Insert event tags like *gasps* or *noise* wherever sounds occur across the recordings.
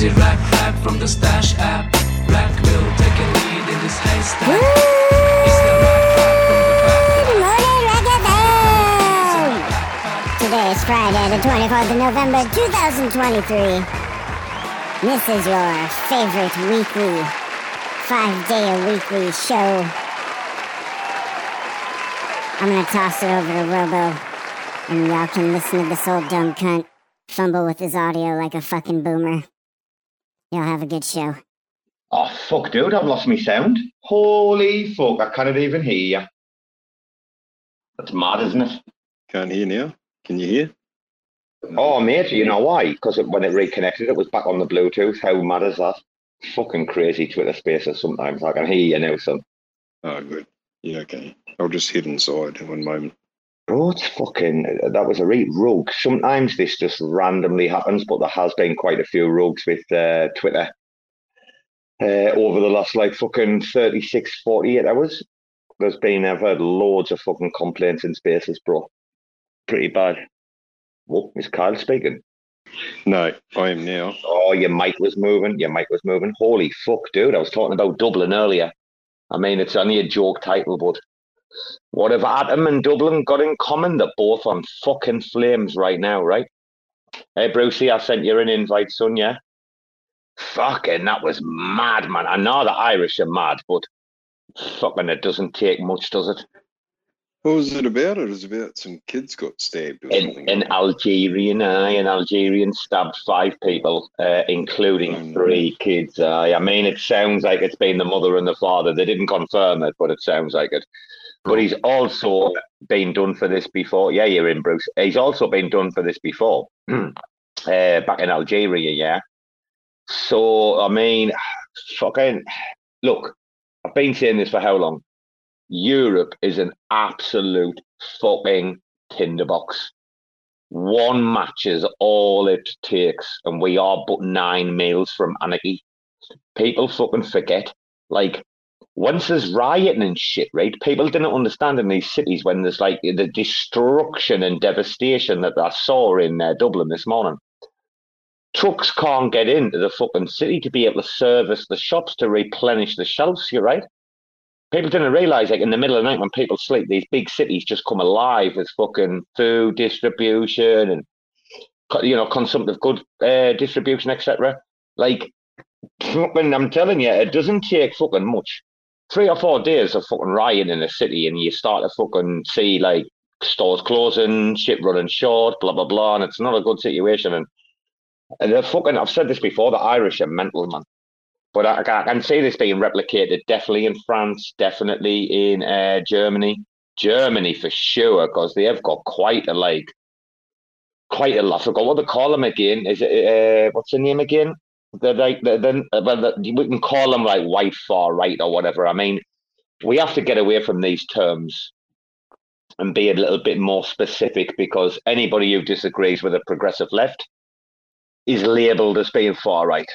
Crazy rack rap from the stash app. Rack will take a lead in this haystack. It's the rack rap from the back morning, Reggae. Today is Friday, the 24th of November, 2023. This is your favorite weekly, five day a weekly show. I'm gonna toss it over to Robo, and y'all can listen to this old dumb cunt fumble with his audio like a fucking boomer. Y'all have a good show. Oh fuck, dude! I've lost my sound. Holy fuck! I can't even hear you. That's mad, isn't it? Can't hear now. Can you hear? Oh, mate, you know why? Because when it reconnected, it was back on the Bluetooth. How mad is that? Fucking crazy Twitter Spaces. Sometimes I can hear you now, son. Oh, good. Yeah, okay. I'll just head inside in one moment. Bro, it's fucking. That was a right rogue. Sometimes this just randomly happens, but there has been quite a few rogues with uh, Twitter uh, over the last like fucking 36, 48 hours. There's been, I've heard loads of fucking complaints in spaces, bro. Pretty bad. Whoa, is Kyle speaking? No, I am now. Oh, your mic was moving. Your mic was moving. Holy fuck, dude. I was talking about Dublin earlier. I mean, it's only a joke title, but what have Atom and Dublin got in common? They're both on fucking flames right now, right? Hey, Brucey, I sent you an invite, son, yeah? Fucking, that was mad, man. I know the Irish are mad, but fucking, it doesn't take much, does it? What was it about? It was about some kids got stabbed An, an Algerian, uh, an Algerian stabbed five people, uh, including Oh, no. three kids. Uh, I mean, it sounds like it's been the mother and the father. They didn't confirm it, but it sounds like it. But he's also been done for this before. Yeah, you're in, Bruce. He's also been done for this before, *clears throat* uh, back in Algeria. Yeah. So I mean, *sighs* fucking look. I've been saying this for how long? Europe is an absolute fucking tinderbox. One match is all it takes, and we are but nine miles from anarchy. People fucking forget. Like, once there's rioting and shit, right? People didn't understand in these cities when there's like the destruction and devastation that I saw in uh, Dublin this morning. Trucks can't get into the fucking city to be able to service the shops to replenish the shelves, you're right? People didn't realize, like in the middle of the night when people sleep, these big cities just come alive with fucking food distribution and you know consumptive good uh, distribution, etc. Like, *laughs* fucking, I'm telling you, it doesn't take fucking much. Three or four days of fucking rioting in a city, and you start to fucking see like stores closing, shit running short, blah blah blah, and it's not a good situation. And, and the fucking, I've said this before, the Irish are mental, man. But I, I can see this being replicated definitely in France, definitely in uh, Germany. Germany for sure, because they have got quite a like, quite a lot. I forgot what they call them again. Is it uh, what's the name again? They're like they're, they're, well, the- we can call them like white far right or whatever. I mean, we have to get away from these terms and be a little bit more specific because anybody who disagrees with a progressive left is labelled as being far right.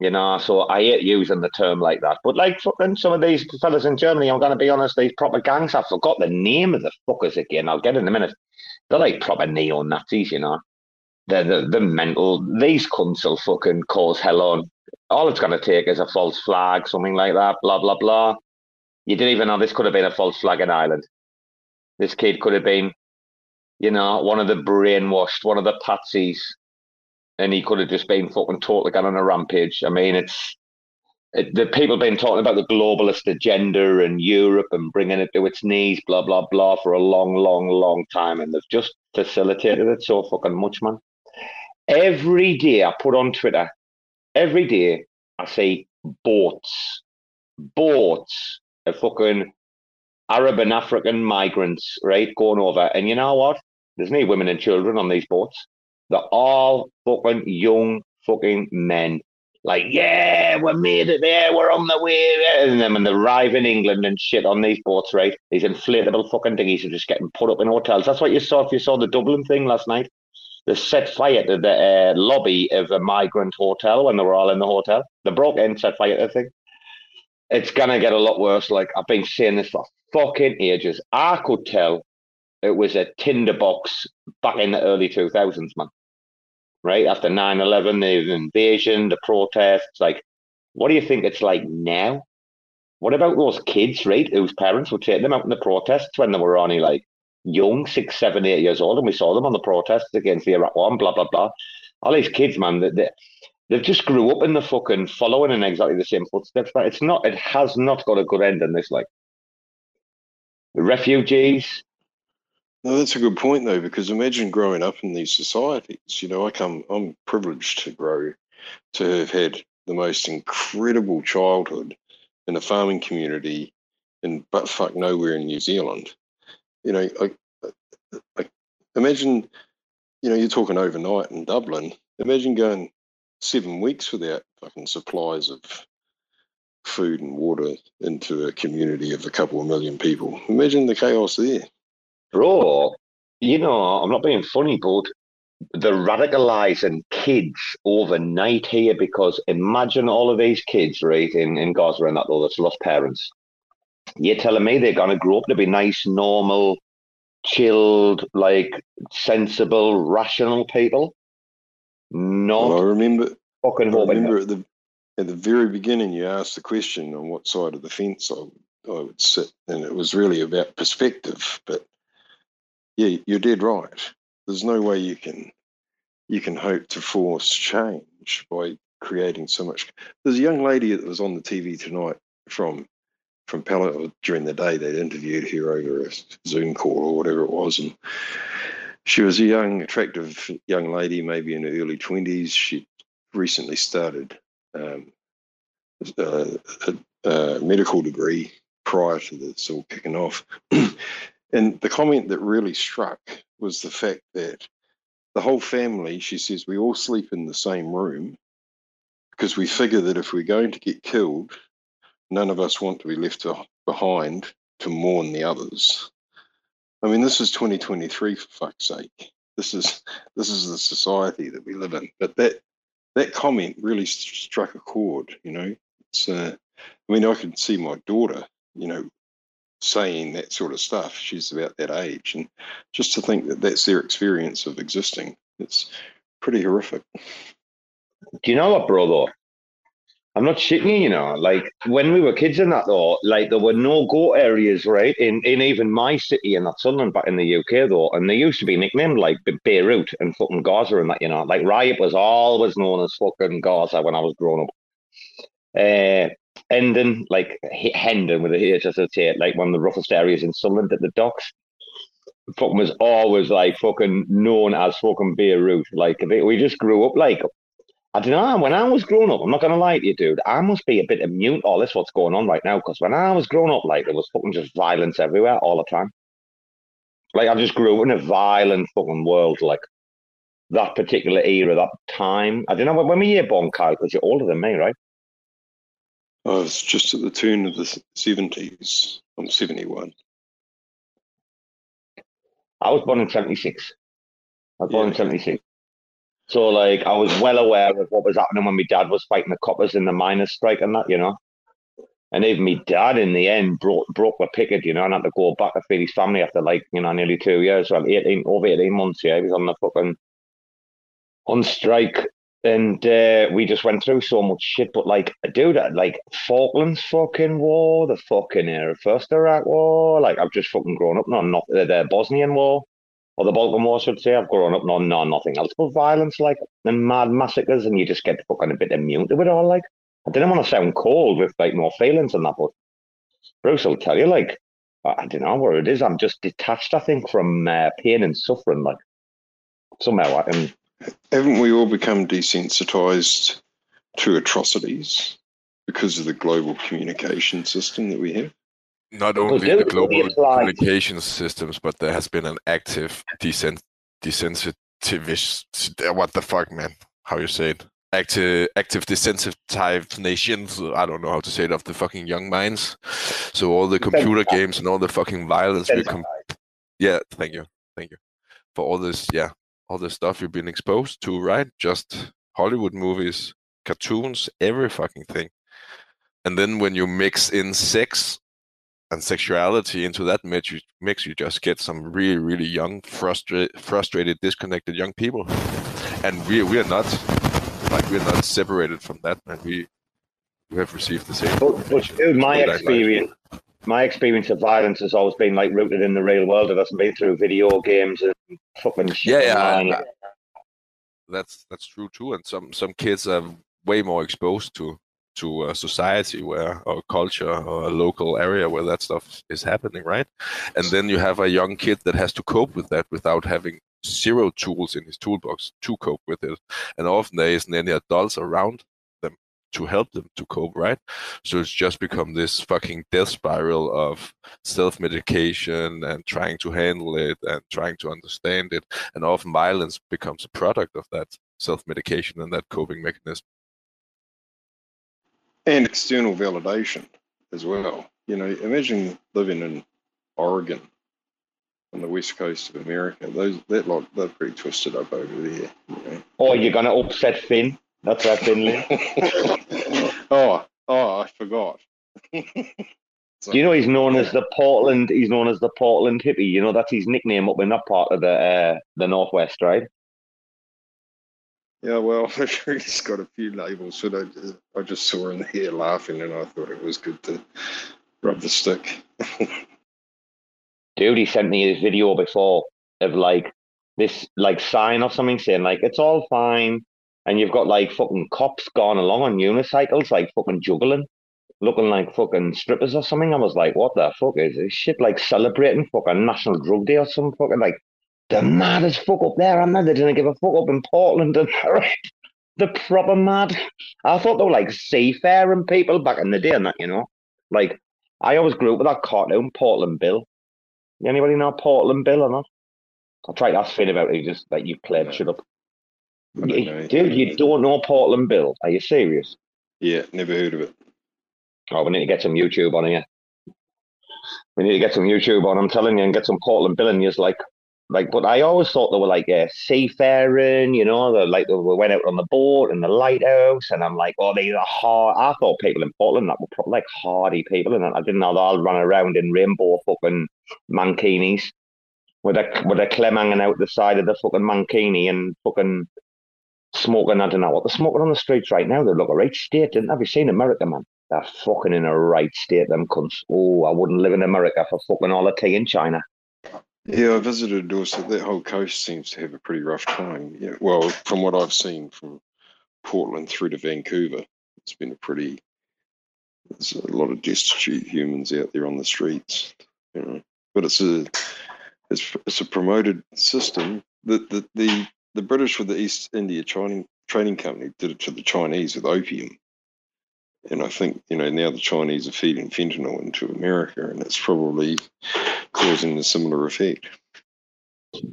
You know, so I hate using the term like that. But like fucking some of these fellas in Germany, I'm gonna be honest, these proper gangs, I forgot the name of the fuckers again. I'll get in a minute. They're like proper neo Nazis, you know. The, the mental these cunts will fucking cause hell on. All it's gonna take is a false flag, something like that, blah blah blah. You didn't even know this could have been a false flag in Ireland. This kid could have been, you know, one of the brainwashed, one of the patsies and he could have just been fucking totally gone on a rampage. I mean, it's it, the people been talking about the globalist agenda and Europe and bringing it to its knees, blah blah blah, for a long, long, long time, and they've just facilitated it so fucking much, man. Every day I put on Twitter, every day I see boats, boats of fucking Arab and African migrants, right, going over, and you know what? There's no women and children on these boats. They're all fucking young fucking men like, yeah, we made it there, we're on the way. And then when they arrive in England and shit on these boats, right? These inflatable fucking dinghies are just getting put up in hotels. That's what you saw if you saw the Dublin thing last night. They set fire to the uh, lobby of a migrant hotel when they were all in the hotel. They broke in, set fire to the thing. It's gonna get a lot worse. Like I've been saying this for fucking ages. I could tell it was a tinderbox back in the early 2000s, man right? After 9 11, the invasion, the protests. Like, what do you think it's like now? What about those kids, right, whose parents would take them out in the protests when they were only like young, six, seven, eight years old, and we saw them on the protests against the Iraq War, and blah, blah, blah. All these kids, man, they, they, they've just grew up in the fucking following in exactly the same footsteps. But it's not, it has not got a good end in this. Like, the refugees, no, that's a good point though, because imagine growing up in these societies. You know, I come, I'm privileged to grow, to have had the most incredible childhood in a farming community in but fuck nowhere in New Zealand. You know, I, I, imagine, you know, you're talking overnight in Dublin. Imagine going seven weeks without fucking supplies of food and water into a community of a couple of million people. Imagine the chaos there. Bro, you know, I'm not being funny, but the radicalizing kids overnight here because imagine all of these kids, right, in, in Gaza and that, all that's lost parents. You're telling me they're going to grow up to be nice, normal, chilled, like sensible, rational people? No. well, I remember, fucking I remember at the, at the very beginning, you asked the question on what side of the fence I, I would sit, and it was really about perspective. But yeah, you're dead right. There's no way you can you can hope to force change by creating so much. There's a young lady that was on the TV tonight from from Palo during the day. They'd interviewed her over a Zoom call or whatever it was, and she was a young, attractive young lady, maybe in her early twenties. She recently started um, a, a, a medical degree prior to this all kicking off. *clears throat* And the comment that really struck was the fact that the whole family, she says, we all sleep in the same room because we figure that if we're going to get killed, none of us want to be left behind to mourn the others. I mean, this is 2023 for fuck's sake. This is this is the society that we live in. But that that comment really struck a chord. You know, it's. Uh, I mean, I can see my daughter. You know, saying that sort of stuff. She's about that age. And just to think that that's their experience of existing, it's pretty horrific. Do you know what, bro, though? I'm not shitting you, you know. Like when we were kids in that, though, like there were no go areas, right? In in even my city in that Sunderland back in the UK, though, and they used to be nicknamed like Beirut and fucking Gaza and that, you know. Like Ryhope was always known as fucking Gaza when I was growing up. Uh, Hendon, like Hendon with a H, as say, like one of the roughest areas in Sunderland at the docks. Fucking was always like fucking known as fucking Beirut. Like we just grew up like I don't know. When I was growing up, I'm not gonna lie to you, dude. I must be a bit immune to all this what's going on right now. Because when I was growing up, like there was fucking just violence everywhere all the time. Like I just grew up in a violent fucking world. Like that particular era, that time. I don't know when were you born, Kyle? Because you're older than me, right? I was just at the turn of the 70s. I'm 71. I was born in 76. I was born in 76. So, like, I was well aware of what was happening when my dad was fighting the coppers in the miners' strike and that, you know. And even my dad, in the end, broke broke the picket, you know, and had to go back to feed his family after, like, you know, nearly two years. Well, 18, over 18 months, yeah. He was on the fucking, on strike and uh, we just went through so much shit. But like, dude, like Falklands fucking war, the fucking era, first Iraq war. Like, I've just fucking grown up on not the, the Bosnian war or the Balkan War, I should say. I've grown up on no, nothing else but violence, like and mad massacres, and you just get fucking a bit immune to it all. Like, I didn't want to sound cold with like more feelings than that, but Bruce will tell you, like, I don't know where it is. I'm just detached, I think, from uh, pain and suffering. Like, somehow I can. Haven't we all become desensitized to atrocities because of the global communication system that we have? Not only the global communication systems, but there has been an active desen- desensitization. Uh, what the fuck, man? How you say it? Active, active desensitization. I don't know how to say it of the fucking young minds. So all the computer games and all the fucking violence we com- yeah thank you thank you for all this yeah all the stuff you've been exposed to right just hollywood movies cartoons every fucking thing and then when you mix in sex and sexuality into that mix you, mix, you just get some really really young frustrated frustrated disconnected young people and we we are not like we're not separated from that and we we have received the same But, but my that life. experience, my experience of violence has always been like rooted in the real world. It hasn't been through video games and fucking shit. Yeah, yeah, I- that's that's true too. And some some kids are way more exposed to to a society where or culture or a local area where that stuff is happening, right? And then you have a young kid that has to cope with that without having zero tools in his toolbox to cope with it. And often there isn't any adults around them to help them to cope, right? So it's just become this fucking death spiral of self medication and trying to handle it and trying to understand it and often violence becomes a product of that self-medication and that coping mechanism and external validation as well. You know, imagine living in Oregon on the west coast of America. Those that lot they're pretty twisted up over there. You Or you're gonna upset Finn. That's that Finley. *laughs* oh, oh, I forgot. *laughs* Do you know he's known as the Portland? He's known as the Portland hippie. You know that's his nickname up in that part of the uh, the northwest, right? Yeah, well, *laughs* he's got a few labels, but I, just, I just saw him here laughing, and I thought it was good to rub the stick. *laughs* Dude, he sent me his video before of like this like sign or something saying like it's all fine, and you've got like fucking cops going along on unicycles, like fucking juggling, looking like fucking strippers or something. I was like, what the fuck is this shit? Like celebrating fucking National Drug Day or some fucking like the mad as fuck up there. I'm mad they didn't give a fuck up in Portland and the proper mad. I thought they were like seafaring people back in the day and that, you know. Like I always grew up with that cartoon, Portland Bill. Anybody know Portland Bill or not? I tried to ask Finn about it. Just like you played No. shut up. I. Dude, you don't know Portland Bill? Are you serious? Yeah, never heard of it. Oh, we need to get some YouTube on here. We need to get some YouTube on. I'm telling you, and get some Portland Bill and you's like, like. But I always thought they were like uh, seafaring, you know. They like they went out on the boat and the lighthouse, and I'm like, oh, these are hard. I thought people in Portland that were probably like hardy people, and I didn't know they all run around in rainbow fucking mankinis with a with a clem hanging out the side of the fucking mankini and fucking smoking. I don't know what they're smoking on the streets right now. They look a right state, didn't have you seen America, man? They're fucking in a right state, them cunts. Oh, I wouldn't live in America for fucking all the tea in China. Yeah, I visited Dorset. That whole coast seems to have a pretty rough time. Yeah, well, from what I've seen from Portland through to Vancouver, it's been a pretty. There's a lot of destitute humans out there on the streets, you know. But it's a, it's it's a promoted system. The the the, the British with the East India Trading Trading Company did it to the Chinese with opium, and I think you know now the Chinese are feeding fentanyl into America, and it's probably causing a similar effect.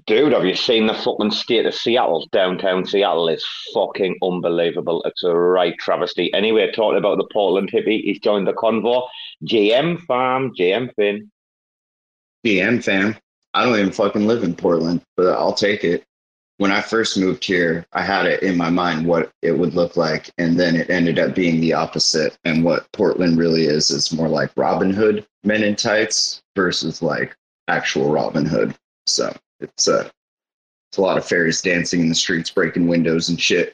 Dude, have you seen the fucking state of Seattle? Downtown Seattle is fucking unbelievable. It's a right travesty. Anyway, talking about the Portland hippie, he's joined the convoy. GM Farm, GM Finn. DM fam. I don't even fucking live in Portland, but I'll take it. When I first moved here, I had it in my mind what it would look like, and then it ended up being the opposite. And what Portland really is is more like Robin Hood men in tights versus like actual Robin Hood. So it's a it's a lot of fairies dancing in the streets, breaking windows and shit.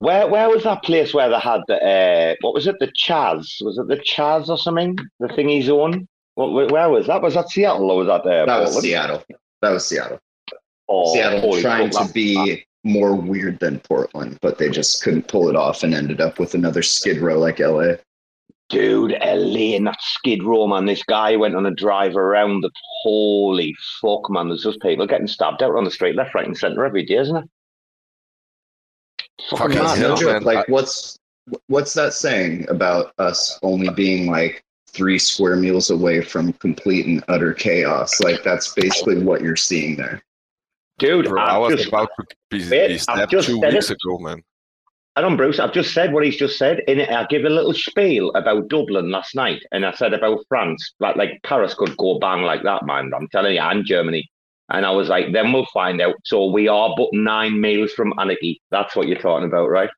Where where was that place where they had the uh, what was it? The Chaz? Was it the Chaz or something? The thing he's on? What, where where was that? Was that Seattle or was that there? That was Seattle. That was Seattle. Oh, Seattle trying to that- be more weird than Portland, but they just couldn't pull it off and ended up with another skid row like LA. Dude, LA and that skid row, man. This guy went on a drive around the holy fuck, man. There's just people getting stabbed out on the street, left, right, and centre every day, isn't it? Fucking Fucking hell, no? joke. man. Like, what's what's that saying about us only being like three square meals away from complete and utter chaos? Like, that's basically what you're seeing there. Dude, Bro, I was just, about to be, be stabbed two weeks it. ago, man. I don't, Bruce. I've just said what he's just said. In it, I give a little spiel about Dublin last night, and I said about France, like like Paris could go bang like that, man. I'm telling you, and Germany. And I was like, then we'll find out. So we are but nine miles from anarchy. That's what you're talking about, right?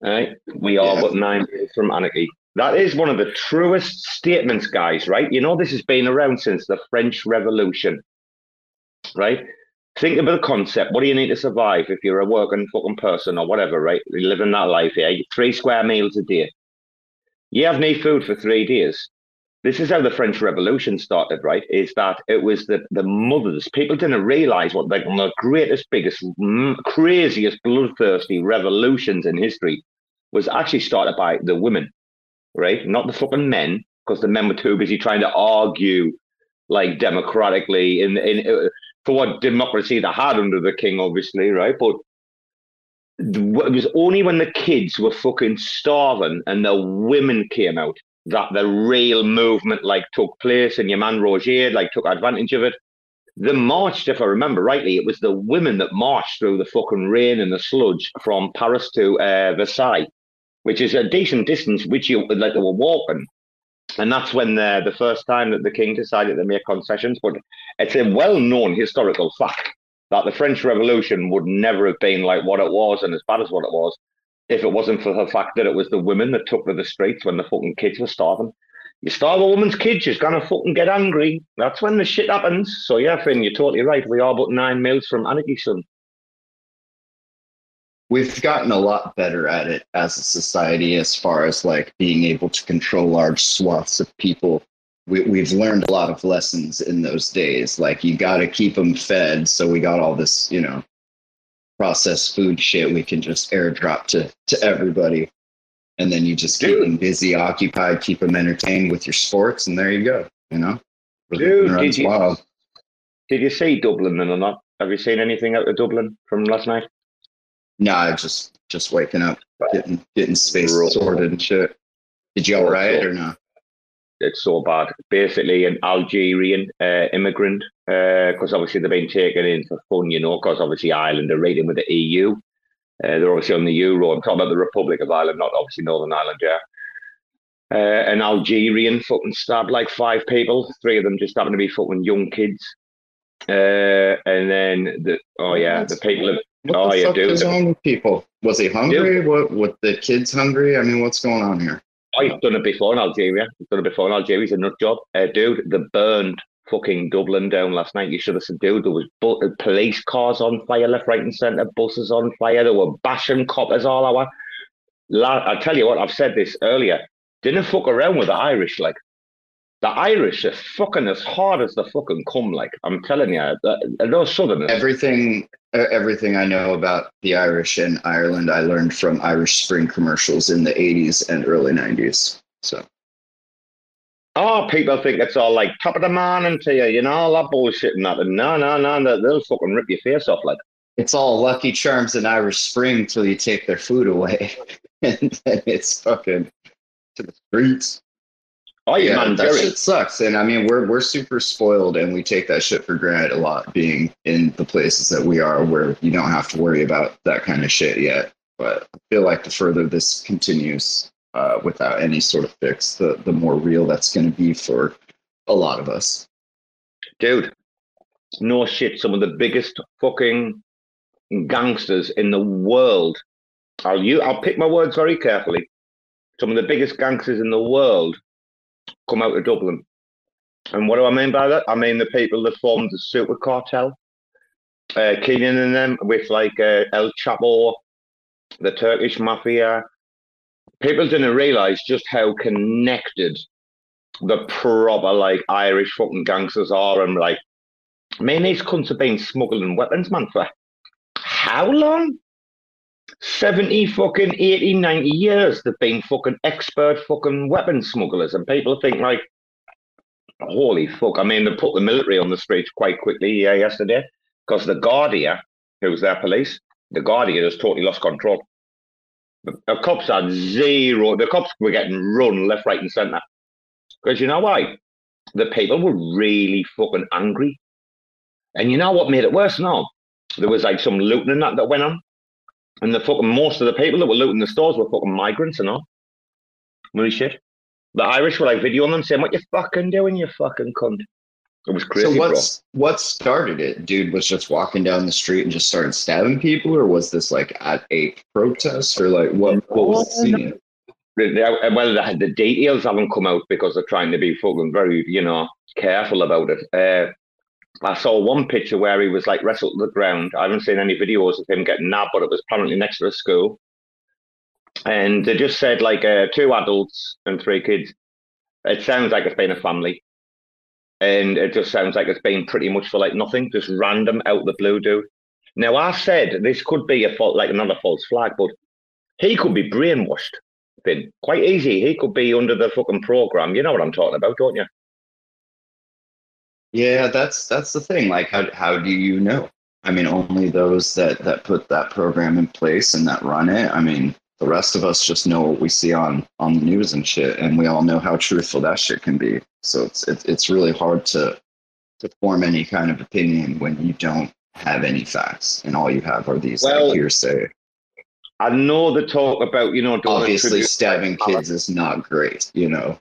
Right? We are Yeah. but nine miles from anarchy. That is one of the truest statements, guys, right? You know, this has been around since the French Revolution, right? Think about the concept. What do you need to survive if you're a working fucking person or whatever, right? You're living that life here. Three square meals a day. You have no food for three days. This is how the French Revolution started, right? Is that it was the, the mothers. People didn't realize what like the greatest, biggest, craziest, bloodthirsty revolutions in history was actually started by the women, right? Not the fucking men, because the men were too busy trying to argue like democratically in in uh, for what democracy they had under the king, obviously, right? But it was only when the kids were fucking starving and the women came out that the real movement like took place, and your man Roger like took advantage of it. The march, if I remember rightly, it was the women that marched through the fucking rain and the sludge from Paris to uh, Versailles, which is a decent distance, which you like they were walking. And that's when the, the first time that the king decided to make concessions. But it's a well known historical fact that the French Revolution would never have been like what it was and as bad as what it was if it wasn't for the fact that it was the women that took to the streets when the fucking kids were starving. You starve a woman's kids, she's gonna fucking get angry. That's when the shit happens. So yeah, Finn, you're totally right. We are but nine miles from anarchy, son. We've gotten a lot better at it as a society as far as like being able to control large swaths of people. We, we've learned a lot of lessons in those days. Like, you got to keep them fed. So, we got all this, you know, processed food shit we can just airdrop to, to everybody. And then you just keep Dude. them busy, occupied, keep them entertained with your sports, and there you go. You know, Dude, did you- wild. Did you see Dublin then or not? Have you seen anything out of Dublin from last night? Nah, just just waking up, getting getting space Roll. sorted and shit. Did you all riot or no? it's so bad. Basically, an Algerian uh, immigrant, because obviously they've been taken in for fun, you know, because obviously Ireland are raiding with the EU. Uh, they're obviously on the Euro. I'm talking about the Republic of Ireland, not obviously Northern Ireland, yeah. Uh, an Algerian fucking stabbed like five people. Three of them just happened to be fucking young kids. Uh, and then the oh yeah, the people have What Oh, the yeah, fuck is wrong with people? Was he hungry? What? What the kids hungry? I mean, what's going on here? I've done it before in Algeria. I've done it before in Algeria. It's a nut job. Uh, dude, they burned fucking Dublin down last night. You should have said, dude, there was bu- police cars on fire, left, right, and centre, buses on fire. They were bashing coppers all hour. La- I tell you what, I've said this earlier. Didn't fuck around with the Irish. Like, the Irish are fucking as hard as the fucking come. Like, I'm telling you, those Southerners. Everything, everything I know about the Irish and Ireland, I learned from Irish Spring commercials in the '80s and early '90s. So Oh, people think it's all like top of the morning to you, you know, all that bullshit and that. And no, no, no, they- they'll fucking rip your face off. Like, it's all Lucky Charms and Irish Spring till you take their food away, *laughs* and then it's fucking to the streets. Oh, yeah, that shit sucks. And I mean, we're we're super spoiled, and we take that shit for granted a lot. Being in the places that we are, where you don't have to worry about that kind of shit yet. But I feel like the further this continues uh, without any sort of fix, the the more real that's going to be for a lot of us. Dude, no shit. Some of the biggest fucking gangsters in the world. I'll you. I'll pick my words very carefully. Some of the biggest gangsters in the world come out of Dublin. And what do I mean by that? I mean the people that formed the super cartel. Uh, Kinahan and them with like uh, El Chapo, the Turkish mafia. People didn't realize just how connected the proper like Irish fucking gangsters are, and like, man, these cunts have been smuggling weapons, man, for how long? 70 fucking 80, 90 years they've been fucking expert fucking weapon smugglers. And people think like, holy fuck. I mean, they put the military on the streets quite quickly uh, yesterday because the Garda, who's their police, the Garda has totally lost control. The, the cops had zero, the cops were getting run left, right, and centre. Because you know why? The people were really fucking angry. And you know what made it worse now? There was like some looting and that that went on. And the fucking most of the people that were looting the stores were fucking migrants and all. Really shit. The Irish were like videoing them saying, What you fucking doing, you fucking cunt? It was crazy. so what's what started it? Dude was just walking down the street and just started stabbing people, or was this like at a protest, or like what? What was the scene? Well, the, the details haven't come out because they're trying to be fucking very, you know, careful about it. Uh, I saw one picture where he was like wrestled to the ground. I haven't seen any videos of him getting nabbed, but it was apparently next to a school. And they just said like uh, two adults and three kids. It sounds like it's been a family. And it just sounds like it's been pretty much for like nothing, just random out the blue, dude. Now I said this could be a fault, like another false flag, but he could be brainwashed. Been quite easy. He could be under the fucking program. You know what I'm talking about, don't you? Yeah, that's that's the thing. Like, how how do you know? I mean, only those that that put that program in place and that run it. I mean, the rest of us just know what we see on on the news and shit, and we all know how truthful that shit can be. So it's it's it's really hard to to form any kind of opinion when you don't have any facts and all you have are these Well, like hearsay. I know the talk about you know Obviously, stabbing kids is not great, you know.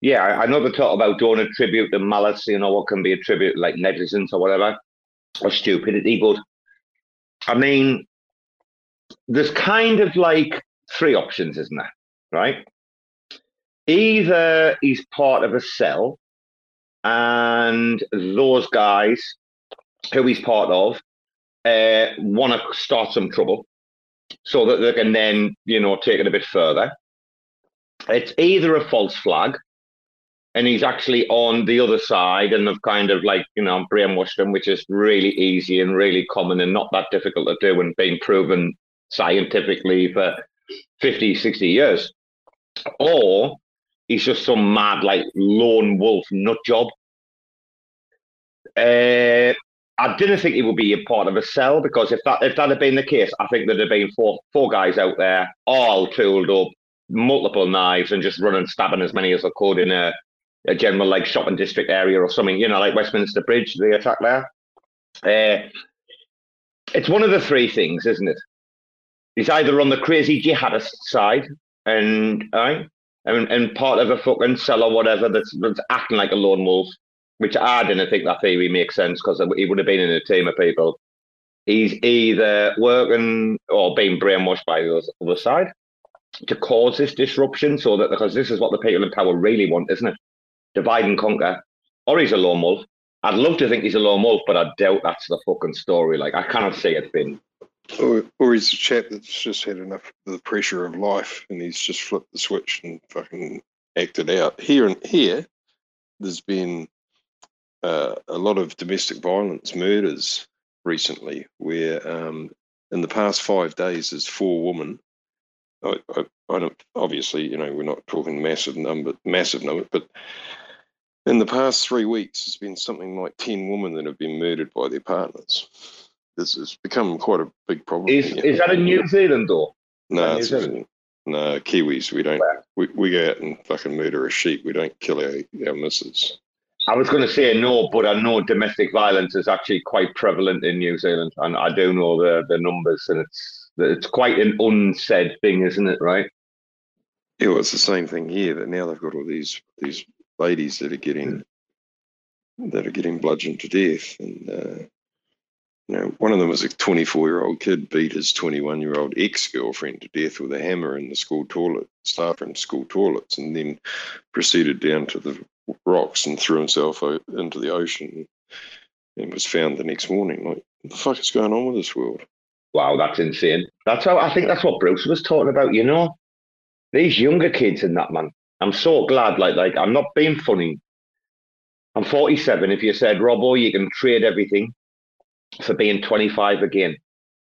Yeah, I I know the talk about don't attribute the malice, you know, what can be attributed like negligence or whatever, or stupidity. But I mean, there's kind of like three options, isn't there? Right? Either he's part of a cell, and those guys who he's part of uh, want to start some trouble so that they can then, you know, take it a bit further. It's either a false flag, and he's actually on the other side and have kind of like you know brainwashed him which is really easy and really common and not that difficult to do and being proven scientifically for 50 60 years. Or he's just some mad like lone wolf nut job. Uh, I didn't think he would be a part of a cell because if that if that had been the case, I think there'd have been four four guys out there, all tooled up, multiple knives, and just running stabbing as many as they could in a a general like shopping district area or something, you know, like Westminster Bridge, the attack there. Uh, it's one of the three things, isn't it? He's either on the crazy jihadist side and aye, and, and part of a fucking cell or whatever that's, that's acting like a lone wolf, which I didn't think that theory makes sense because he would have been in a team of people. He's either working or being brainwashed by the other side to cause this disruption so that because this is what the people in power really want, isn't it? Divide and conquer, or he's a lone wolf. I'd love to think he's a lone wolf, but I doubt that's the fucking story. Like I cannot see it being. Or, or he's a chap that's just had enough of the pressure of life and he's just flipped the switch and fucking acted out. Here and here, there's been uh, a lot of domestic violence murders recently where um, in the past five days, there's four women. I, I, I don't, obviously, you know, we're not talking massive number, massive number, but in the past three weeks, there's been something like 10 women that have been murdered by their partners. This has become quite a big problem. Is here. is that in New Zealand though? No, New it's, Zealand? no, Kiwis. We don't. Wow. We, we go out and fucking murder a sheep. We don't kill our, our missus. I was going to say no, but I know domestic violence is actually quite prevalent in New Zealand, and I do know the the numbers, and it's it's quite an unsaid thing, isn't it? Right? Yeah, well, it's the same thing here. That now they've got all these these ladies that are getting that are getting bludgeoned to death, and uh, you know, one of them was a 24 year old kid beat his 21 year old ex girlfriend to death with a hammer in the school toilet, staff in school toilets, and then proceeded down to the rocks and threw himself into the ocean, and was found the next morning. Like, what the fuck is going on with this world? Wow, that's insane. That's how I think that's what Bruce was talking about. You know, these younger kids in that man. I'm so glad. Like, like I'm not being funny. I'm 47. If you said, Robbo, you can trade everything for being 25 again,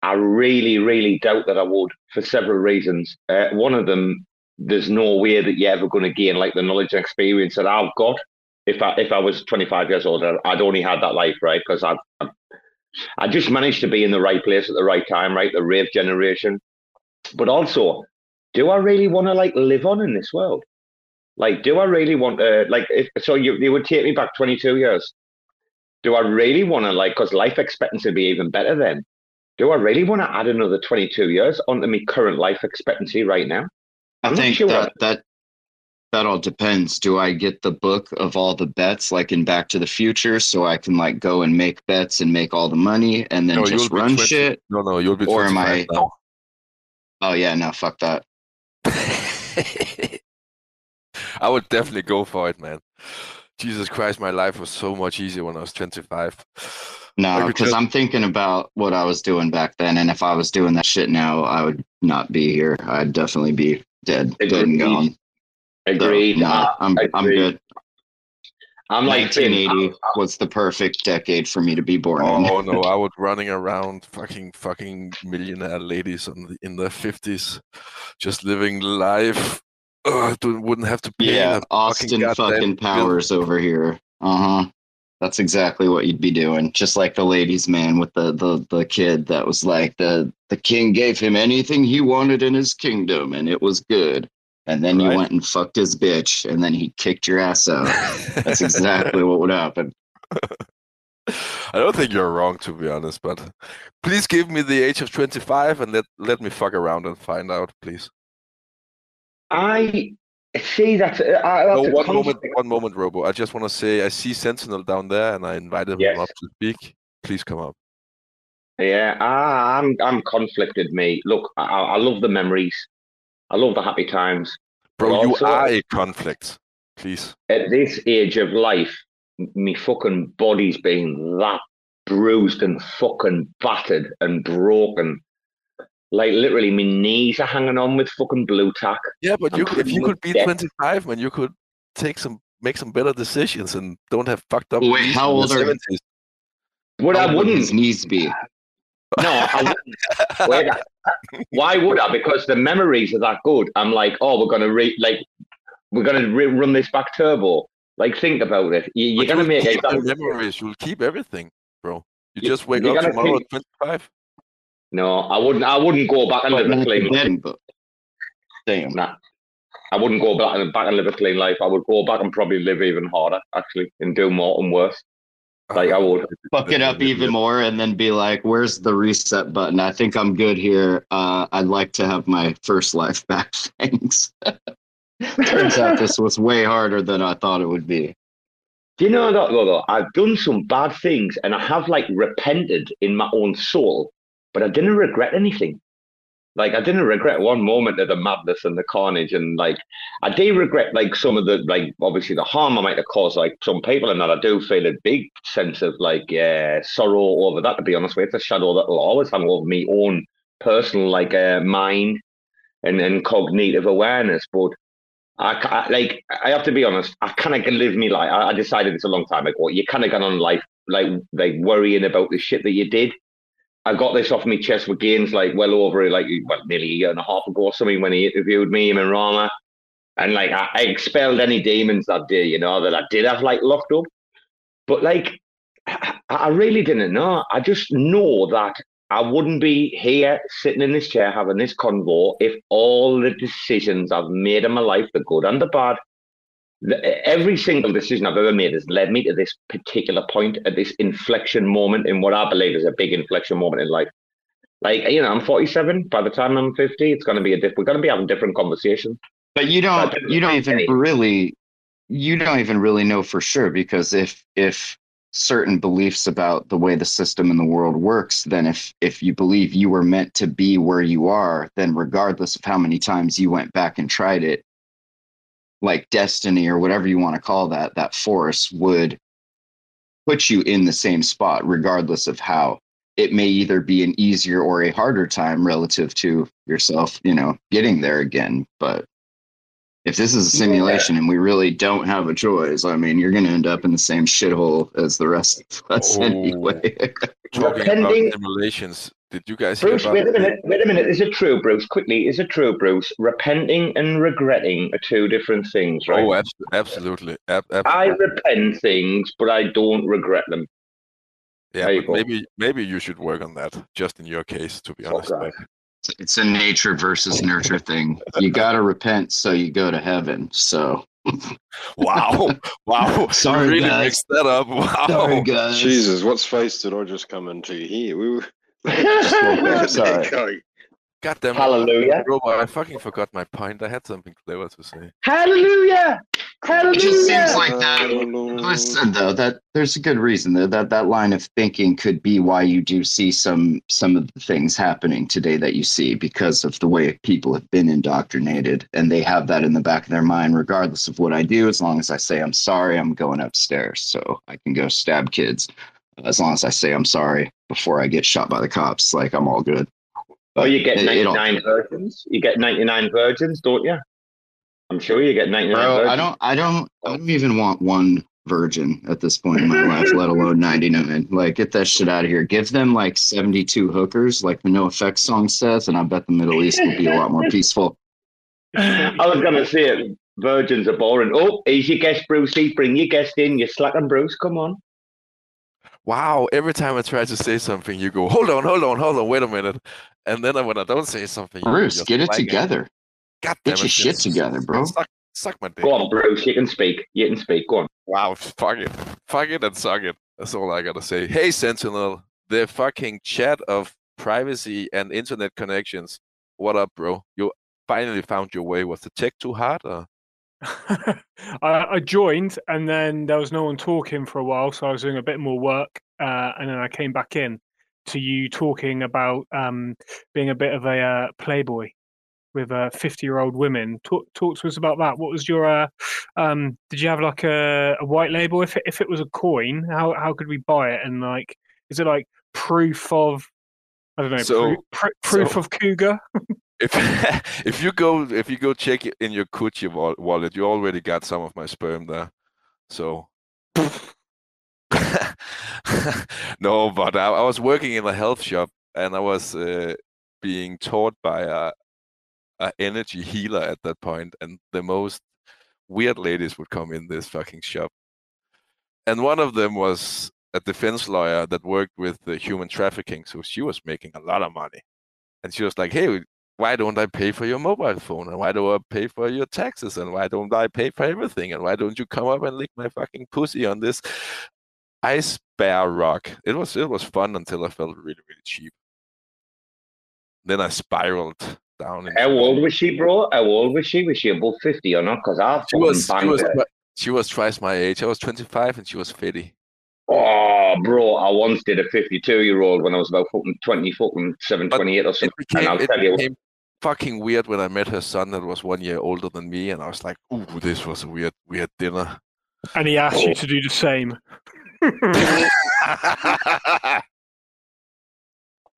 I really, really doubt that I would for several reasons. Uh, one of them, there's no way that you're ever going to gain like the knowledge and experience that I've got. If I if I was 25 years old, I'd only had that life, right? Because I, I I just managed to be in the right place at the right time, right? The rave generation. But also, do I really want to like live on in this world? Like, do I really want to like? If, so you you would take me back 22 years. Do I really want to like? Because life expectancy would be even better then. Do I really want to add another 22 years onto my current life expectancy right now? I I'm not think sure. that that that all depends. Do I get the book of all the bets like in Back to the Future so I can like go and make bets and make all the money and then No, just run 20 shit? No, no, you'll be Or am I- now. Oh yeah, no, fuck that. *laughs* I would definitely go for it, man. Jesus Christ, my life was so much easier when I was 25. No, because just- I'm thinking about what I was doing back then, and if I was doing that shit now, I would not be here. I'd definitely be dead, dead and um, gone. So, Agreed. no, I- I'm I I'm good. I'm like Finn. 1980 was the perfect decade for me to be born in. Oh no, *laughs* I was running around fucking fucking millionaire ladies on the, in their 50s, just living life. Ugh, don't- wouldn't have to pay Yeah, Austin goddamn fucking bill. Powers over here. Uh huh. That's exactly what you'd be doing. Just like the ladies' man with the the the kid that was like the the king gave him anything he wanted in his kingdom, and it was good. And then you went and fucked his bitch, and then he kicked your ass out. That's exactly what would happen. *laughs* I don't think you're wrong, to be honest, but please give me the age of 25 and let, let me fuck around and find out, please. I see that. I, No, that's a one conflict. moment, one moment, Robo. I just want to say I see Sentinel down there and I invited Yes. him up to speak. Please come up. Yeah, ah, I'm I'm conflicted, mate. Look, I, I love the memories. I love the happy times. Bro, But you are a conflict. Please. At this age of life, m- me fucking body's been that bruised and fucking battered and broken. Like literally, my knees are hanging on with fucking Blu-Tack. Yeah, but you, could- if you could be dead. 25, man, you could take some, make some better decisions and don't have fucked up. Wait, how old are- 70s. But I would wouldn't. his knees be? No, I *laughs* wouldn't. Why would I? Because the memories are that good. I'm like, oh, we're gonna re like, we're gonna re- run this back turbo. Like, think about it. You, you're But gonna you'll make keep exactly. the memories. You'll keep everything, bro. You You- just wake up tomorrow keep- at 25. No, I wouldn't. I wouldn't go back and live a clean the life. dead, but- Damn. Nah, I wouldn't go back and back and live a clean life. I would go back and probably live even harder, actually, and do more and worse. Like I will fuck it up even more and then be like, where's the reset button? I think I'm good here. Uh, I'd like to have my first life *laughs* back. Thanks. *laughs* Turns out this was way harder than I thought it would be. Do you know that though? I've done some bad things and I have like repented in my own soul, but I didn't regret anything. Like I didn't regret one moment of the madness and the carnage, and like I do regret like some of the like obviously the harm I might have caused like some people, and that I do feel a big sense of like sorrow over that. To be honest with you, it's a shadow that will always hang over me own personal like uh, mind and and cognitive awareness. But I, I like I have to be honest. I kind of can live me life. I, I decided this a long time ago. You kind of gone on life like like worrying about the shit that you did. I got this off my chest with Gaines like well over like well nearly a year and a half ago or something when he interviewed me him and Rama, and like I, I expelled any demons that day. You know that I did have like locked up, but like I, I really didn't know. I just know that I wouldn't be here sitting in this chair having this convo if all the decisions I've made in my life, the good and the bad, every single decision I've ever made has led me to this particular point at this inflection moment in what I believe is a big inflection moment in life. Like, you know, I'm 47. By the time I'm 50, it's going to be a diff- we're going to be having different conversations. But you don't you don't even Hey. really you don't even really know for sure because if if certain beliefs about the way the system in the world works, then if if you believe you were meant to be where you are, then regardless of how many times you went back and tried it, like destiny or whatever you want to call that, that force would put you in the same spot regardless of how it may either be an easier or a harder time relative to yourself, you know, getting there again. But if this is a Yeah. simulation and we really don't have a choice, I mean, you're going to end up in the same shithole as the rest of us Oh. *laughs* anyway. Talking Depending- about simulations, Did you guys Bruce, wait a minute. Wait a minute. Is it true, Bruce? Quickly, is it true, Bruce? Repenting and regretting are two different things, right? Oh, abs- absolutely. Ab- I repent things, but I don't regret them. yeah, but maybe maybe you should work on that. Just in your case, to be Fuck honest. that. It's a nature versus nurture thing. You gotta repent so you go to heaven. So *laughs* Wow, wow. *laughs* Sorry, you really guys. mixed that up. *laughs* Wow. sorry guys. Jesus, what space did I just come into here? We were *laughs* Sorry. God damn it. Hallelujah. Robo, I fucking forgot my point. I had something clever to say. Hallelujah! Hallelujah! It just seems like that. I said though that there's a good reason that, that that line of thinking could be why you do see some some of the things happening today that you see because of the way people have been indoctrinated and they have that in the back of their mind regardless of what I do as long as I say I'm sorry I'm going upstairs so I can go stab kids as long as I say I'm sorry before I get shot by the cops like I'm all good Oh, you get It- it 99 virgins? You get 99 virgins, don't you? I'm sure you get 99 Bro, virgins. I don't, I don't, I don't even want one virgin at this point in my life, let alone 99. Like, get that shit out of here. Give them like 72 hookers, like the NOFX song says, and I bet the Middle East will be a lot more peaceful. I was going to say it. Virgins are boring. Oh, here's your guest, Brucey. Bring your guest in. You're slacking, Bruce. Come on. Wow, every time I try to say something, you go, hold on, hold on, hold on, wait a minute. And then when I don't say something, you Bruce, get it together. God damn Get your it, shit Vince. together, bro. Suck, suck my dick. Go on, Bruce. You can speak. You can speak. Go on. Wow, fuck it. Fuck it and suck it. That's all I gotta say. Hey, Sentinel, the fucking chat of privacy and internet connections. What up, bro? You finally found your way. Was the tech too hard? Or? *laughs* I, I joined and then there was no one talking for a while, so I was doing a bit more work, uh, and then I came back in to you talking about um, being a bit of a uh, playboy with uh, fifty-year-old women. Talk, talk to us about that. What was your? Uh, um, did you have like a, a white label? If it, if it was a coin, how how could we buy it? And like, is it like proof of? I don't know. So- proof, pr- proof so- of cougar. *laughs* If *laughs* if you go if you go check it in your wal- wallet, you already got some of my sperm there. So *laughs* no, but I, I was working in a health shop and I was uh, being taught by a, a energy healer at that point, and the most weird ladies would come in this fucking shop. And one of them was a defense lawyer that worked with human trafficking, so she was making a lot of money. And she was like, "Hey, why don't I pay for your mobile phone? And why do I pay for your taxes? And why don't I pay for everything? And why don't you come up and lick my fucking pussy on this ice bear rock? It was it was fun until I felt really really cheap. Then I spiraled down. How old was she, bro? How old was she? Was she above 50 or not? Because I She was she was she was twice my age. I was 25 and she was 50. Oh, Um, bro, I once did a 52 year old when I was about fucking 20, fucking 7, But 28 or It something. And I'll tell you, fucking weird when I met her son that was one year older than me, and I was like, "Ooh, this was a weird, weird dinner." and he asked you Oh. to do the same. *laughs*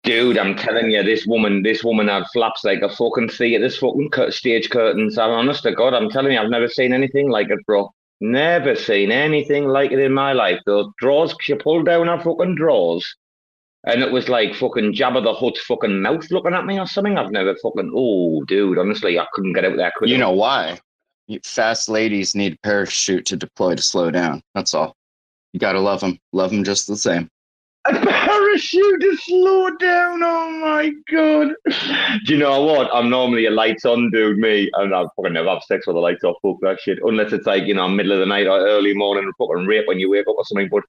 dude, I'm telling you, this woman, this woman had flaps like a fucking theatre, this fucking stage curtains. I'm honest to God, I'm telling you, I've never seen anything like it, bro. Never seen anything like it in my life. Those drawers, she pulled down her fucking drawers. And it was like fucking Jabba the Hutt's fucking mouth looking at me or something. I've never fucking, oh, dude, honestly, I couldn't get out there. You know why? Fast ladies need a parachute to deploy to slow down. That's all. You gotta love them. Love them just the same. *laughs* A parachute to slow down. Oh my god! Do you know what? I'm normally a lights on dude, me, and I fucking never have sex with the lights off. Fuck that shit. Unless it's like you know middle of the night or early morning, fucking rape when you wake up or something. But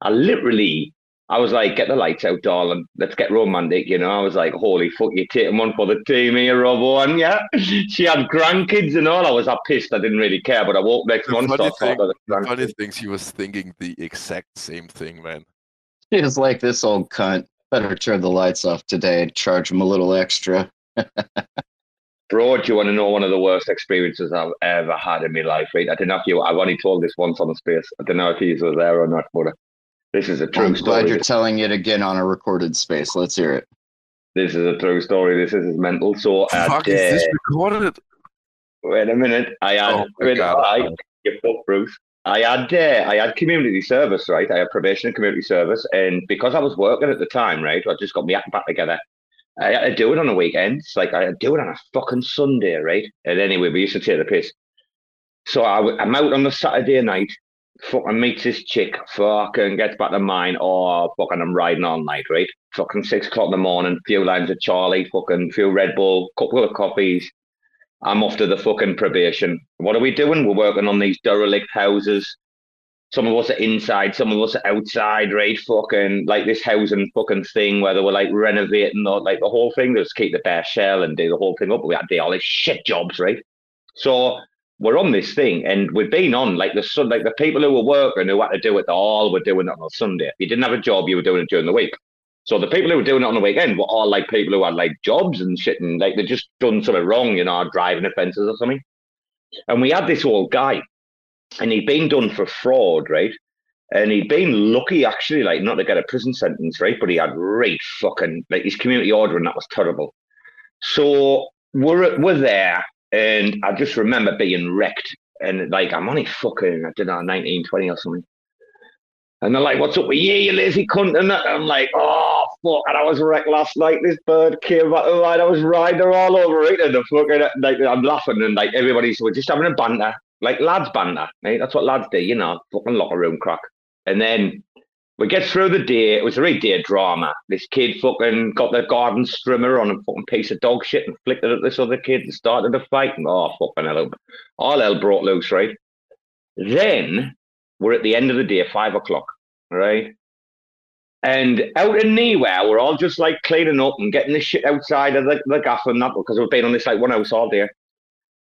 I literally, I was like, get the lights out, darling. Let's get romantic. You know, I was like, holy fuck, you're taking one for the team here, Robo, and yeah, *laughs* she had grandkids and all. I was up pissed. I didn't really care, but I woke next The month. funny so I thought thing- the The funny grandkids. thing, she was thinking the exact same thing, man. She was like this old cunt. Better turn the lights off today and charge him a little extra. *laughs* Bro, do you want to know one of the worst experiences I've ever had in my life? Right? I don't know if you. I've only told this once on the space. I don't know if you were there or not, but uh, this is a true I'm glad you're telling it again on a recorded space. Let's hear it. this is a true story. This is his mental. So, uh, Fuck, is this uh, recorded? wait a minute. I had. Oh my wait, God. I, you fuck, Bruce. I had uh, I had community service, right? I had probation and community service, and because I was working at the time, right, I just got my act back together. I had to do it on the weekends, like I had to do it on a fucking Sunday, right? And anyway, we used to take the piss. So I, am out on the Saturday night, fucking meets this chick, fucking gets back to mine, or fucking I'm riding all night, right? Fucking six o'clock in the morning, few lines of Charlie, fucking few Red Bull, couple of coffees. I'm off to the fucking probation. What are we doing? We're working on these derelict houses. Some of us are inside, some of us are outside, right? Fucking like this housing fucking thing where they were like renovating or like the whole thing. They just keep the bare shell and do the whole thing up. We had to do all these shit jobs, right? So we're on this thing and we've been on like the sun like the people who were working who had to do it, all were doing it on a Sunday. If you didn't have a job, you were doing it during the week. So the people who were doing it on the weekend were all like people who had like jobs and shit and like they just done something wrong, you know, driving offences or something. And we had this old guy and he'd been done for fraud, right? And he'd been lucky actually, like not to get a prison sentence, right? But he had right fucking like his community order and that was terrible. So we're we're there and I just remember being wrecked. And like I'm only fucking I don't know, 19, 20 or something. And they're like, what's up with you, you lazy cunt? And I'm like, oh, fuck. And I was wrecked last night. This bird came back to life. I was riding her all over it. And the fucking, like, I'm laughing. And like, everybody's we're just having a banter, like lads banter. Right? That's what lads do, you know, fucking locker room crack. And then we get through the day. It was a really day drama. This kid fucking got the garden strimmer on a fucking piece of dog shit and flicked it at this other kid and started a fight. And oh, fucking hell. All hell broke loose, right? Then we're at the end of the day, five o'clock, right? And out of nowhere, we're all just like cleaning up and getting the shit outside of the, the gaff and that because we've been on this like one house all day.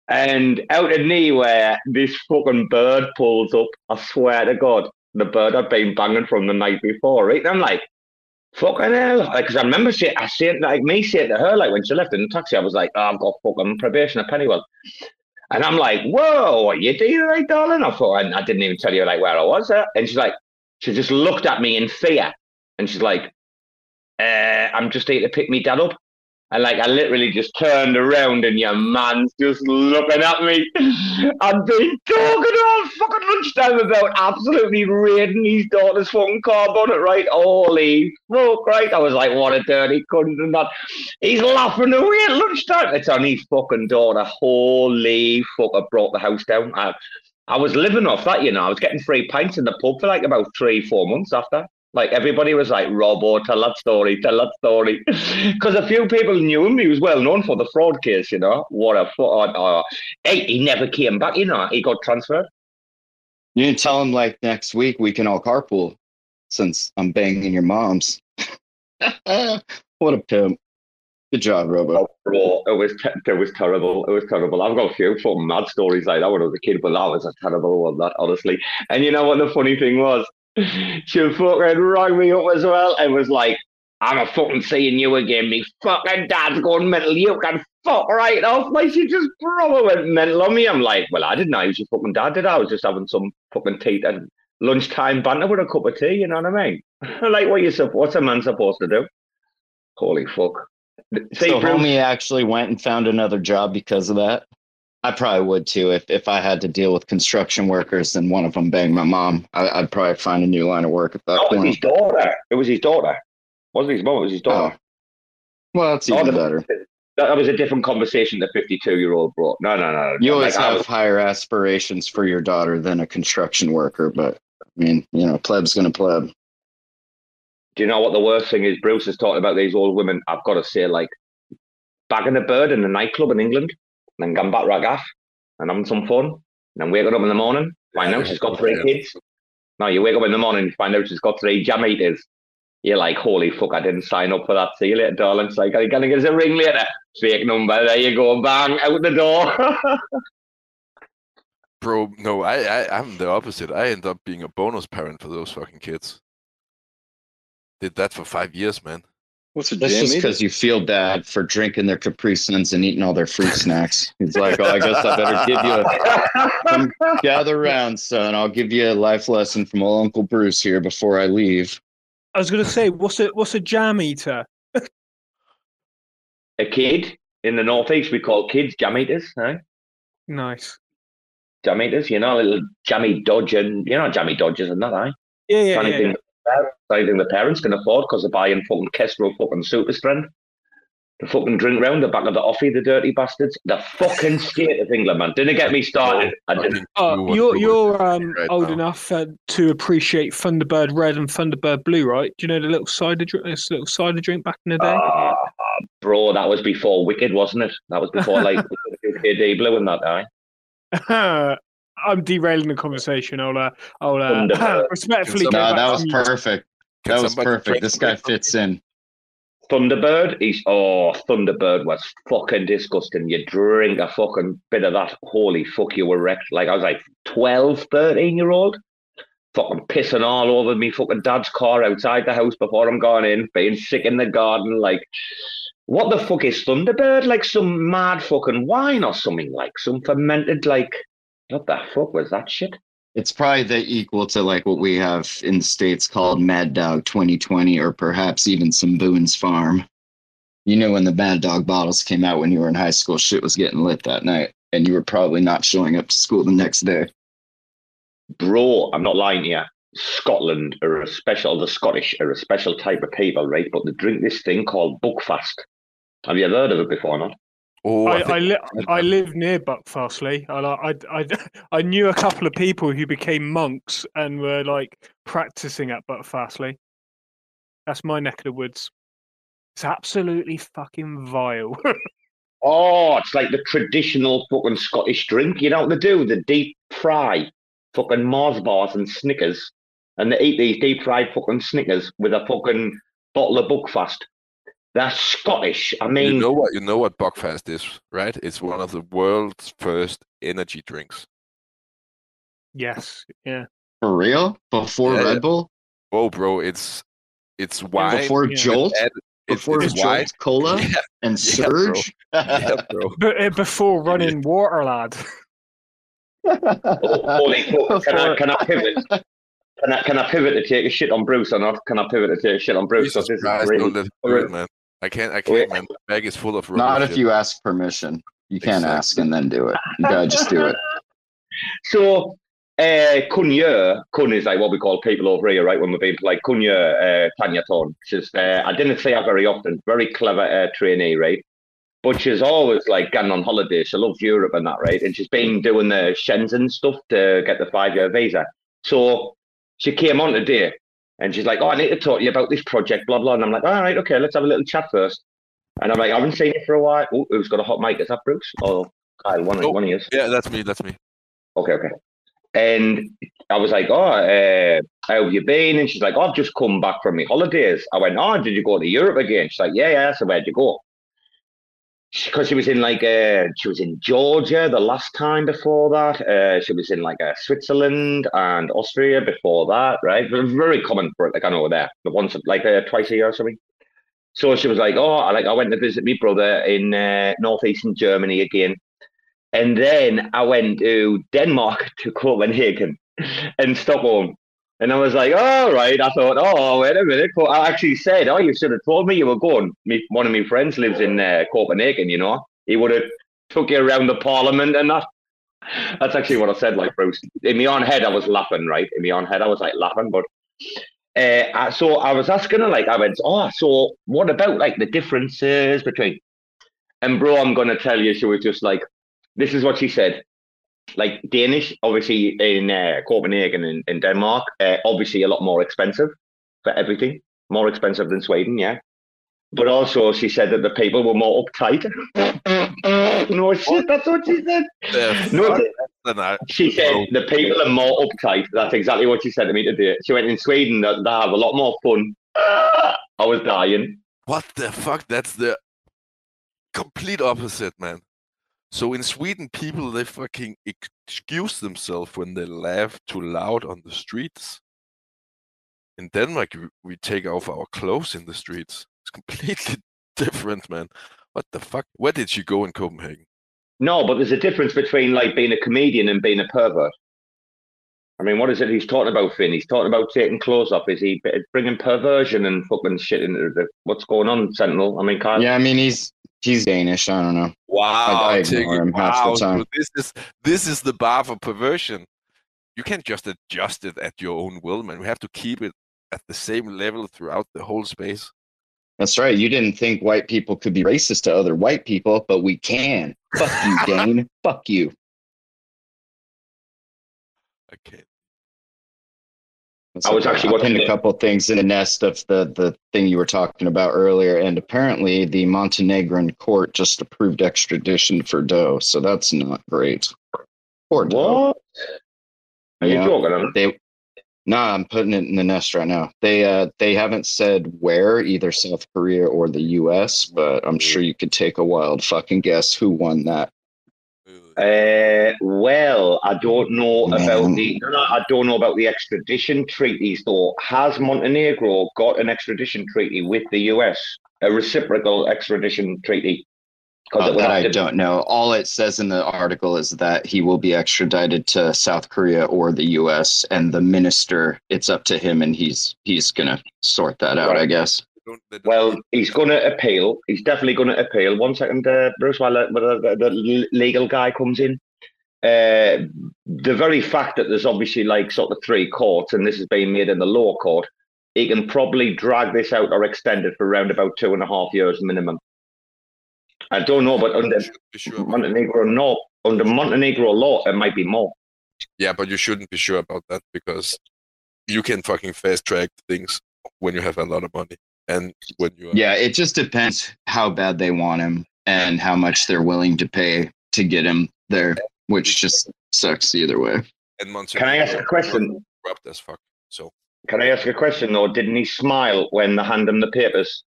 And out of nowhere, this fucking bird pulls up. I swear to God, the bird I'd been banging from the night before, right? And I'm like, fucking hell. Because I remember saying, I said, like me saying to her, like when she left in the taxi, I was like, oh, I've got fucking probation at Pennywell. And I'm like, whoa, what you doing, right, darling? I thought, and I didn't even tell you like where I was. At. And she's like, she just looked at me in fear. And she's like, uh, I'm just here to pick me dad up. And like, I literally just turned around and your man's just looking at me. *laughs* I've been talking all fucking lunchtime about absolutely raiding his daughter's fucking car bonnet, right? Holy fuck, right? I was like, what a dirty cunt and that. He's laughing away at lunchtime. It's on his fucking daughter. Holy fuck, I brought the house down. I, I was living off that, you know. I was getting free pints in the pub for like about three, four months after. Like everybody was like, Robo, tell that story, tell that story. *laughs* Because a few people knew him. He was well known for the fraud case, you know. What a fraud. Uh, hey, he never came back, you know. He got transferred. You didn't tell him like next week we can all carpool since I'm banging your mom's. *laughs* what a pimp. Good job, Robo. Oh, it was te- it was terrible. It was terrible. I've got a few fucking mad stories like that when I was a kid, but that was a terrible one. That honestly. And you know what the funny thing was? She fucking rang me up as well and was like, "I'm a fucking seeing you again. Me fucking dad's going mental. You can fuck right off." Like she just probably went mental on me. I'm like, "Well, I didn't know he was your fucking dad, did I? I was just having some fucking tea and lunchtime banter with a cup of tea. You know what I mean? *laughs* like, what you sup- What's a man supposed to do? Holy fuck." See, so Bruce- homie actually went and found another job because of that. I probably would too if if I had to deal with construction workers and one of them banged my mom. I, I'd probably find a new line of work at that oh, it was his daughter. It was his daughter. Wasn't his mum, it was his daughter. Oh. Well, that's Oh, even the- better. That, was a different conversation the 52 year old brought. No, no, no. You always Like, have was- higher aspirations for your daughter than a construction worker, but I mean, you know, pleb's gonna pleb. do you know what the worst thing is? Bruce is talking about these old women. I've got to say, like, bagging a bird in a nightclub in England, and then going back right ragaff and having some fun, and then waking up in the morning, find out she's got three Yeah. kids. No, you wake up in the morning, find out she's got three jam eaters. You're like, holy fuck, I didn't sign up for that. See you later, darling. It's like, are you going to give us a ring later? Fake number. There you go. Bang, out the door. *laughs* Bro, no, I, I, I'm the opposite. I end up being a bonus parent for those fucking kids. Did that for five years, man. What's a That's jam? just because you feel bad for drinking their Capri Suns and eating all their fruit snacks. He's like, oh, I guess I better give you a gather round, son. I'll give you a life lesson from old Uncle Bruce here before I leave. I was going to say, what's a what's a jam eater? a kid in the northeast, we call kids jam eaters. Right? Nice. jammeters, you know, little jammy dodge and you know jammy dodges and that, I. Yeah, yeah, It's yeah. Anything, it's anything the parents can afford because they're buying fucking Kestrel fucking super strength. The fucking drink round the back of the offie, the dirty bastards. The fucking state of England, man. Didn't get me started. I I didn't. think you Oh, would you're you're um, right old now. enough uh, to appreciate Thunderbird Red and Thunderbird Blue, right? Do you know the little cider drink? This little cider drink back in the day. Ah, bro, that was before Wicked, wasn't it? That was before like *laughs* KD Blue and that guy. *laughs* I'm derailing the conversation. I'll uh, I'll uh, Thunderbird. respectfully Can go No, that was you. perfect. Can That was perfect. This guy fits in. Thunderbird, he's oh Thunderbird was fucking disgusting. You drink a fucking bit of that, holy fuck, you were wrecked. Like I was like 12, 13 year old, fucking pissing all over me fucking dad's car outside the house before I'm going in, being sick in the garden. Like, what the fuck is Thunderbird? Like some mad fucking wine or something? Like some fermented like, what the fuck was that shit? It's probably the equal to like what we have in the states called Mad Dog 2020, or perhaps even some Boone's Farm. You know, when the Mad Dog bottles came out when you were in high school, shit was getting lit that night, and you were probably not showing up to school the next day. bro, I'm not lying here. Scotland are a special, the Scottish are a special type of people, right? But they drink this thing called Buckfast. Have you ever heard of it before, not? Oh, I, I, think I, li- I've I heard live near Buckfastleigh. I, I, I, *laughs* I knew a couple of people who became monks and were like practicing at Buckfastleigh. That's my neck of the woods. It's absolutely fucking vile. *laughs* Oh, it's like the traditional fucking Scottish drink. You know what they do? The deep fry fucking Mars bars and Snickers. And they eat these deep fried fucking Snickers with a fucking bottle of Buckfast. That's Scottish. I mean, you know what you know what Buckfast is, right? It's one of the world's first energy drinks. yes, yeah. For real? Before Yeah. Red Bull? Oh, bro, it's it's wine. Before yeah. Jolt? and it's, Before it's Jolt wine. Cola *laughs* Yeah, and Yeah, bro. Surge? *laughs* yeah, bro. *laughs* But uh, before running water, lad. holy fuck, can I, can I pivot? Can I, can I pivot to take a shit on Bruce or not? Can I pivot to take a shit on Bruce? Jesus Because this is Christ, really- don't let him do it, man. I can't. I can't, man. The bag is full of rubbish. Not if shit. you ask permission. You can't Exactly. ask and then do it. You gotta just do it. *laughs* So, uh, Kunya, Kun is like what we call people over here, right? When we're being polite, Kunya uh, Tanya Thorne. She's, uh, I didn't see her very often. Very clever uh, trainee, right? But she's always like gone on holiday. She loves Europe and that, right? And she's been doing the Schengen stuff to get the five year visa. So she came on today and she's like, Oh, I need to talk to you about this project, blah, blah. And I'm like, All right, okay, let's have a little chat first. And I'm like, I haven't seen you for a while. Oh, who's got a hot mic? Is that Bruce? Or Kyle? One, Oh. one of you. Yeah, that's me. That's me. Okay, okay. And I was like, oh, uh, how have you been? And she's like, oh, I've just come back from my holidays. I went, oh, did you go to Europe again? She's like, yeah, yeah. So where'd you go? Because she was in like, uh, she was in Georgia the last time before that. Uh, she was in like uh, Switzerland and Austria before that, right? Very common for it, like I know there, the once like uh, twice a year or something. So she was like, oh, I like I went to visit my brother in uh, northeastern Germany again. And then I went to Denmark *laughs* to Copenhagen and Stockholm. And I was like, all right. I thought, oh, wait a minute. I actually said, oh, you should have told me you were going. Me, one of my friends lives in uh, Copenhagen, you know. He would have took you around the parliament and that. That's actually what I said, like, Bruce. In my own head, I was laughing, right? In my own head, I was like laughing. But uh, so I was asking her, like, I went, oh, so what about like the differences between. And bro, I'm going to tell you, she was just like, this is what she said. Like Danish, obviously in uh, Copenhagen in, in Denmark, uh, obviously a lot more expensive for everything, more expensive than Sweden, yeah. But also, she said that the people were more uptight. *laughs* no shit, that's what she said. Yeah, No, fuck, then I- she said the people are more uptight. That's exactly what she said to me today. She went in Sweden, that they have a lot more fun. *laughs* I was dying. What the fuck? That's the complete opposite, man. So in Sweden, people they fucking excuse themselves when they laugh too loud on the streets. In Denmark, we- we take off our clothes in the streets. It's *laughs* completely different, man. What the fuck? Where did you go in Copenhagen? No, but there's a difference between like being a comedian and being a pervert. I mean, what is it he's talking about, Finn? He's talking about taking clothes off. Is he bringing perversion and fucking shit into the, what's going on, Sentinel? I mean, Kyle. Yeah, I mean he's he's Danish. I don't know. Wow, I Tiggy, ignore him half the time. So this is this is the bar for perversion. You can't just adjust it at your own will, man. We have to keep it at the same level throughout the whole space. That's right. You didn't think white people could be racist to other white people, but we can. Fuck you, *laughs* Dane. Fuck you. Okay. I was actually watching a couple things in the nest of the the thing you were talking about earlier, and apparently the Montenegrin court just approved extradition for Do, so that's not great. Poor Do. What? Are you joking? Alan? They no, I'm putting it in the nest right now. They uh they haven't said where, either South Korea or the US, but I'm sure you could take a wild fucking guess who won that. Uh, well, I don't know about the. No, I don't know about the extradition treaties though. Has Montenegro got an extradition treaty with the US? A reciprocal extradition treaty? Uh, that I to- don't know. All it says in the article is that he will be extradited to South Korea or the US and the minister it's up to him and he's he's gonna sort that out, Right. I guess. Don't- don't- Well, he's going to appeal. He's definitely going to appeal. One second, uh, Bruce, while while the, the legal guy comes in. Uh, the very fact that there's obviously like sort of three courts and this is being made in the lower court, he can probably drag this out or extend it for around about two and a half years minimum. I don't know, but under You should be sure. Montenegro law, under Montenegro law, it might be more. Yeah, but you shouldn't be sure about that because you can fucking fast track things when you have a lot of money and when you Yeah, it just depends how bad they want him and how much they're willing to pay to get him there, which just sucks either way. and months. Can I ask a question? Corrupt as fuck. So Can I ask a question though? Didn't he smile when they handed him the papers?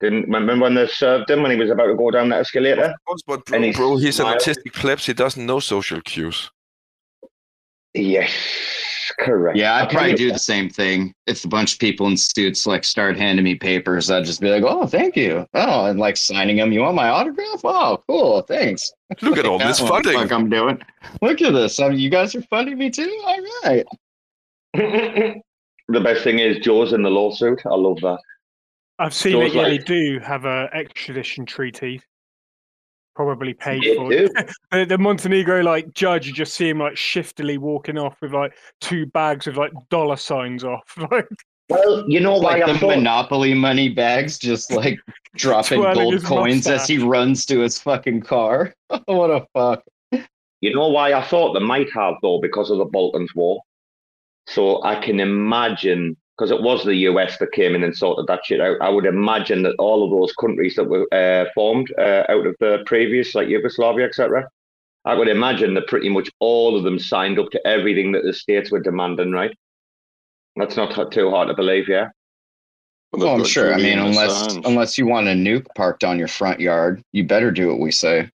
Didn't remember when they served him when he was about to go down that escalator? of course, but bro, And he bro he's an smiled. autistic plebs. He doesn't know social cues. Yes, correct. Yeah, I'll I'd tell probably do the same thing. If a bunch of people in suits like start handing me papers, I'd just be like, "Oh, thank you." Oh, and like signing them. You want my autograph? Oh, cool. Thanks. Look at all this what funding. fuck I'm doing. Look at this. I mean, you guys are funding me too. All right. the best thing is Jaws in the lawsuit. I love that. I've seen Feels it. Yeah, they do have a extradition treaty, probably paid They for. do. *laughs* The, the Montenegro like judge, you just see him like shiftily walking off with like two bags of like dollar signs off. *laughs* Like Well, you know why Like the thought. Monopoly money bags, just like *laughs* dropping gold his coins as he runs to his fucking car. what a fuck. You know why I thought they might have though because of the Balkans War. So I can imagine because it was the US that came in and sorted that shit out. I would imagine that all of those countries that were uh, formed uh, out of the previous, like Yugoslavia, etc. I would imagine that pretty much all of them signed up to everything that the states were demanding. Right? That's not too hard to believe. Yeah. they've Well, I'm sure. I mean, unless Assange. unless you want a nuke parked on your front yard, you better do what we say.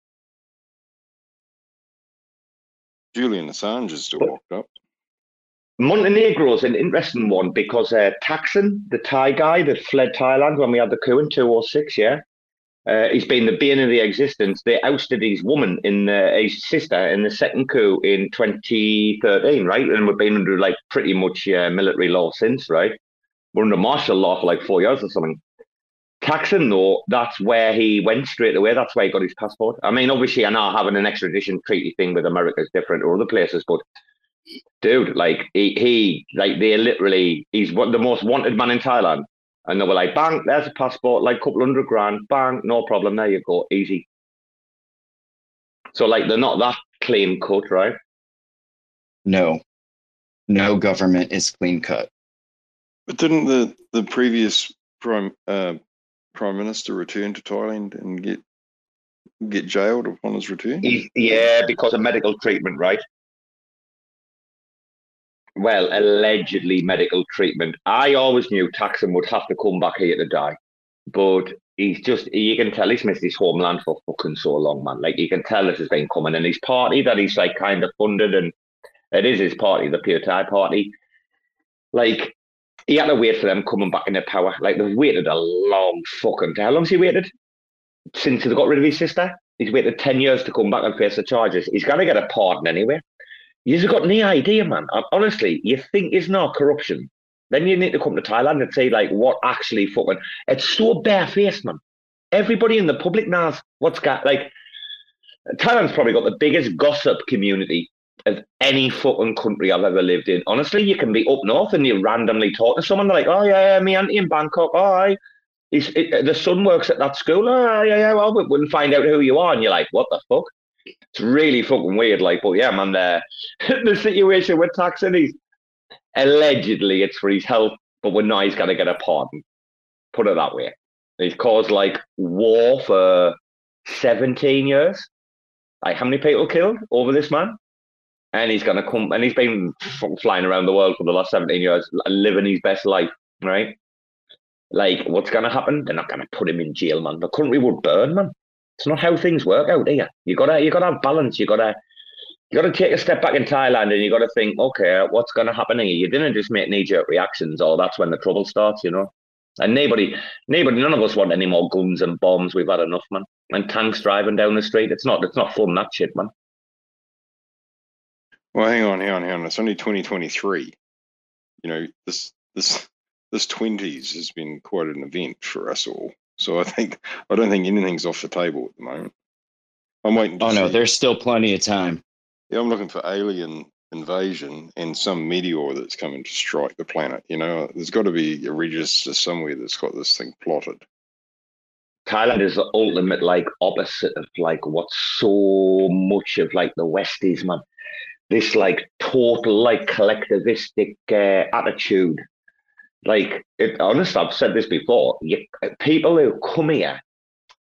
Julian Assange is still But- up. Montenegro is an interesting one because uh, Thaksin, the Thai guy that fled Thailand when we had the coup in 2006, yeah, uh, he's been the bane of the existence. They ousted his woman in the, his sister in the second coup in 2013, right? And we've been under like pretty much uh, military law since, right? We're under martial law for like four years or something. Thaksin, though, that's where he went straight away. That's where he got his passport. I mean, obviously, I know having an extradition treaty thing with America is different or other places, but dude, like he, he like they're literally he's one the most wanted man in Thailand. And they were like, bang, there's a passport, like a couple hundred grand, bang, no problem, there you go, easy. So like they're not that clean cut, right? No, no government is clean cut. But didn't the, the previous prime uh, prime minister return to Thailand and get get jailed upon his return? He's, yeah, because of medical treatment, right? Well, allegedly medical treatment. I always knew Thaksin would have to come back here to die, but he's just, you can tell he's missed his homeland for fucking so long, man. Like, you can tell this has been coming. And his party that he's like kind of funded, and it is his party, the Pure party. Like, he had to wait for them coming back into power. Like, they've waited a long fucking time. How long's he waited? Since they got rid of his sister? He's waited 10 years to come back and face the charges. He's going to get a pardon anyway. You've got any idea, man. Uh, Honestly, you think it's not corruption. Then you need to come to Thailand and say, like, what actually fucking. It's so barefaced, man. Everybody in the public knows what's got, like, Thailand's probably got the biggest gossip community of any fucking country I've ever lived in. Honestly, you can be up north and you randomly talk to someone. They're like, "Oh yeah, yeah me auntie in Bangkok. Oh, I, it, the son works at that school. Oh yeah, yeah. Well, we wouldn't find out who you are, and you're like, what the fuck? It's really fucking weird. Like, but yeah, man, the *laughs* the situation with Thaksin, he's allegedly it's for his health, but we're not. He's to get a pardon. Put it that way. He's caused like war for 17 years. Like, how many people killed over this man? And he's gonna come, and he's been flying around the world for the last 17 years, living his best life, right? Like, what's gonna happen? They're not gonna put him in jail, man. The country would burn, man. It's not how things work out here. You gotta, you gotta have balance. You gotta, you gotta take a step back in Thailand, and you gotta think, okay, what's gonna happen here? You didn't just make knee-jerk reactions, or that's when the trouble starts, you know. And nobody, nobody, none of us want any more guns and bombs. We've had enough, man. And tanks driving down the street. It's not, it's not fun. That shit, man. Well, hang on, hang on, hang on. It's only 2023. You know, this this this 20s has been quite an event for us all. So I think I don't think anything's off the table at the moment. I'm waiting. To Oh no, there's still plenty of time. Yeah, I'm looking for alien invasion and some meteor that's coming to strike the planet. You know, there's got to be a register somewhere that's got this thing plotted. Thailand is the ultimate like opposite of like what so much of like the West is, man. This like total like collectivistic uh, attitude. Like, it, honestly, I've said this before. You, people who come here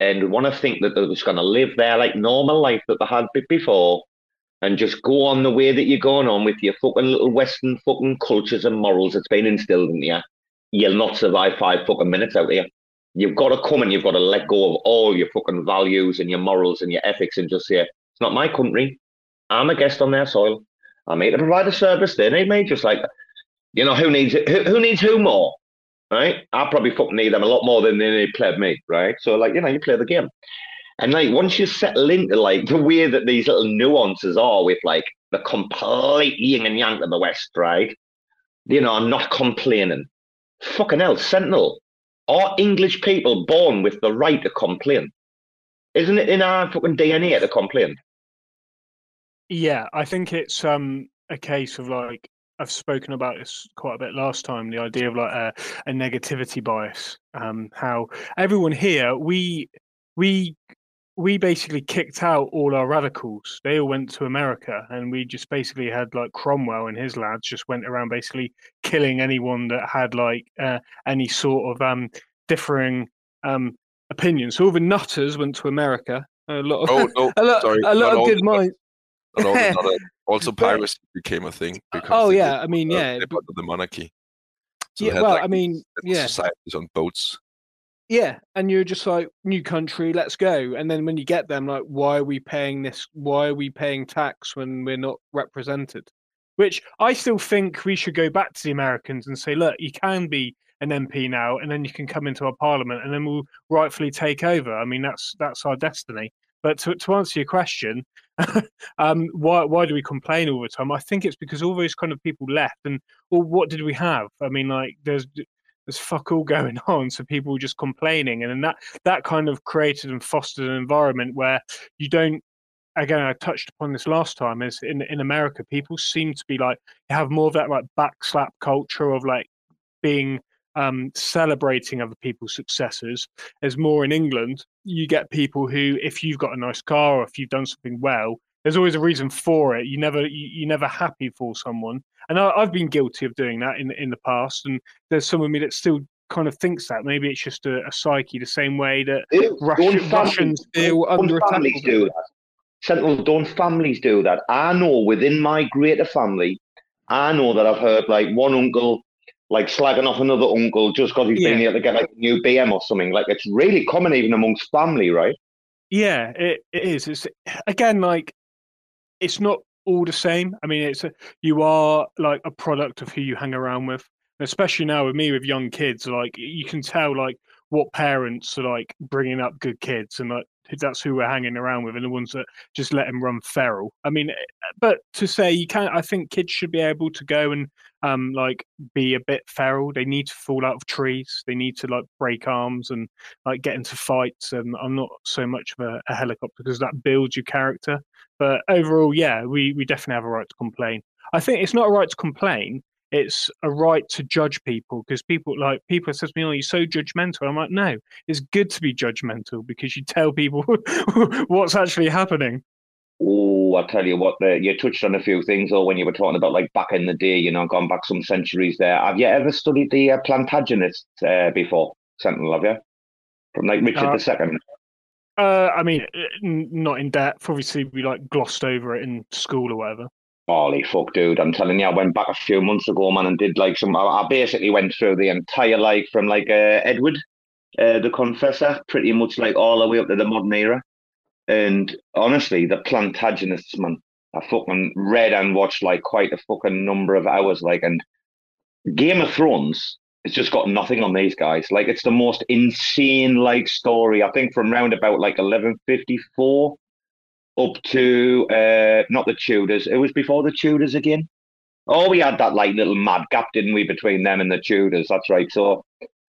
and want to think that they're just going to live their like normal life that they had before, and just go on the way that you're going on with your fucking little Western fucking cultures and morals that's been instilled in you, you'll not survive five fucking minutes out here. You've got to come and you've got to let go of all your fucking values and your morals and your ethics and just say, it's not my country. I'm a guest on their soil. I'm here to provide a service. They need me. Just like, you know, who needs who, who needs who more? Right? I probably fucking need them a lot more than they need play me. Right? So, like, you know, you play the game. And like once you settle into like the way that these little nuances are with like the complete yin and yang of the West, right? You know, I'm not complaining. Fucking hell, Sentinel. Are English people born with the right to complain? Isn't it in our fucking DNA to complain? Yeah, I think it's um a case of like I've spoken about this quite a bit last time. The idea of like a, a negativity bias. Um, how everyone here we we we basically kicked out all our radicals. They all went to America, and we just basically had like Cromwell and his lads just went around basically killing anyone that had like uh, any sort of um differing um opinions. So all the nutters went to America. A lot of Oh no, *laughs* a lot, sorry, a lot of good minds. Not all the- not all- also But- piracy became a thing. Because oh, yeah, did, I mean, uh, yeah, but- the monarchy. So Yeah, had, well, like, I mean, yeah. societies on boats. Yeah, and you're just like new country, let's go. And then when you get them, like, why are we paying this? Why are we paying tax when we're not represented? Which I still think we should go back to the Americans and say, look, you can be an MP now, and then you can come into our parliament, and then we'll rightfully take over. I mean, that's that's our destiny. But to to answer your question, *laughs* um, why why do we complain all the time? I think it's because all those kind of people left, and well, what did we have? I mean, like, there's there's fuck all *laughs* going on so people were just complaining and then that that kind of created and fostered an environment where you don't again i touched upon this last time is in in america people seem to be like have more of that like backslap culture of like being um celebrating other people's successes as more in england you get people who if you've got a nice car or if you've done something well there's always a reason for it you never you, you're never happy for someone and I, i've been guilty of doing that in in the past and there's some of me that still kind of thinks that maybe it's just a, a psyche the same way that Don't Russian, families- Russians feel don't under attack. families do that. Sentinel, don't families do that? I know within my greater family, I know that I've heard like one uncle like slagging off another uncle just because he's been Yeah. able to get like a new BM or something. Like it's really common even amongst family, right? Yeah, it, it is. It's again like it's not all the same. I mean, it's a, you are like a product of who you hang around with, especially now with me with young kids. Like you can tell like what parents are like bringing up good kids and like that's who we're hanging around with, and the ones that just let him run feral. I mean, eh, but to say you can't, I think kids should be able to go and um like be a bit feral. They need to fall out of trees. They need to like break arms and like get into fights. And I'm not so much of a, a helicopter because that builds your character. But overall, yeah, we we definitely have a right to complain. I think it's not a right to complain it's a right to judge people because people like people says to me, "Oh, you're so judgmental." I'm like, no, it's good to be judgmental because you tell people *laughs* what's actually happening. Oh, I tell you what, uh, you touched on a few things though when you were talking about like back in the day, you know, gone back some centuries there. Have you ever studied the uh, Plantagenets uh, before, Sentinel? Have you? From like Richard Uh, II. Uh, I mean, uh, n- not in depth. Obviously, we like glossed over it in school or whatever. Holy fuck, dude! I'm telling you, I went back a few months ago, man, and did like some. I, I basically went through the entire like from like uh, Edward, uh, the Confessor, pretty much like all the way up to the modern era. And honestly, the Plantagenets, man, I fucking read and watched like quite a fucking number of hours, like, and Game of Thrones. It's just got nothing on these guys. Like, it's the most insane like story. I think from round about like 1154 up to uh not the Tudors. It was before the Tudors again. Oh, we had that like little mad gap, didn't we, between them and the Tudors? That's right. So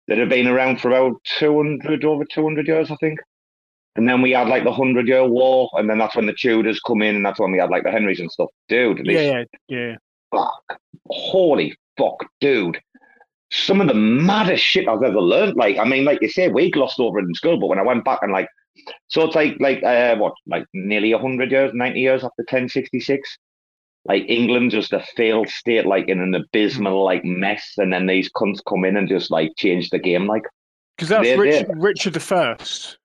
they'd have been around for about two hundred over two hundred years, I think. And then we had like the Hundred Year War, and then that's when the Tudors come in, and that's when we had like the Henrys and stuff. Dude, Yeah, yeah, yeah. fuck, holy fuck, dude. Some of the maddest shit I've ever learned. Like, I mean, like you say, we glossed over it in school, but when I went back and like, so it's like, like, uh, what, like nearly 100 years, 90 years after 1066? Like, England just a failed state, like in an abysmal, like, mess. And then these cunts come in and just, like, change the game, like, Because that's They're Rich, there. Richard the First.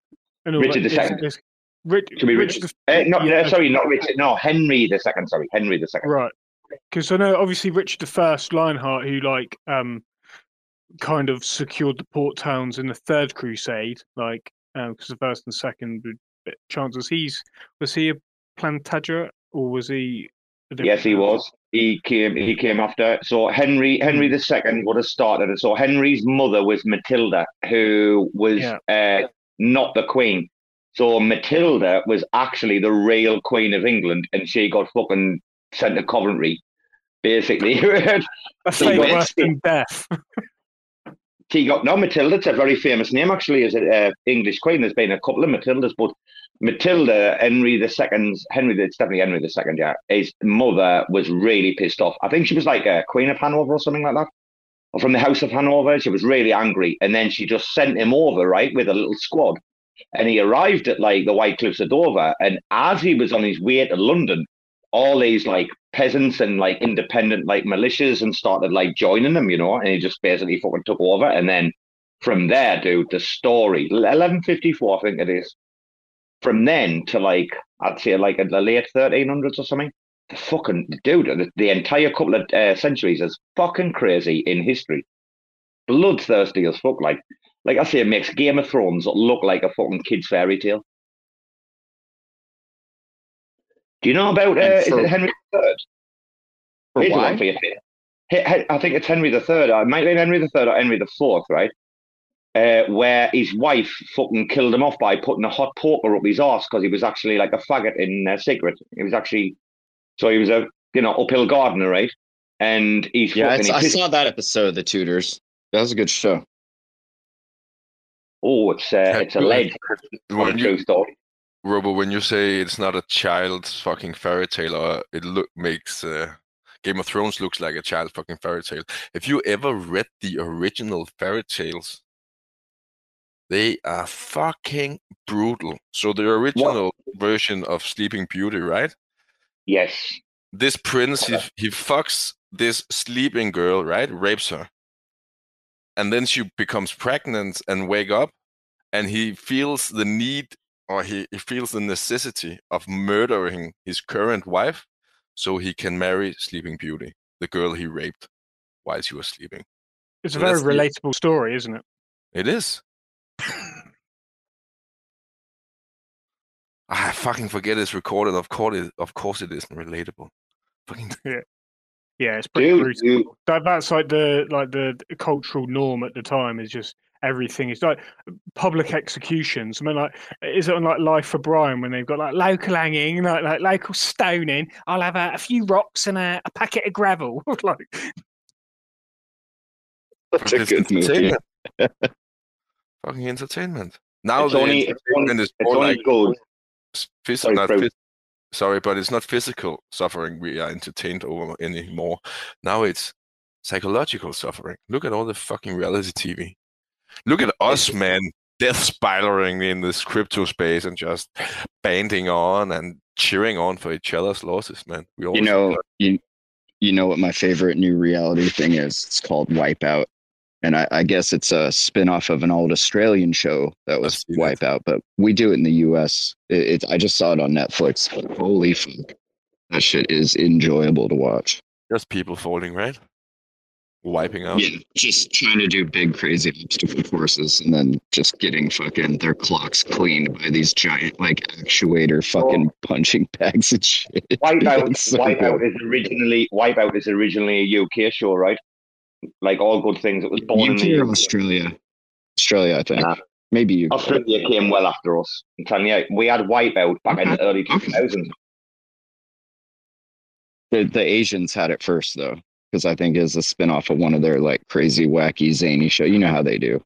And all Richard the It's- Second. it's Rich, Should be Richard uh, not, Yeah. uh, sorry, not Richard, no, Henry the second, sorry, Henry the second. Right. Because I know obviously Richard the First Lionheart, who like um kind of secured the port towns in the Third Crusade, like because the first and second chances. He's was he a Plantagenet or was he? Yes, he was. He came. He came after. So Henry, Henry the Second would have started it. So Henry's mother was Matilda, who was Yeah. uh, not the queen. So Matilda was actually the real queen of England, and she got fucking sent to Coventry, basically. *laughs* That's like worse than death. *laughs* she got no Matilda. It's a very famous name, actually, as an uh, English queen. There's been a couple of Matildas, but Matilda, Henry the Second's Henry, the- it's definitely Henry the Second. Yeah, his mother was really pissed off. I think she was like a queen of Hanover or something like that, from the House of Hanover. She was really angry, and then she just sent him over right with a little squad. And he arrived at like the White Cliffs of Dover, and as he was on his way to London, all these like peasants and like independent like militias and started like joining them, you know, and he just basically fucking took over. And then from there, dude, the story, 1154, I think it is. From then to like, I'd say like the late 1300s or something, fucking dude, the, the entire couple of uh, centuries is fucking crazy in history. Bloodthirsty as fuck. Like, like I say, it makes Game of Thrones look like a fucking kid's fairy tale. Do you know about uh, And is it Henry III? For Here's why? for you. I think it's Henry the Third. It might be Henry the Third or Henry the Fourth, right? Uh, where his wife fucking killed him off by putting a hot poker up his arse because he was actually like a faggot in uh, secret. He was actually, so he was a you know uphill gardener, right? And he's Yeah, I, fucking. I he- saw that episode of The Tudors. That was a good show. oh, it's uh, it's a lead. When true you, story. Robo, when you say it's not a child's fucking fairy tale, or it look makes uh, Game of Thrones looks like a child's fucking fairy tale. If you ever read the original fairy tales, they are fucking brutal. So the original version of Sleeping Beauty, right? Yes. This prince, he he fucks this sleeping girl, right? Rapes her, and then she becomes pregnant and wake up, and he feels the need or he, he feels the necessity of murdering his current wife so he can marry Sleeping Beauty, the girl he raped while she was sleeping. It's a So very that's the- relatable story, isn't it? It is. *laughs* I fucking forget it's recorded. Of course, it, of course, it isn't relatable. Fucking *laughs* Yeah, yeah, it's pretty Dude, brutal. you- That that's like the like the cultural norm at the time is just everything. It's like public executions. I mean, like, is it on like Life for Brian when they've got like local hanging, like like local stoning? I'll have a, a few rocks and a, a packet of gravel. *laughs* like, *laughs* Such a It's good movie. Fucking entertainment. Now It's the only, it's only, entertainment is it's only like good. Physical. Sorry, not phys- sorry, but it's not physical suffering we are entertained over anymore. Now it's psychological suffering. Look at all the fucking reality TV. Look at us, man, death spiraling in this crypto space and just banding on and cheering on for each other's losses, man. We You know, you you know what my favorite new reality thing is? It's called Wipeout. And I, I guess it's a spin-off of an old Australian show that was. Wipeout, but we do it in the US. It, it's I just saw it on Netflix. Holy fuck. That shit is enjoyable to watch. just people falling, right? Wiping out. Yeah, just trying to do big crazy obstacle courses and then just getting fucking their clocks cleaned by these giant like actuator oh. fucking punching *laughs* bags and shit. Wipeout, so Wipeout good. is originally Wipeout is originally a UK show, right? Like all good things, it was born UK in Australia? Australia, I think. Nah. Maybe you. Australia came well after us. I'm telling you, we had Wipeout back in the early Okay. 2000s. The, the Asians had it first though, because I think it's a spin-off of one of their like crazy, wacky, zany show. You know how they do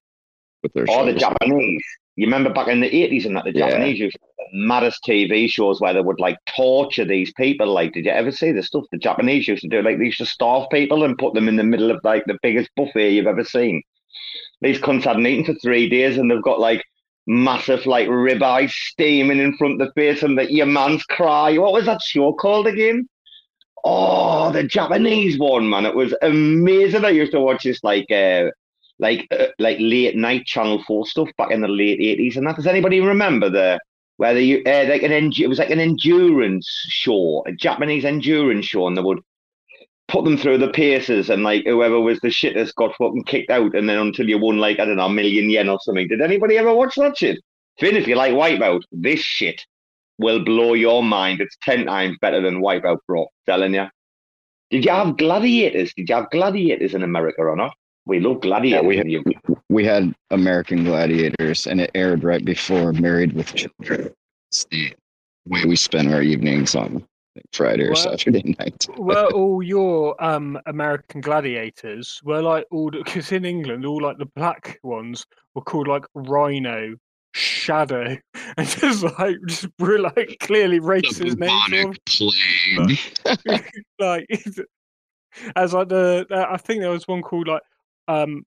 with their Or the. Japanese. You remember back in the 80s and that, the Yeah. Japanese used to have the maddest TV shows where they would like torture these people. Like, did you ever see the stuff the Japanese used to do? Like, they used to starve people and put them in the middle of like the biggest buffet you've ever seen. These cunts hadn't eaten for three days and they've got like massive like ribeye steaming in front of the face and the, your man's cry. What was that show called again? Oh, the Japanese one, man. It was amazing. I used to watch this like uh like uh, like late night Channel Four stuff back in the late eighties and that. Does anybody remember the where the uh, like an it was like an endurance show, a Japanese endurance show, and they would put them through the paces and like whoever was the shittest got fucking kicked out, and then until you won like I don't know a million yen or something. Did anybody ever watch that shit? Finn, if you like Wipeout, this shit will blow your mind. It's ten times better than Wipeout, bro. Telling you. Did you have gladiators? Did you have gladiators in America or not? We love gladiators. we in. We had American Gladiators, and it aired right before Married with Children. It's the way we spend our evenings on like, Friday or Well- Saturday *laughs* night. were all your um American gladiators were like all because in England all like the black ones were called like Rhino, Shadow, *laughs* and just like just were like clearly racist names. plague. *laughs* like as like the uh, I think there was one called like um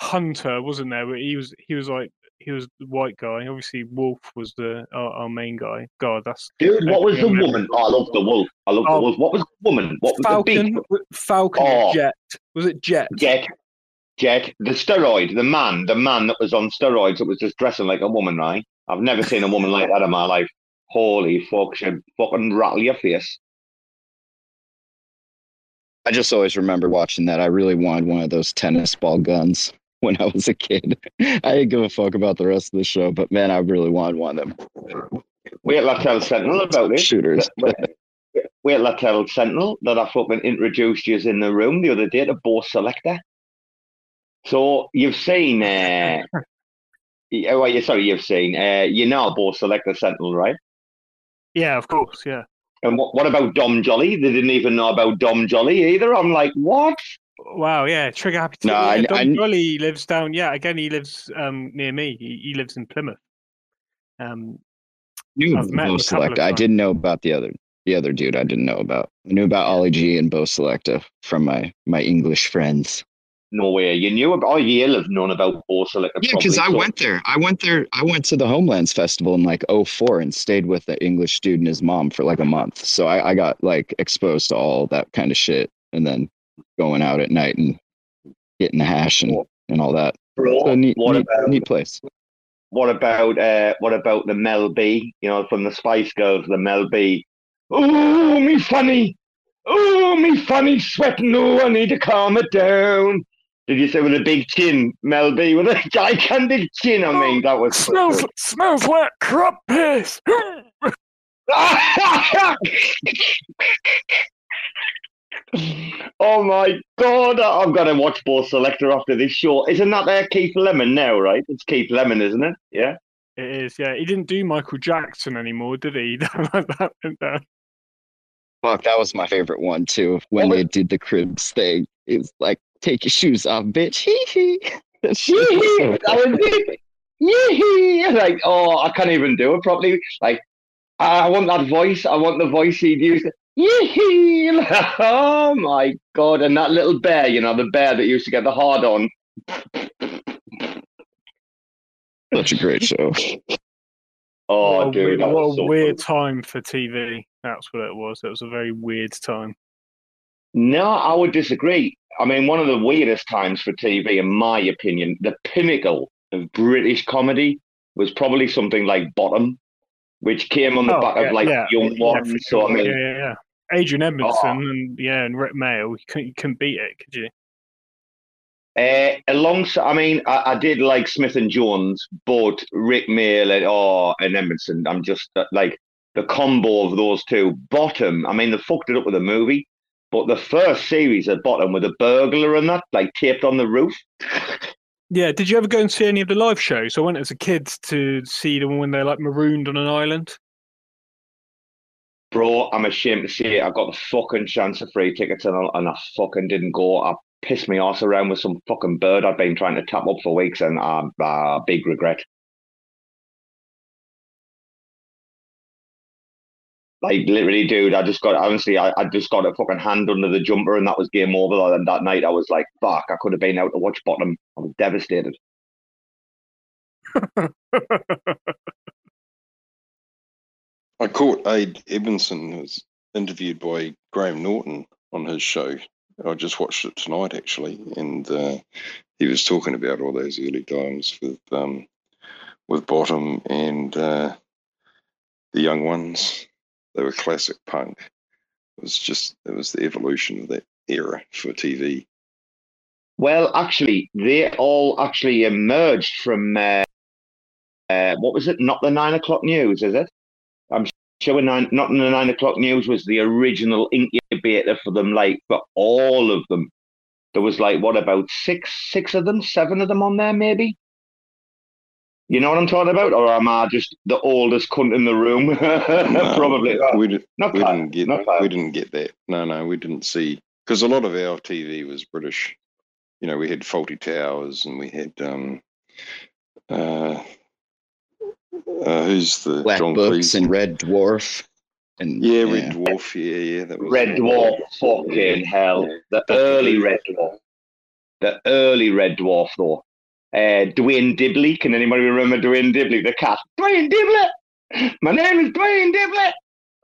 Hunter, wasn't there? But he was he was like he was the white guy. Obviously, Wolf was the our, our main guy. God, that's Dude, what was the woman? Oh, I love the wolf. I love Oh. the wolf. What was the woman? What was the Falcon. big Falcon Oh. Jet. Was it Jet? Jet? Jet, the steroid, the man, the man that was on steroids that was just dressing like a woman, right? I've never seen a woman like that in my life. Holy fuck, she'd fucking rattle your face. I just always remember watching that. I really wanted one of those tennis ball guns *laughs* when I was a kid. I didn't give a fuck about the rest of the show, but man, I really wanted one of them Wait till I tell Sentinel about this. shooters. Wait wait till I tell Sentinel that I fucking introduced you in the room the other day to Bo Selecta. So you've seen, uh, *laughs* y- oh, sorry, you've seen, uh, you know Bo Selecta Sentinel, right? Yeah, of course. Yeah. And what, what about Dom Jolly? They didn't even know about Dom Jolly either. I'm like, what? Wow, yeah, trigger happy. No, yeah, I- Don I- Jolly lives down. Yeah, again, he lives um near me. He, he lives in Plymouth. Um, knew I've about met him Bo Selecta. I didn't know about the other the other dude. I didn't know about. I knew about Ali G and Bo Selecta from my my English friends. No way. You knew about, oh, you'll have known about Bo Selecta. Yeah, because I so- went there. I went there. I went to the Homelands Festival in like 04 and stayed with the English dude and his mom for like a month. So I, I got like exposed to all that kind of shit, and then going out at night and getting the hash and, and all that. Bro, So neat, what neat, about neat place. what about uh what about the Mel B? You know, from the Spice Girls, the Mel B. Oh, me funny. Oh, me funny sweating. Oh, I need to calm it down. Did you say with a big chin, Mel B, *laughs* with a gigantic chin? I mean, that was smells good. smells like crop piss. *laughs* oh my god! I'm gonna watch Bo Selecta after this show. Isn't that there Keith Lemon now? Right? It's Keith Lemon, isn't it? Yeah. It is, yeah. He didn't do Michael Jackson anymore, did he? *laughs* that went down. Fuck, that was my favorite one too. When What they did the cribs thing, it was like, "Take your shoes off, bitch." Hee hee. *laughs* That was Yee-hee, so it. Yee-hee. Like, oh, I can't even do it properly. Like, I want that voice. I want the voice he'd use. Yee-hee. *laughs* Oh my god! And that little bear, you know, the bear that used to get the hard on. Such a great show. *laughs* Oh, what a, dude, weird, what a so weird funny. time for TV. That's what it was. It was a very weird time. No, I would disagree. I mean, one of the weirdest times for TV, in my opinion, the pinnacle of British comedy was probably something like Bottom, which came on the Oh, back yeah, of like yeah, young yeah, ones. So I mean, yeah, yeah, yeah. Adrian Edmondson Oh. and yeah, and Rik Mayall. You couldn't, you couldn't beat it, could you? Uh, alongside, I mean, I, I did like Smith and Jones, but Rik Mayall and oh, and Edmondson. I'm just uh, like the combo of those two. Bottom, I mean, they fucked it up with the movie, but the first series at Bottom with the burglar and that, like taped on the roof. Yeah. Did you ever go and see any of the live shows? I went as a kid to see them when they're like marooned on an island. Bro, I'm ashamed to say it. I got the fucking chance of free tickets and I, and I fucking didn't go. I pissed my ass around with some fucking bird I'd been trying to tap up for weeks and uh, uh, big regret. Like literally, dude, I just got honestly, I, I just got a fucking hand under the jumper and that was game over. And that night I was like, fuck, I could have been out to watch Bottom. I was devastated. *laughs* I caught Ade Edmondson who was interviewed by Graham Norton on his show. I just watched it tonight actually, and uh, he was talking about all those early times with um, with Bottom and uh, the young ones. They were classic punk. It was just it was the evolution of that era for TV. Well, actually, they all actually emerged from uh, uh, what was it? Not the nine o'clock news, is it? I'm sure nine, not in the nine o'clock news was the original incubator for them. Like for all of them, there was like what about six, six of them, seven of them on there, maybe. You know what I'm talking about, or am I just the oldest cunt in the room? *laughs* No, Probably. we, did, Not we didn't get not we didn't get that. No, no, we didn't see because a lot of our TV was British. You know, we had Fawlty Towers and we had um, uh, uh, who's the Black John Books Cleese? and Red Dwarf. And yeah, Red Dwarf. Yeah, yeah, that was Red Dwarf, fucking hell. The early Red Dwarf. The early Red Dwarf, though. Uh, Duane Dibbley. Can anybody remember Duane Dibbley, the cat? Duane Dibbley! My name is Duane Dibbley!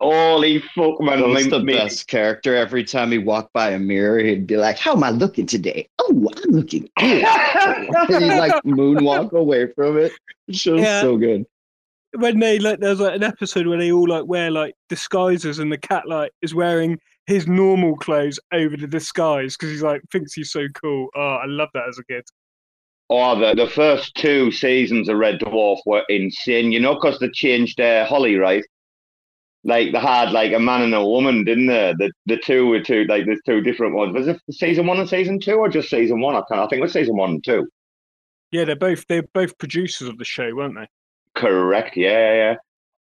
Holy fuck, man. That was the me- best character. Every time he walked by a mirror, he'd be like, "How am I looking today? Oh, I'm looking good." *laughs* and he'd like moonwalk away from it. The show's Yeah. so good. when they like there's like an episode where they all like wear like disguises and the cat like is wearing his normal clothes over the disguise because he's like thinks he's so cool. Oh, I love that as a kid. Oh, the, the first two seasons of Red Dwarf were insane. You know, because they changed uh, Holly, right? Like they had like a man and a woman, didn't they? The the two were two like there's two different ones. Was it season one and season two, or just season one? I can't. I think it was season one and two. Yeah, they're both they're both producers of the show, weren't they? Correct. Yeah,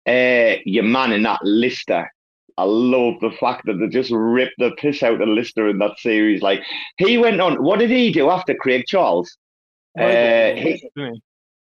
yeah. Uh, your man in that Lister. I love the fact that they just ripped the piss out of Lister in that series. Like he went on. What did he do after Craig Charles? Uh, he,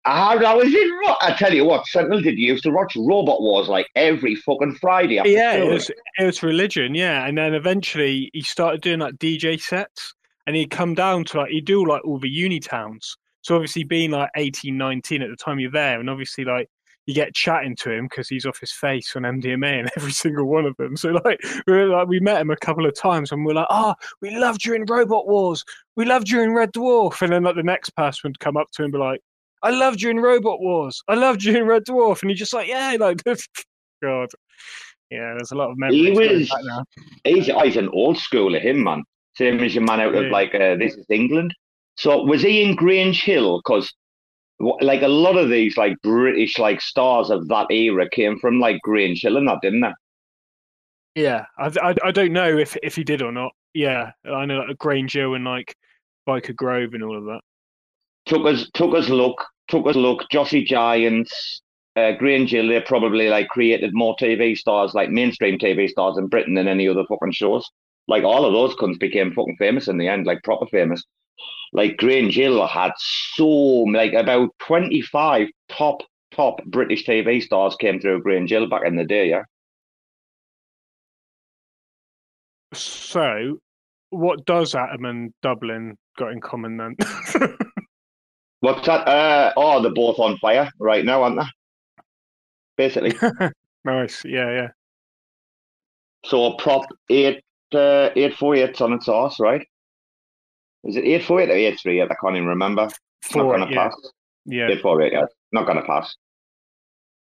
I, I was in. I tell you what, Sentinel did used to watch Robot Wars like every fucking Friday. Yeah, it was it was religion, yeah. And then eventually he started doing like DJ sets and he'd come down to like he'd do like all the uni towns. So obviously being like 18, 19 at the time you're there, and obviously like you get chatting to him because he's off his face on MDMA and *laughs* every single one of them. So like we like we met him a couple of times and we're like, oh, we loved you in Robot Wars, we loved you in Red Dwarf, and then like the next person would come up to him and be like, I loved you in Robot Wars, I loved you in Red Dwarf, and he's just like, yeah, like *laughs* God. Yeah, there's a lot of He memories. going was- He's, he's an old schooler, him man. Same as your man out of like uh, this is England. So was he in Grange Hill? Because like a lot of these like British like stars of that era came from like Grange Hill and that, didn't they? Yeah, I, I, I don't know if, if he did or not. Yeah, I know like Grange Hill and like Byker Grove and all of that. Took us, took us look, took us look. Joshy Giants, uh, Grange Hill, they probably like created more TV stars, like mainstream TV stars in Britain than any other fucking shows. Like all of those cunts became fucking famous in the end, like proper famous. Like Grange Hill had so like about twenty five top top British TV stars came through Grange Hill back in the day. Yeah. So, what does Atom and Dublin got in common then? *laughs* What's that? Uh, oh, they're both on fire right now, aren't they? Basically. *laughs* nice. Yeah, yeah. So a prop eight uh, eight four eight on its arse, right? Is it eight four eight or eight three eight? I can't even remember. Four, not gonna yeah. pass. Yeah. Eight four eight, yeah. Not gonna pass.